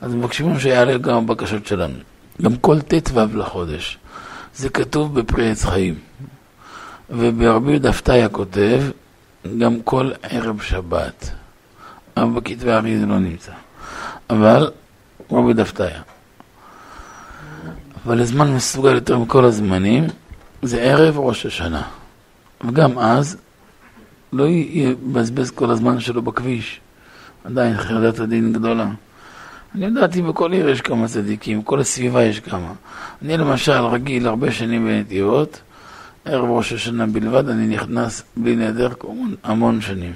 אז מבקשים שיעלה גם הבקשות שלנו. גם כל ט"ו לחודש. זה כתוב בפרי עץ חיים. וברבי יהודה כותב, גם כל ערב שבת. אבל בכתבי הארי זה לא נמצא. אבל רבי יהודה. אבל הזמן מסוגל יותר מכל הזמנים, זה ערב ראש השנה. וגם אז לא יבזבז כל הזמן שלו בכביש. עדיין חרדת הדין גדולה. אני ידעתי בכל עיר יש כמה צדיקים, בכל הסביבה יש כמה. אני למשל רגיל הרבה שנים בנתיבות, ערב ראש השנה בלבד, אני נכנס בלי נהדר המון, המון שנים.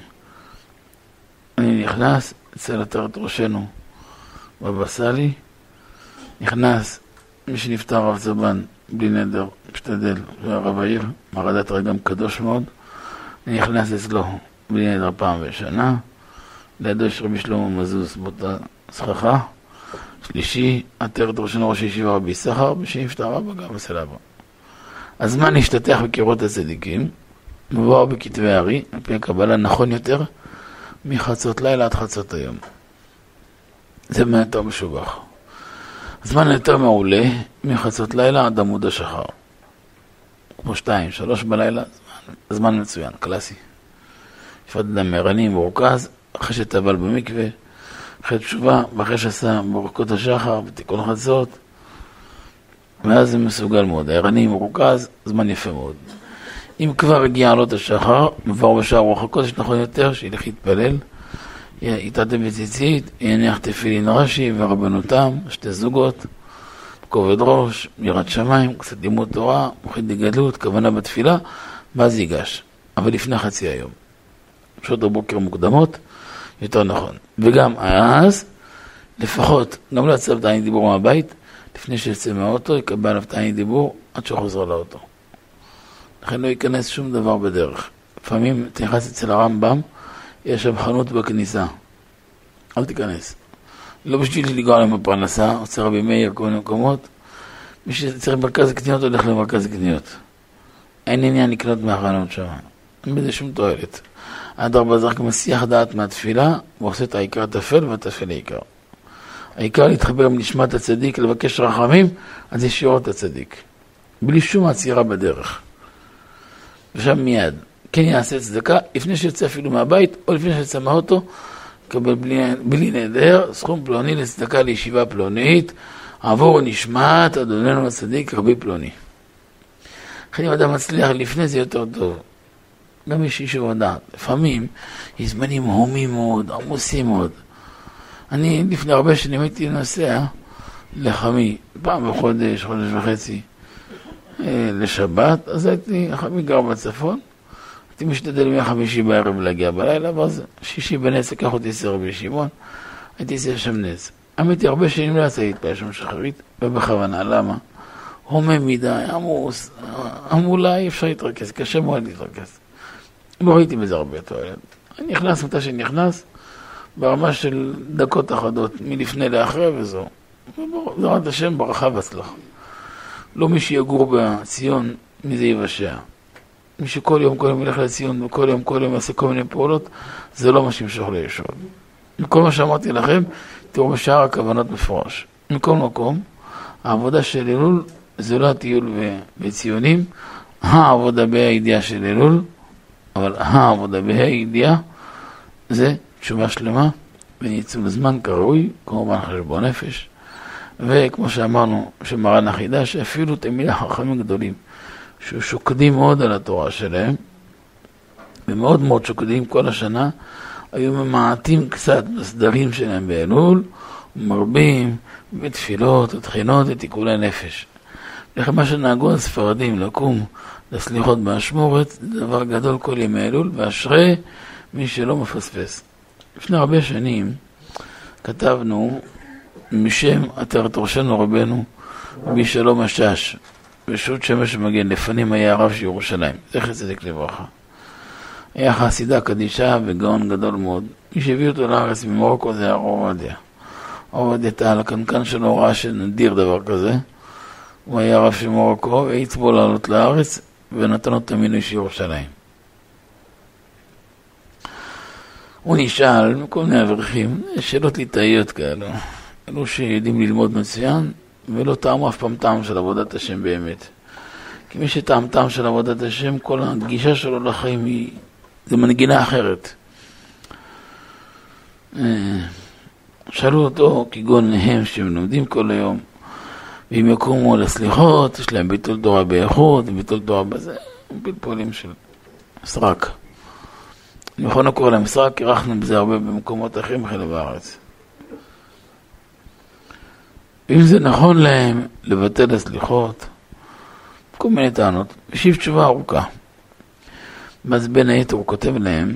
אני נכנס אצל עטרת ראשנו בבא סאלי, נכנס מי שנפטר רב צבן בלי נדר, משתדל, והרב העיר, מרדת רגם קדוש מאוד. אני נכנס אצלו בלי נדר פעם בשנה, לידו יש רבי שלמה מזוז באותה סככה, שלישי, עטרת ראשון ראש הישיבה רבי סחר, ושנפטר רבא גם אבא. הזמן להשתתח בקירות הצדיקים, מבואר בכתבי הארי, על פי הקבלה נכון יותר מחצות לילה עד חצות היום. זה באמת יותר משובח. זמן יותר מעולה מחצות לילה עד עמוד השחר. כמו שתיים, שלוש בלילה, זמן, מצוין, קלאסי. שפת דם ערני, מורכז, אחרי שטבל במקווה, אחרי תשובה, ואחרי שעשה ברכות השחר ותיקון חצות. ואז זה מסוגל מאוד. הערני מרוכז, זמן יפה מאוד. אם כבר הגיע עלות השחר, מבואר בשער רוח הקודש, נכון יותר, שילך להתפלל, יתעטף בציצית, יניח תפילין רש"י ורבנותם, שתי זוגות, כובד ראש, יראת שמיים, קצת לימוד תורה, מוחית בגדלות, כוונה בתפילה, ואז ייגש. אבל לפני חצי היום. שעות הבוקר מוקדמות, יותר נכון. וגם אז, לפחות, גם לא יצא בתענית דיבור מהבית, לפני שיצא מהאוטו, יקבל עליו תענית דיבור עד שהוא חוזר לאוטו. לכן לא ייכנס שום דבר בדרך. לפעמים אתה נכנס אצל הרמב"ם, יש שם חנות בכניסה. אל תיכנס. לא בשביל לגרוע להם בפרנסה, עושה רבי מאיר, כל מיני מקומות. מי שצריך מרכז קניות, הולך למרכז קניות. אין עניין לקנות מהחנות שם. אין בזה שום תועלת. אדרבה זה רק מסיח דעת מהתפילה, ועושה את העיקר טפל והטפל העיקר. העיקר להתחבר עם נשמת הצדיק, לבקש רחמים, אז ישירות הצדיק. בלי שום עצירה בדרך. ושם מיד. כן יעשה צדקה, לפני שיוצא אפילו מהבית, או לפני שיוצא מהאוטו, יקבל בלי, בלי נדר, סכום פלוני לצדקה לישיבה פלונית, עבור נשמת אדוננו הצדיק רבי פלוני. לכן אם אדם מצליח לפני זה יותר טוב. גם יש אישור הדעת. לפעמים יש זמנים הומים מאוד, עמוסים מאוד. אני לפני הרבה שנים הייתי נוסע לחמי, פעם בחודש, חודש וחצי, אה, לשבת, אז הייתי, חמי גר בצפון, הייתי משתדל מהחמישי בערב להגיע בלילה, ואז שישי בנס לקח אותי אצל רבי שמעון, הייתי אצל שם נס. האמת היא, הרבה שנים לא יצא להתפעל שם שחרית, ובכוונה, למה? הומה מדי, עמוס, המולה אי אפשר להתרכז, קשה מאוד להתרכז. לא ראיתי בזה הרבה תועלת. אני נכנס מתי שנכנס, ברמה של דקות אחדות, מלפני לאחרי וזהו. בעזרת השם, ברכה והצלחה. לא מי שיגור בציון, מי זה יבשע. מי שכל יום, כל יום ילך לציון, וכל יום, כל יום יעשה כל מיני פעולות, זה לא מה שימשוך לישוב. מכל מה שאמרתי לכם, תראו בשאר הכוונות מפורש. מכל מקום, העבודה של אלול זה לא הטיול בציונים, העבודה בהידיעה של אלול, אבל העבודה בהידיעה זה תשובה שלמה וניצול זמן כראוי, כמובן חשבון נפש. וכמו שאמרנו, שמרן החידש, אפילו תלמידי חכמים גדולים, ששוקדים מאוד על התורה שלהם, ומאוד מאוד שוקדים כל השנה, היו ממעטים קצת בסדרים שלהם באלול, ומרבים בתפילות ותחינות ותיקולי נפש. לכן מה שנהגו הספרדים לקום לסליחות באשמורת, זה דבר גדול כל ימי אלול, ואשרי מי שלא מפספס. לפני הרבה שנים כתבנו משם אתר תורשנו רבנו, רבי שלום השש, בשו"ת שמש מגן, לפנים היה הרב של ירושלים, זכר צדק לברכה. היה חסידה קדישה וגאון גדול מאוד. מי שהביא אותו לארץ ממרוקו זה הרב עובדיה. עובדיה טל, הקנקן שלו ראה שנדיר דבר כזה. הוא היה רב של מרוקו, והעיץ בו לעלות לארץ, ונתן לו את המינוי של ירושלים. הוא נשאל מכל מיני אברכים, שאלות ליטאיות כאלו, אלו שיודעים ללמוד מצוין, ולא טעמו אף פעם טעם של עבודת השם באמת. כי מי שטעם טעם של עבודת השם, כל הגישה שלו לחיים היא, זה מנגינה אחרת. אה, שאלו אותו, כגון הם שהם לומדים כל היום, ואם יקומו לסליחות, יש להם ביטול תורה באיכות, ביטול תורה בזה, פלפולים של סרק. נכון לא קורא להם סרק, אירחנו בזה הרבה במקומות אחרים בחלק בארץ. ואם זה נכון להם לבטל הסליחות, כל מיני טענות, השיב תשובה ארוכה. ואז בין היתר הוא כותב להם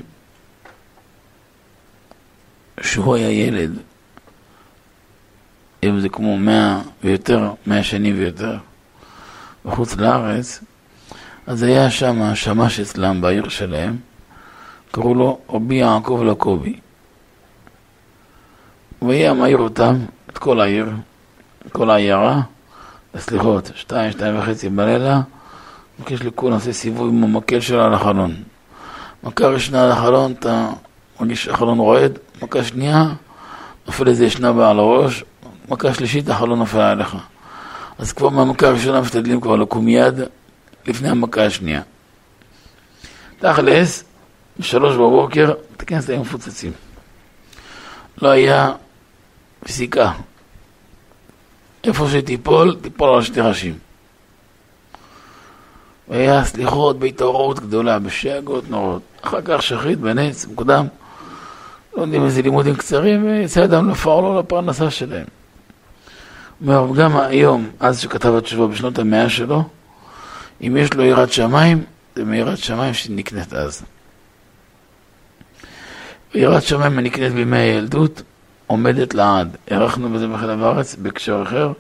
שהוא היה ילד היום זה כמו מאה ויותר, מאה שנים ויותר, בחוץ לארץ, אז היה שם שמש אצלם בעיר שלהם, קראו לו רבי יעקב לקובי. הוא היה מעיר אותם, את כל העיר, כל העיירה, סליחות, שתיים, שתיים וחצי בלילה, מבקש לכולם לעשות סיבוב עם המקל שלו על החלון. מכה ראשונה על החלון, אתה מרגיש שהחלון רועד, מכה שנייה, נופל איזה ישנה בעל הראש, מכה שלישית החלון נופל עליך. אז כבר מהמכה הראשונה משתדלים כבר לקום מיד לפני המכה השנייה. תכלס, בשלוש בבוקר, תכנס היו מפוצצים. לא היה פסיקה. איפה שתיפול, תיפול על שתי ראשים. והיה סליחות בהתעוררות גדולה, בשאגות נורות. אחר כך שחית בנץ, מוקדם. לא יודעים איזה לימודים קצרים, ויצא אדם לפעול לו לפרנסה שלהם. אומר, גם היום, אז שכתב התשובה בשנות המאה שלו, אם יש לו יראת שמיים, זה מיראת שמיים שנקנית אז. יראת שמיים הנקנית בימי הילדות עומדת לעד. הארכנו בזה בחלב הארץ בהקשר אחר.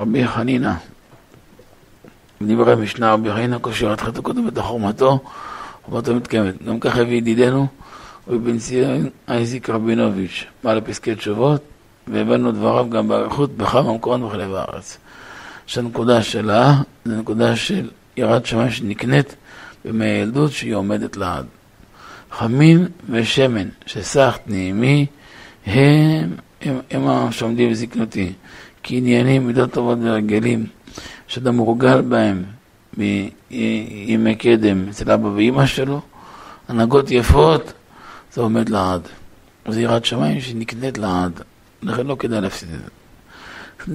רבי חנינא, דברי משנה רבי חנינא, קושר את חטא קודם את החומתו, חומתו מתקיימת. גם ככה הביא ידידנו רבי בן ציון אייזיק רבינוביץ', בעל פסקי תשובות, והבאנו דבריו גם באריכות בכמה מקומות בחלב הארץ. שהנקודה שלה זה נקודה של יראת שמיים שנקנית בימי הילדות שהיא עומדת לעד. חמין ושמן שסח נעימי הם, הם, הם שעומדים בזקנותי, עניינים מידות טובות ורגלים, שאתה מורגל בהם מימי קדם אצל אבא ואימא שלו, הנהגות יפות, זה עומד לעד. זה יראת שמיים שנקנית לעד, לכן לא כדאי להפסיד את זה.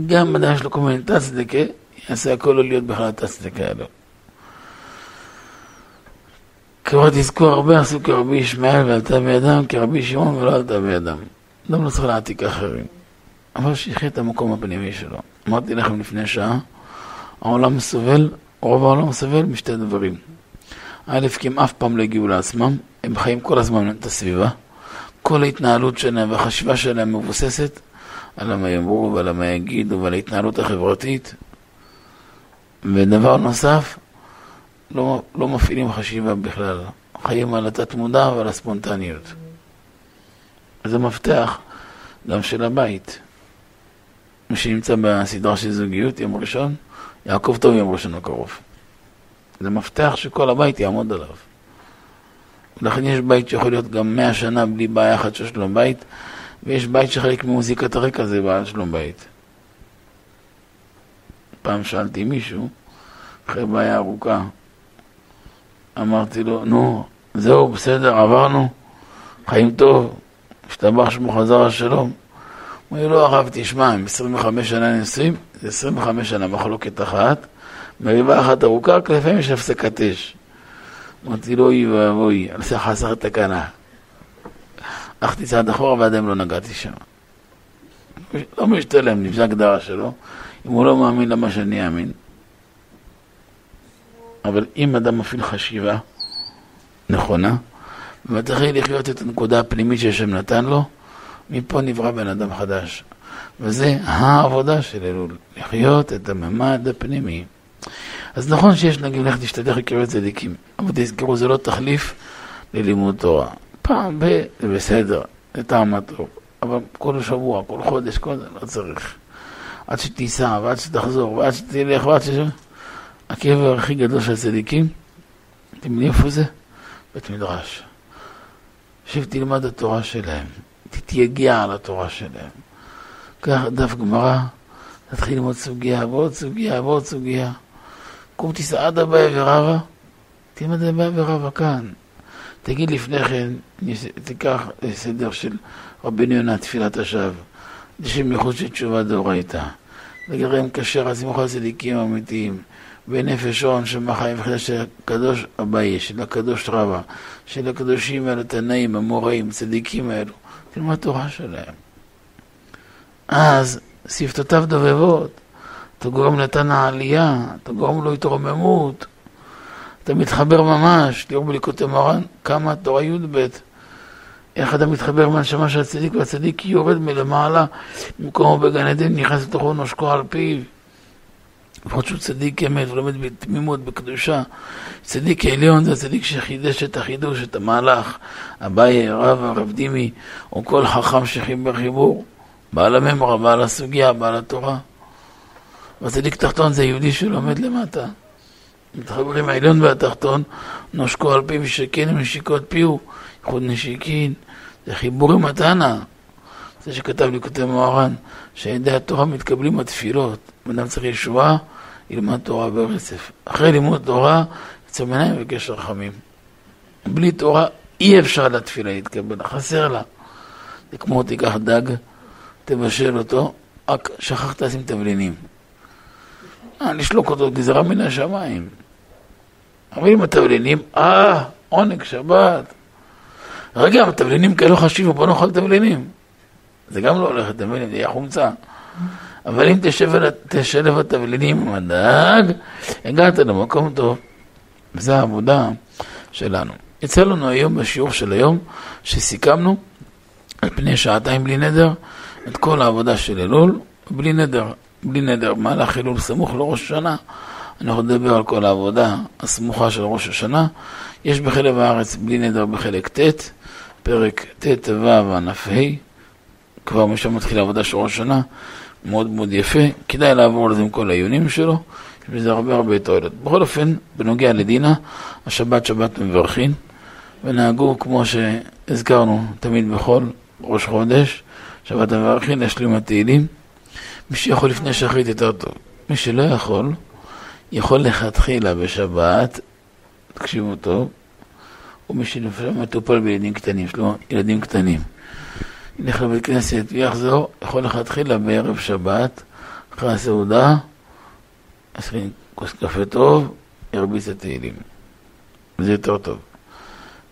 גם אדם יש לו כל מיני תצדקה, יעשה הכל לא להיות בכלל תצדקה האלו. כבר תזכו הרבה עשו כרבי ישמעאל ועלתה בידם, כרבי שמעון ולא עלתה בידם. לא צריך להעתיק אחרים. אבל שיחיה את המקום הפנימי שלו. אמרתי לכם לפני שעה, העולם סובל, רוב העולם סובל משתי דברים. א', כי הם אף פעם לא הגיעו לעצמם, הם חיים כל הזמן את הסביבה. כל ההתנהלות שלהם והחשיבה שלהם מבוססת על מה יאמרו ועל מה יגידו ועל ההתנהלות החברתית. ודבר נוסף, לא, לא מפעילים חשיבה בכלל, חיים על התת-מודע ועל הספונטניות. זה מפתח גם של הבית. מי שנמצא בסדרה של זוגיות, יום ראשון, יעקב טוב יום ראשון הקרוב. זה מפתח שכל הבית יעמוד עליו. ולכן יש בית שיכול להיות גם מאה שנה בלי בעיה אחת של שלום בית, ויש בית שחלק ממוזיקת הרקע זה בעיה שלום בית. פעם שאלתי מישהו, אחרי בעיה ארוכה, אמרתי לו, נו, זהו, בסדר, עברנו, חיים טוב, השתבח שמו חזר השלום. אומר, לא הרב, תשמע, עם 25 שנה נישואים, זה 25 שנה מחלוקת אחת, מריבה אחת ארוכה, לפעמים יש הפסקת אש. אמרתי לו, אוי ואבוי, על זה חסר תקנה. הלכתי צעד אחורה ועדיין לא נגעתי שם. לא משתלם זו הגדרה שלו. אם הוא לא מאמין, למה שאני אאמין? אבל אם אדם מפעיל חשיבה נכונה, ומתחיל לחיות את הנקודה הפנימית שהשם נתן לו, מפה נברא בן אדם חדש. וזה העבודה של אלול, לחיות את הממד הפנימי. אז נכון שיש נגיד לך תשתדך לקרוא צדיקים, אבל תזכרו, זה לא תחליף ללימוד תורה. פעם ב... זה בסדר, זה טעם הטוב, אבל כל שבוע, כל חודש, כל זה לא צריך. עד שתיסע, ועד שתחזור, ועד שתלך, ועד ש... הקבר הכי גדול של הצדיקים, אתם יודעים איפה זה? בית מדרש. עכשיו תלמד התורה שלהם, תתייגע על התורה שלהם. קח דף גמרא, תתחיל ללמוד סוגיה ועוד סוגיה ועוד סוגיה. קום תיסע עד אביי ורבא, תלמד אביי ורבא כאן. תגיד לפני כן, תיקח סדר של רבנו יונה, תפילת השווא, לשם ייחוד של תשובה דאורייתא. לגרם כשר, אז ימוכל צדיקים אמיתיים. בנפש הון שמחיים וחדש של הקדוש אביי, של הקדוש רבא, של הקדושים האלו, תנאים, המוראים, צדיקים האלו. תלמד תורה שלהם. אז שפתותיו דובבות, אתה גורם לתן העלייה, אתה גורם לו התרוממות, אתה מתחבר ממש, תראו בליקוטי מרן, כמה תורה י"ב, איך אתה מתחבר עם הנשמה של הצדיק, והצדיק יורד מלמעלה, במקומו בגן עדן, נכנס לתוכו נושקו על פיו. לפחות שהוא צדיק אמת ולומד בתמימות, בקדושה. צדיק עליון זה הצדיק שחידש את החידוש, את המהלך. אביי, רב, הרב דימי, או כל חכם שחיבר חיבור. בעל הממרה, בעל הסוגיה, בעל התורה. והצדיק תחתון זה יהודי שלומד למטה. מתחברים העליון והתחתון, נושקו על פיו ושקן ונשיקות פיהו, ייחוד נשיקין, זה חיבור עם התנא. זה שכתב לי כותב מוהר"ן, שעדי התורה מתקבלים התפילות. בן אדם צריך ישועה, ילמד תורה ברצף. אחרי לימוד תורה, יוצא ביניים וקשר רחמים. בלי תורה אי אפשר לתפילה להתקבל, חסר לה. זה כמו תיקח דג, תבשל אותו, רק שכחת לשים תבלינים. אה, לשלוק אותו גזרה מן השמיים. אבל עם התבלינים, אה, עונג שבת. רגע, התבלינים כאלו חשיבו, בוא נאכל תבלינים. זה גם לא הולך לתבלינים, זה יהיה חומצה. אבל אם תשלב התבלינים עם הדג, הגעת למקום טוב. וזו העבודה שלנו. יצא לנו היום בשיעור של היום, שסיכמנו על פני שעתיים בלי נדר, את כל העבודה של אלול, בלי נדר, בלי נדר, מהלך אלול סמוך לראש השנה. אנחנו נדבר על כל העבודה הסמוכה של ראש השנה. יש בחלב הארץ בלי נדר בחלק ט', פרק ט' ו' ענף ה', כבר משם מתחילה העבודה של ראש השנה, מאוד מאוד יפה, כדאי לעבור על זה עם כל העיונים שלו, יש בזה הרבה הרבה תועלת. בכל אופן, בנוגע לדינה, השבת שבת מברכים, ונהגו כמו שהזכרנו תמיד בכל ראש חודש, שבת המברכין, להשלים התהילים. מי שיכול לפני שחרית יותר טוב. מי שלא יכול, יכול לכתחילה בשבת, תקשיבו טוב, ומי שלפעמים מטופל בילדים קטנים, יש לו ילדים קטנים. ילך לבית כנסת ויחזור, יכול לכתחילה בערב שבת, אחרי הסעודה, עשרים כוס קפה טוב, ירביץ התהילים. זה יותר טוב.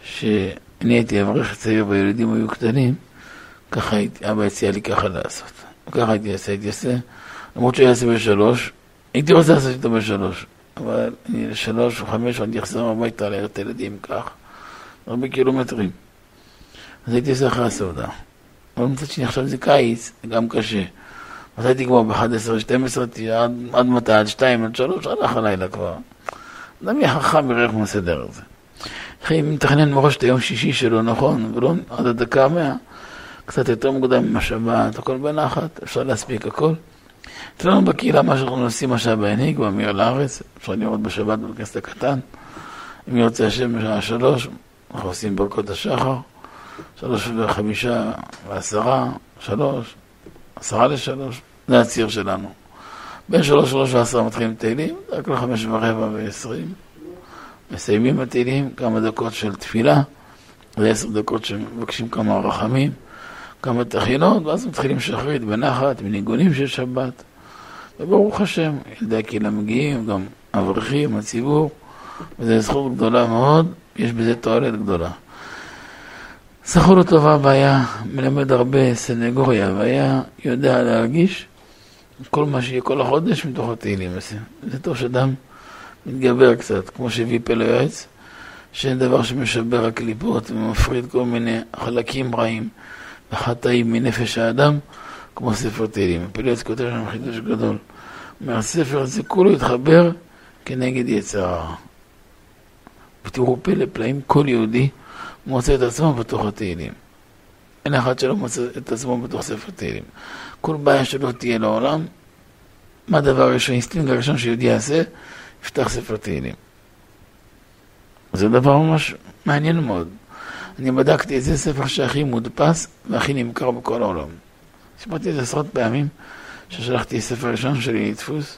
כשאני הייתי אברך צעיר והילדים היו קטנים, ככה הייתי, אבא הציע לי ככה לעשות. ככה הייתי עושה, הייתי עושה, למרות שהוא יעשה בשלוש, הייתי רוצה לעשות איתו בשלוש, אבל אני לשלוש או חמש, ואני אחזור הביתה לארץ את הילדים כך, הרבה קילומטרים. אז הייתי עושה אחרי הסעודה. אבל מצד שני, עכשיו זה קיץ, גם קשה. אז הייתי כבר ב-11, 12, עד, עד מתי? עד 2, עד 3, הלך הלילה כבר. אדם יהיה חכם יראה איך הוא מסדר את זה. אם מתכנן מראש את היום שישי שלו, נכון, ולא עד הדקה המאה, קצת יותר מוקדם עם השבת, הכל בנחת, אפשר להספיק הכל. אצלנו בקהילה, מה שאנחנו עושים עכשיו בהנהיג, באמיר לארץ, אפשר לראות בשבת בכנסת הקטן. אם ירצה השם בשעה שלוש, אנחנו עושים ברכות השחר, שלוש וחמישה ועשרה, שלוש, עשרה לשלוש, זה הציר שלנו. בין שלוש שלוש ועשרה מתחילים תהילים, רק לחמש ורבע ועשרים. מסיימים התהילים, כמה דקות של תפילה, ועשר דקות שמבקשים כמה רחמים. כמה תחינות, ואז מתחילים שחרית בנחת, בניגונים של שבת. וברוך השם, ילדי הקהילה מגיעים, גם אברכים, הציבור, וזו זכות גדולה מאוד, יש בזה תועלת גדולה. זכור לטובה והיה מלמד הרבה סנגוריה, והיה יודע להרגיש כל מה שיהיה כל החודש מתוך התהילים. זה טוב שאדם מתגבר קצת, כמו שהביא פלא יועץ, שאין דבר שמשבר הקליפות ומפריד כל מיני חלקים רעים. וחטאים מנפש האדם, כמו ספר תהילים. פילץ כותב שם חידוש גדול. מהספר הזה כולו התחבר כנגד יצר הרע. ותראו פלא פלאים, כל יהודי מוצא את עצמו בתוך התהילים. אין אחד שלא מוצא את עצמו בתוך ספר תהילים. כל בעיה שלא תהיה לעולם, מה הדבר הראשון, האינסטינקט הראשון שיהודי יעשה? יפתח ספר תהילים. זה דבר ממש מעניין מאוד. אני בדקתי איזה ספר שהכי מודפס והכי נמכר בכל העולם. סיפרתי את זה עשרות פעמים, ששלחתי ספר ראשון שלי לדפוס,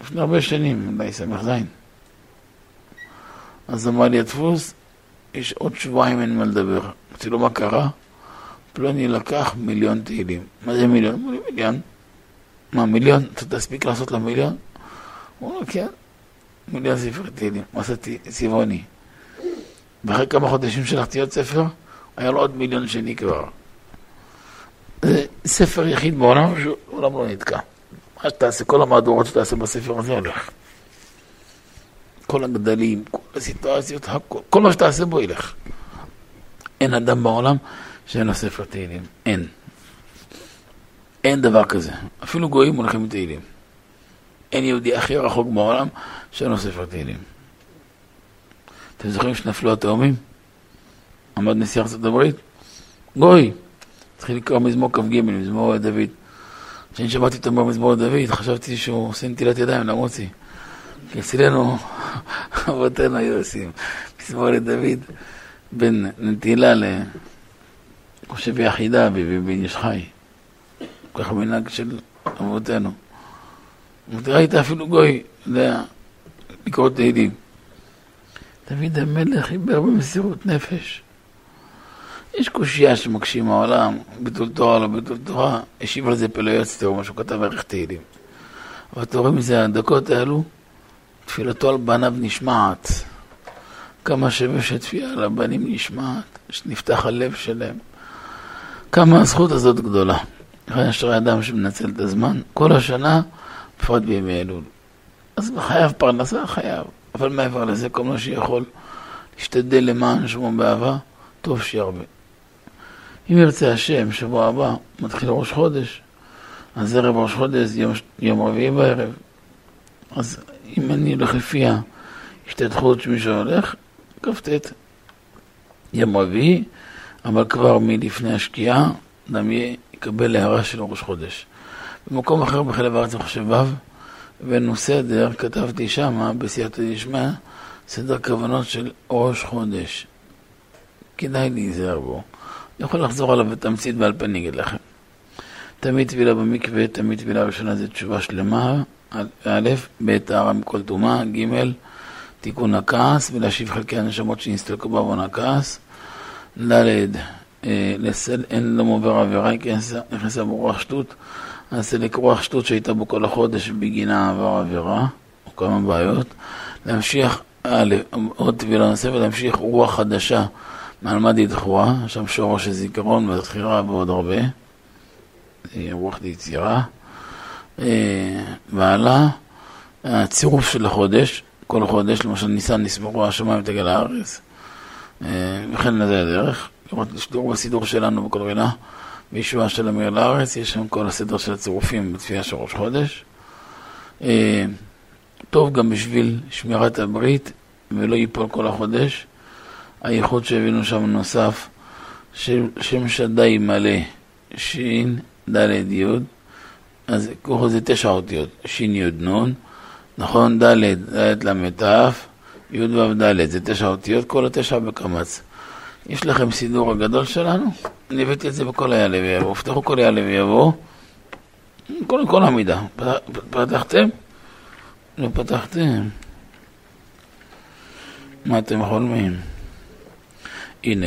לפני הרבה שנים, אולי ס"ז. אז אמר לי הדפוס, יש עוד שבועיים אין מה לדבר. אמרתי לו, מה קרה? פלוני לקח מיליון תהילים. מה זה מיליון? אמר לי, מיליון. מה, מיליון? אתה תספיק לעשות לו מיליון? הוא אומר, כן, מיליון ספר תהילים. עשיתי צבעוני. ואחרי כמה חודשים שלחתי עוד ספר, היה לו עוד מיליון שני כבר. זה ספר יחיד בעולם שעולם לא נתקע. מה שתעשה, כל המהדורות שתעשה בספר הזה הולך. כל הגדלים, כל הסיטואציות, הכל, כל מה שתעשה בו ילך. אין אדם בעולם שאין לו ספר תהילים. אין. אין דבר כזה. אפילו גויים הולכים עם תהילים. אין יהודי הכי רחוק בעולם שאין לו ספר תהילים. אתם זוכרים שנפלו התאומים? עמד נשיא ארצות הברית? גוי. התחיל לקרוא מזמור כ"ג, מזמור דוד. כשאני שמעתי את מזמור דוד, חשבתי שהוא עושה נטילת ידיים למוצי. כי אצלנו, *laughs* אבותינו היו עושים מזמור לדוד בין נטילה ל... חושב יחידה בבן איש חי. ככה מנהג של אבותינו. ראית אפילו גוי, יודע, לקרוא תהילים. דוד המלך חיבר במסירות נפש. יש קושייה שמקשים העולם, ביטול תורה, לא ביטול תורה, השיב על זה פלויוץ, תראו מה שהוא כתב ערך תהילים. אבל אתם רואים מזה, הדקות האלו, תפילתו על בניו נשמעת. כמה שווה שתפילה על הבנים נשמעת, שנפתח הלב שלהם. כמה הזכות הזאת גדולה. אשרי אדם שמנצל את הזמן כל השנה, בפרט בימי אלול. אז חייב פרנסה, חייב. אבל מעבר לזה, כל מה שיכול, להשתדל למען שמו באהבה, טוב שירבה. אם ירצה השם, שבוע הבא, מתחיל ראש חודש, אז ערב ראש חודש, יום, יום רביעי בערב. אז אם אני הולך לפי ההשתתחות שמי שהולך, כ"ט, יום רביעי, אבל כבר מלפני השקיעה, אדם יקבל הערה של ראש חודש. במקום אחר בחלב הארץ אני חושב ו', הבאנו סדר, כתבתי שמה, בסייעתא דשמיא, סדר כוונות של ראש חודש. כדאי להיזהר בו. אני יכול לחזור עליו בתמצית בעל פה, אני אגיד לכם. תמיד טבילה במקווה, תמיד טבילה ראשונה זה תשובה שלמה, א', ב', טהרה מכל טומאה, ג', תיקון הכעס ולהשיב חלקי הנשמות שנסתלקו בעוון הכעס, ד', אה, לסל, אין לו עובר עבירה, כי נכנסה בו רוח שטות, אז סלק רוח שטות שהייתה בו כל החודש בגינה עבר עבירה, או כמה בעיות, להמשיך, א', עוד טבילה נוספת, להמשיך רוח חדשה מעלמד ידחוה, שם שורש הזיכרון והזכירה ועוד הרבה, רוח ליצירה, אה, ועלה הצירוף של החודש, כל חודש, למשל ניסן נסמכו השמיים תגל הארץ, אה, וכן לזה הדרך, לראות שידור בסידור שלנו בכל רינה, בישועה של אמיר לארץ, יש שם כל הסדר של הצירופים בתפייה של ראש חודש. אה, טוב גם בשביל שמירת הברית ולא ייפול כל החודש. הייחוד שהבאנו שם נוסף, שם שדי מלא, שין, ד' י', אז קוראים לזה תשע אותיות, שין י' נ', נכון, ד', ד' ל' ת', י' ו' ד', זה תשע אותיות, כל התשע בקמץ. יש לכם סידור הגדול שלנו? אני הבאתי את זה בכל היעלה ויבוא. פתחו כל יעלה ויבוא. כל, כל המידה. פתחתם? לא פתחתם. מה אתם חולמים? הנה.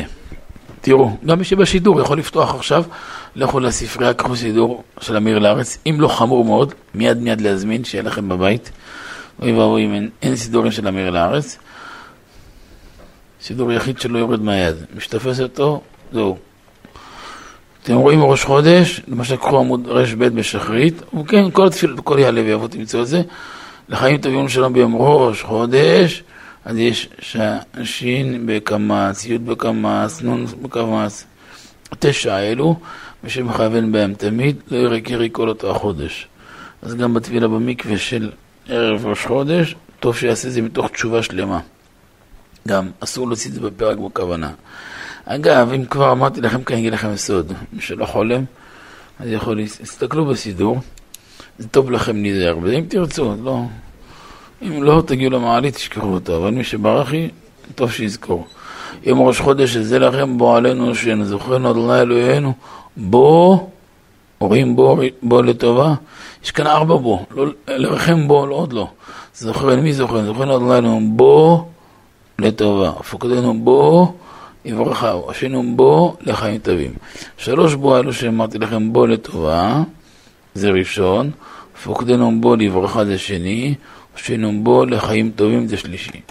תראו, גם מי שבשידור יכול לפתוח עכשיו, לכו לספרייה, קחו סידור של אמיר לארץ. אם לא חמור מאוד, מיד מיד להזמין, שיהיה לכם בבית. אוי ואבוי אם אין, אין סידורים של אמיר לארץ. סידור יחיד שלא יורד מהיד. משתפס אותו, זהו. אתם רואים ראש חודש, למשל קחו עמוד ר"ב בשחרית, וכן, כל התפילות, כל יעלה ויבוא תמצאו את זה. לחיים טובים שלום ביום ראש חודש, אז יש שין בקמץ, י' בקמץ, נ' בקמץ, תשע אלו, ושמכוון בהם תמיד, לא יראה קרי כל אותו החודש. אז גם בתפילה במקווה של ערב ראש חודש, טוב שיעשה זה מתוך תשובה שלמה. גם אסור להוציא את זה בפרק בכוונה. אגב, אם כבר אמרתי לכם כאן, אני אגיד לכם סוד. מי שלא חולם, אז יכול להסתכלו בסידור. זה טוב לכם להיזהר בזה, אם תרצו, לא. אם לא, תגיעו למעלית, תשכחו אותו. אבל מי שברכי, טוב שיזכור. יום ראש חודש הזה לכם, בוא עלינו, שנזוכרנו אדוני אלוהינו, בוא, הורים בוא, בוא לטובה. יש כאן ארבע בוא, לא, לרחם בוא, לא עוד לא. זוכרנו, מי זוכרנו? זוכרנו אדוני אלוהינו, בוא לטובה. פקודנו בוא יברכה, עשינו בו לחיים טובים. שלוש בו האלו שאמרתי לכם בו לטובה, זה ראשון, פוקדנו בו לברכה זה שני, עשינו בו לחיים טובים זה שלישי.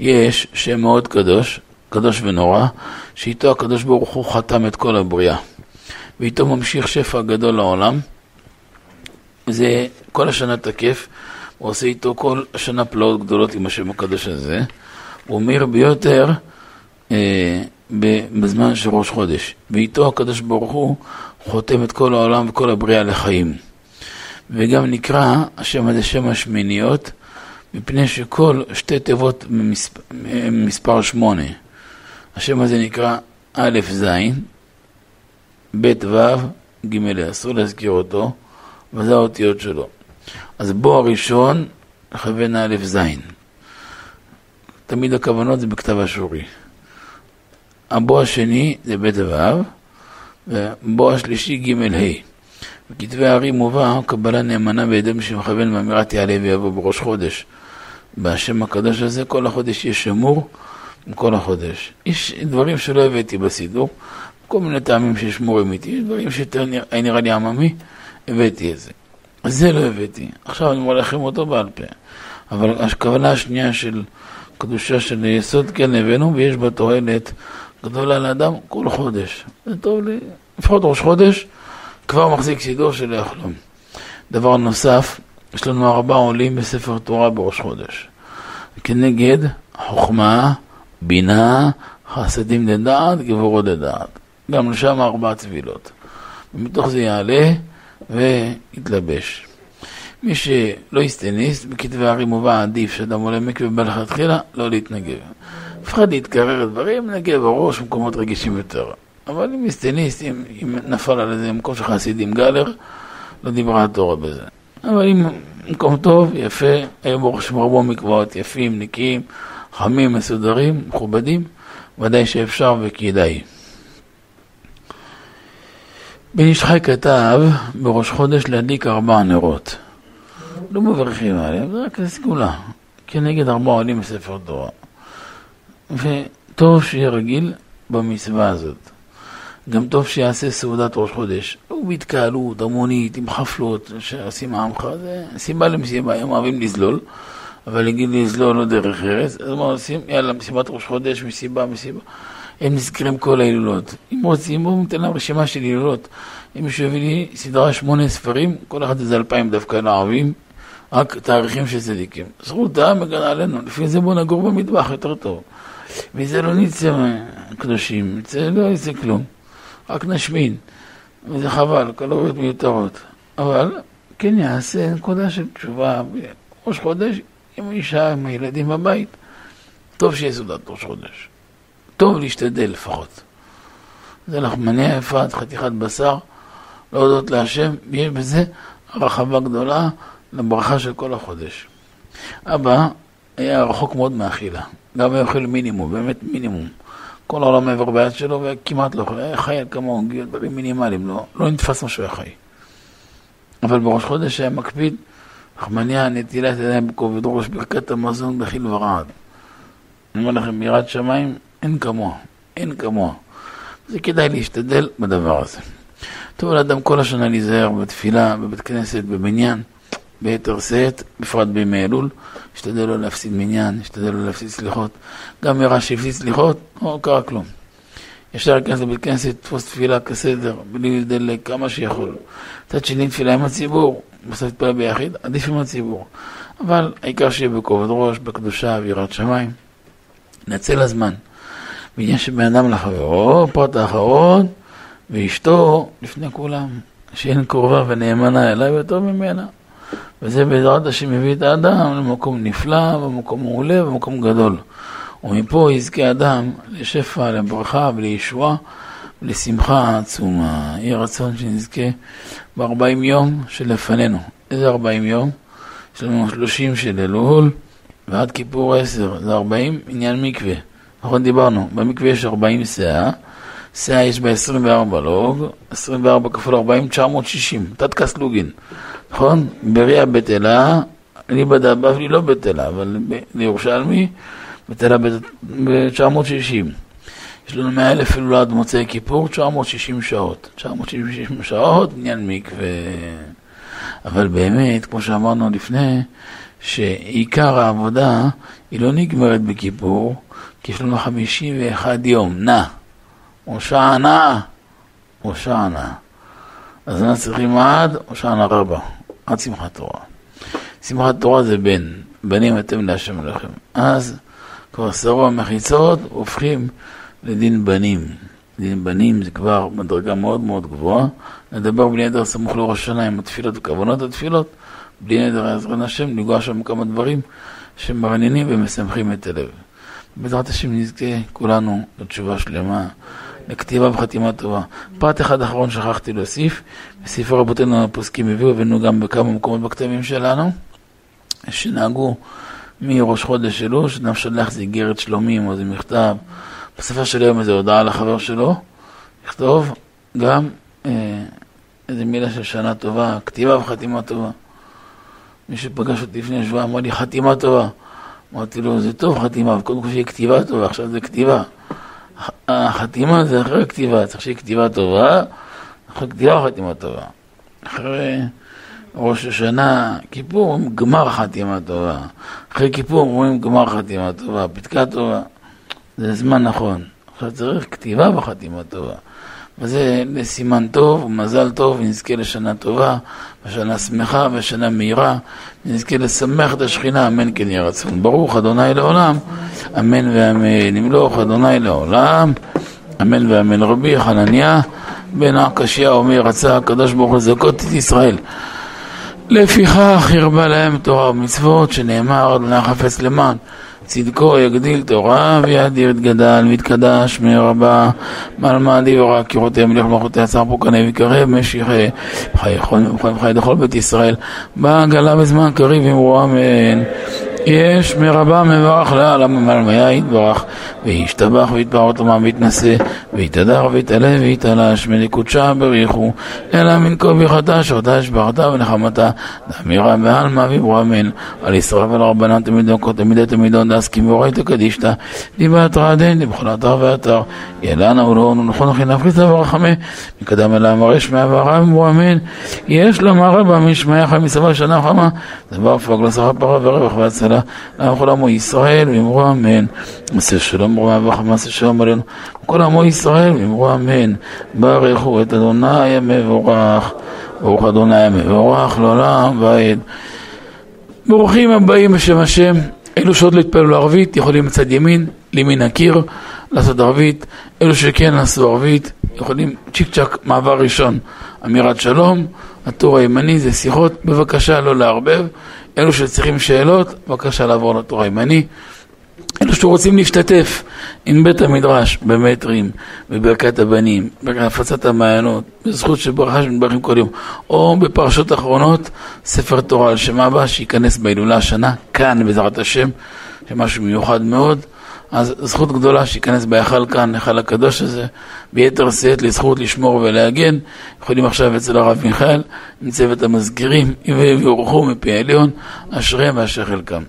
יש שם מאוד קדוש, קדוש ונורא, שאיתו הקדוש ברוך הוא חתם את כל הבריאה. ואיתו ממשיך שפע גדול לעולם. זה כל השנה תקף, הוא עושה איתו כל השנה פלאות גדולות עם השם הקדוש הזה. הוא אומר ביותר, אה, בזמן של ראש חודש, ואיתו הקדוש ברוך הוא חותם את כל העולם וכל הבריאה לחיים. וגם נקרא השם הזה שם השמיניות, מפני שכל שתי תיבות ממספר שמונה. השם הזה נקרא א' ז', ב' ו', ג' אסור להזכיר אותו, וזה האותיות שלו. אז בו הראשון, לכוון א' ז'. תמיד הכוונות זה בכתב אשורי. הבו השני זה בית ו', ובו השלישי ג' ה'. בכתבי הארי מובא קבלה נאמנה בידי מי שמכוון מאמירת יעלה ויבוא בראש חודש. בשם הקדוש הזה כל החודש יש שמור כל החודש. יש דברים שלא הבאתי בסידור, כל מיני טעמים ששמורים איתי, יש דברים שיותר נראה לי עממי, הבאתי את זה. זה לא הבאתי, עכשיו אני מולך עם אותו בעל פה. אבל הכוונה השנייה של קדושה של יסוד כן הבאנו, ויש בה תועלת גדולה לאדם כל חודש. זה טוב לי, לפחות ראש חודש, כבר מחזיק סידור של יחלום. דבר נוסף, יש לנו ארבעה עולים בספר תורה בראש חודש. כנגד חוכמה, בינה, חסדים לדעת, גבורות לדעת. גם לשם ארבע צבילות. ומתוך זה יעלה ויתלבש. מי שלא יסטניסט, בכתבי הרי מובא עדיף שאדם עולה מקווה בלכתחילה, לא להתנגב. מפחד להתקרר לדברים, נגב בראש במקומות רגישים יותר. אבל אם יסטניסט, אם, אם נפל על איזה מקום של חסידים גלר, לא דיברה התורה בזה. אבל אם מקום טוב, יפה, היו ברוך שם רבו מקוואות יפים, נקיים, חמים, מסודרים, מכובדים, ודאי שאפשר וכדאי. בן איש חי כתב בראש חודש להדליק ארבע נרות. לא מברכים עליהם, זה רק לסגולה, כנגד ארבע עולים בספר תורה. וטוב שיהיה רגיל במצווה הזאת. גם טוב שיעשה סעודת ראש חודש. לא בהתקהלות המונית, עם חפלות שעושים עמך, זה סיבה למסיבה, הם אוהבים לזלול, אבל להגיד לזלול לא דרך ארץ, אז מה עושים? יאללה, מסיבת ראש חודש, מסיבה, מסיבה. הם נזכרים כל ההילולות. אם רוצים, בואו ניתן להם רשימה של הילולות. אם מישהו יביא לי סדרה שמונה ספרים, כל אחד איזה אלפיים דווקא לערבים, רק תאריכים של צדיקים. זכותם מגנה עלינו, לפי זה בואו נגור במטבח יותר טוב. מזה לא נצא קדושים, לא יצא כלום. רק נשמין, וזה חבל, קלוריות מיותרות. אבל כן יעשה נקודה של תשובה, ראש חודש עם אישה, עם הילדים בבית. טוב שיהיה סעודת ראש חודש. טוב להשתדל לפחות. זה לחמניה יפת, חתיכת בשר, להודות להשם, ויש בזה הרחבה גדולה לברכה של כל החודש. אבא היה רחוק מאוד מאכילה, גם היה אוכל מינימום, באמת מינימום. כל העולם מעבר ביד שלו, וכמעט לא חי, חי על כמוהו, דברים מינימליים, לא, לא נתפס מה שהוא היה חי. אבל בראש חודש היה מקפיד, רחמניה, נטילת ידיים בכובד ראש, ברכת המזון בחיל ורעד. אני אומר לכם, יראת שמיים, אין כמוה, אין כמוה. זה כדאי להשתדל בדבר הזה. טוב לאדם כל השנה להיזהר בתפילה, בבית כנסת, בבניין. ביתר שאת, בפרט בימי אלול, השתדל לא להפסיד מניין, השתדל לא להפסיד סליחות. גם מרע שהפסיד סליחות, לא קרה כלום. ישר להיכנס לבית כנסת, תפוס תפילה כסדר, בלי לדלק כמה שיכול. מצד שני, תפילה עם הציבור, בסוף תפילה ביחיד, עדיף עם הציבור. אבל העיקר שיהיה בכובד ראש, בקדושה, ויראת שמיים. נצל הזמן. בעניין שבן אדם לחברו, פרט האחרון, ואשתו לפני כולם, שאין קרובה ונאמנה אליי יותר ממנה. וזה בעזרת השם מביא את האדם למקום נפלא, במקום מעולה, במקום גדול. ומפה יזכה אדם לשפע, לברכה ולישועה ולשמחה עצומה. יהי רצון שנזכה בארבעים יום שלפנינו. איזה ארבעים יום? יש לנו שלושים של אלול ועד כיפור עשר, זה ארבעים עניין מקווה. נכון דיברנו, במקווה יש ארבעים שאה, שאה יש בה עשרים וארבע לוג, עשרים וארבע כפול ארבעים, תשע מאות שישים, תת קסלוגין. נכון? בריה בטלה, ליבא דבבלי לא בטלה, אבל לירושלמי בטלה ב-960. יש לנו 100 אלף אלול עד מוצאי כיפור, 960 שעות. 960 שעות, עניין מקווה. אבל באמת, כמו שאמרנו לפני, שעיקר העבודה היא לא נגמרת בכיפור, כי יש לנו 51 יום, נע. הושענא, הושענא. אז אנחנו צריכים עד הושענא רבה. עד שמחת תורה. שמחת תורה זה בן, בנים אתם להשם לכם. אז כבר שרו המחיצות הופכים לדין בנים. דין בנים זה כבר מדרגה מאוד מאוד גבוהה. נדבר בלי נדר סמוך לראש השנה עם התפילות וכוונות התפילות. בלי נדר עזרן השם, לגוע שם כמה דברים שמרננים ומשמחים את הלב. בעזרת השם נזכה כולנו לתשובה שלמה. לכתיבה וחתימה טובה. פרט אחד אחרון שכחתי להוסיף, בספר רבותינו הפוסקים הביאו, הבאנו גם בכמה מקומות בכתבים שלנו, שנהגו מראש חודש אלול, שאדם שולח איזה איגרת שלומים או איזה מכתב, בספר של היום איזה הודעה לחבר שלו, לכתוב גם אה, איזה מילה של שנה טובה, כתיבה וחתימה טובה. מי שפגש אותי לפני שבוע אמר לי חתימה טובה. אמרתי לו, זה טוב חתימה, וקודם כל שיהיה כתיבה טובה, עכשיו זה כתיבה. החתימה זה אחרי הכתיבה, צריך שיהיה כתיבה טובה, אחרי כתיבה חתימה טובה. אחרי ראש השנה, כיפור אומרים גמר חתימה טובה. אחרי כיפור אומרים גמר חתימה טובה, פתקה טובה. זה זמן נכון. עכשיו צריך כתיבה בחתימה טובה. וזה לסימן טוב ומזל טוב, ונזכה לשנה טובה, ושנה שמחה ושנה מהירה, ונזכה לשמח את השכינה, אמן כן יהיה רצון. ברוך אדוני לעולם, אמן ואמן. נמלוך אדוני לעולם, אמן ואמן. רבי חנניה בן הקשיא אומר, רצה הקדוש ברוך הוא לזכות את ישראל. לפיכך הרבה להם תורה ומצוות, שנאמר, אדוני חפץ למען. צדקו יגדיל תורה ויאדיר את גדל ויתקדש מרבה מעלמא דברה קירותי מלך מלכותי עצר פורקני ויקרב משיחי חי וחי דכל בית ישראל באה גלה בזמן קריב אמרו אמן יש מרבה מברך לעלם ומלמיה יתברך וישתבח ויתפאר תומם ויתנשא ויתהדר ויתעלה ויתעלש מלקודשה בריחו אלא מן כה ברכתה שרתה השבחתה ונחמתה דאמירה בעלמא ויברו אמן על ישראל ועל רבנן תמידו כה תמידי תמידו דסקי ואורייתא קדישתא דיבת רעדן דבכל אתר ואתר. ילנה ולאון ונכון חינם חיסא ורחמי מקדם אל המראה שמע וארם ואמרו אמן יש לומר רבה משמעך מסבא שנה חמה. דבר פג לשכר פרה ורווח והצלה לכל עמו ישראל ואמרו אמן. מעשה שלום ורמה וחמאס שלום עלינו. כל עמו ישראל ואמרו אמן. ברכו את אדוני המבורך. ברוך אדוני המבורך לעולם ועד. ברוכים הבאים בשם השם. אלו שעוד לא התפללו לערבית יכולים מצד ימין, לימין הקיר, לעשות ערבית. אלו שכן עשו ערבית יכולים צ'יק צ'אק מעבר ראשון, אמירת שלום. הטור הימני זה שיחות, בבקשה לא לערבב. אלו שצריכים שאלות, בבקשה לעבור לטור הימני. אלו שרוצים להשתתף עם בית המדרש במטרים, בברכת הבנים, בהפצת המעיינות, בזכות של ברכה שמתברכים כל יום, או בפרשות אחרונות, ספר תורה על שם אבא, שייכנס בהילולה השנה, כאן בעזרת השם, שמשהו מיוחד מאוד, אז זכות גדולה שייכנס בהיכל כאן, היכל הקדוש הזה, ביתר שאת לזכות לשמור ולהגן. יכולים עכשיו אצל הרב מיכאל, עם צוות המזכירים, ויבורכו מפי העליון, אשריהם ואשר חלקם.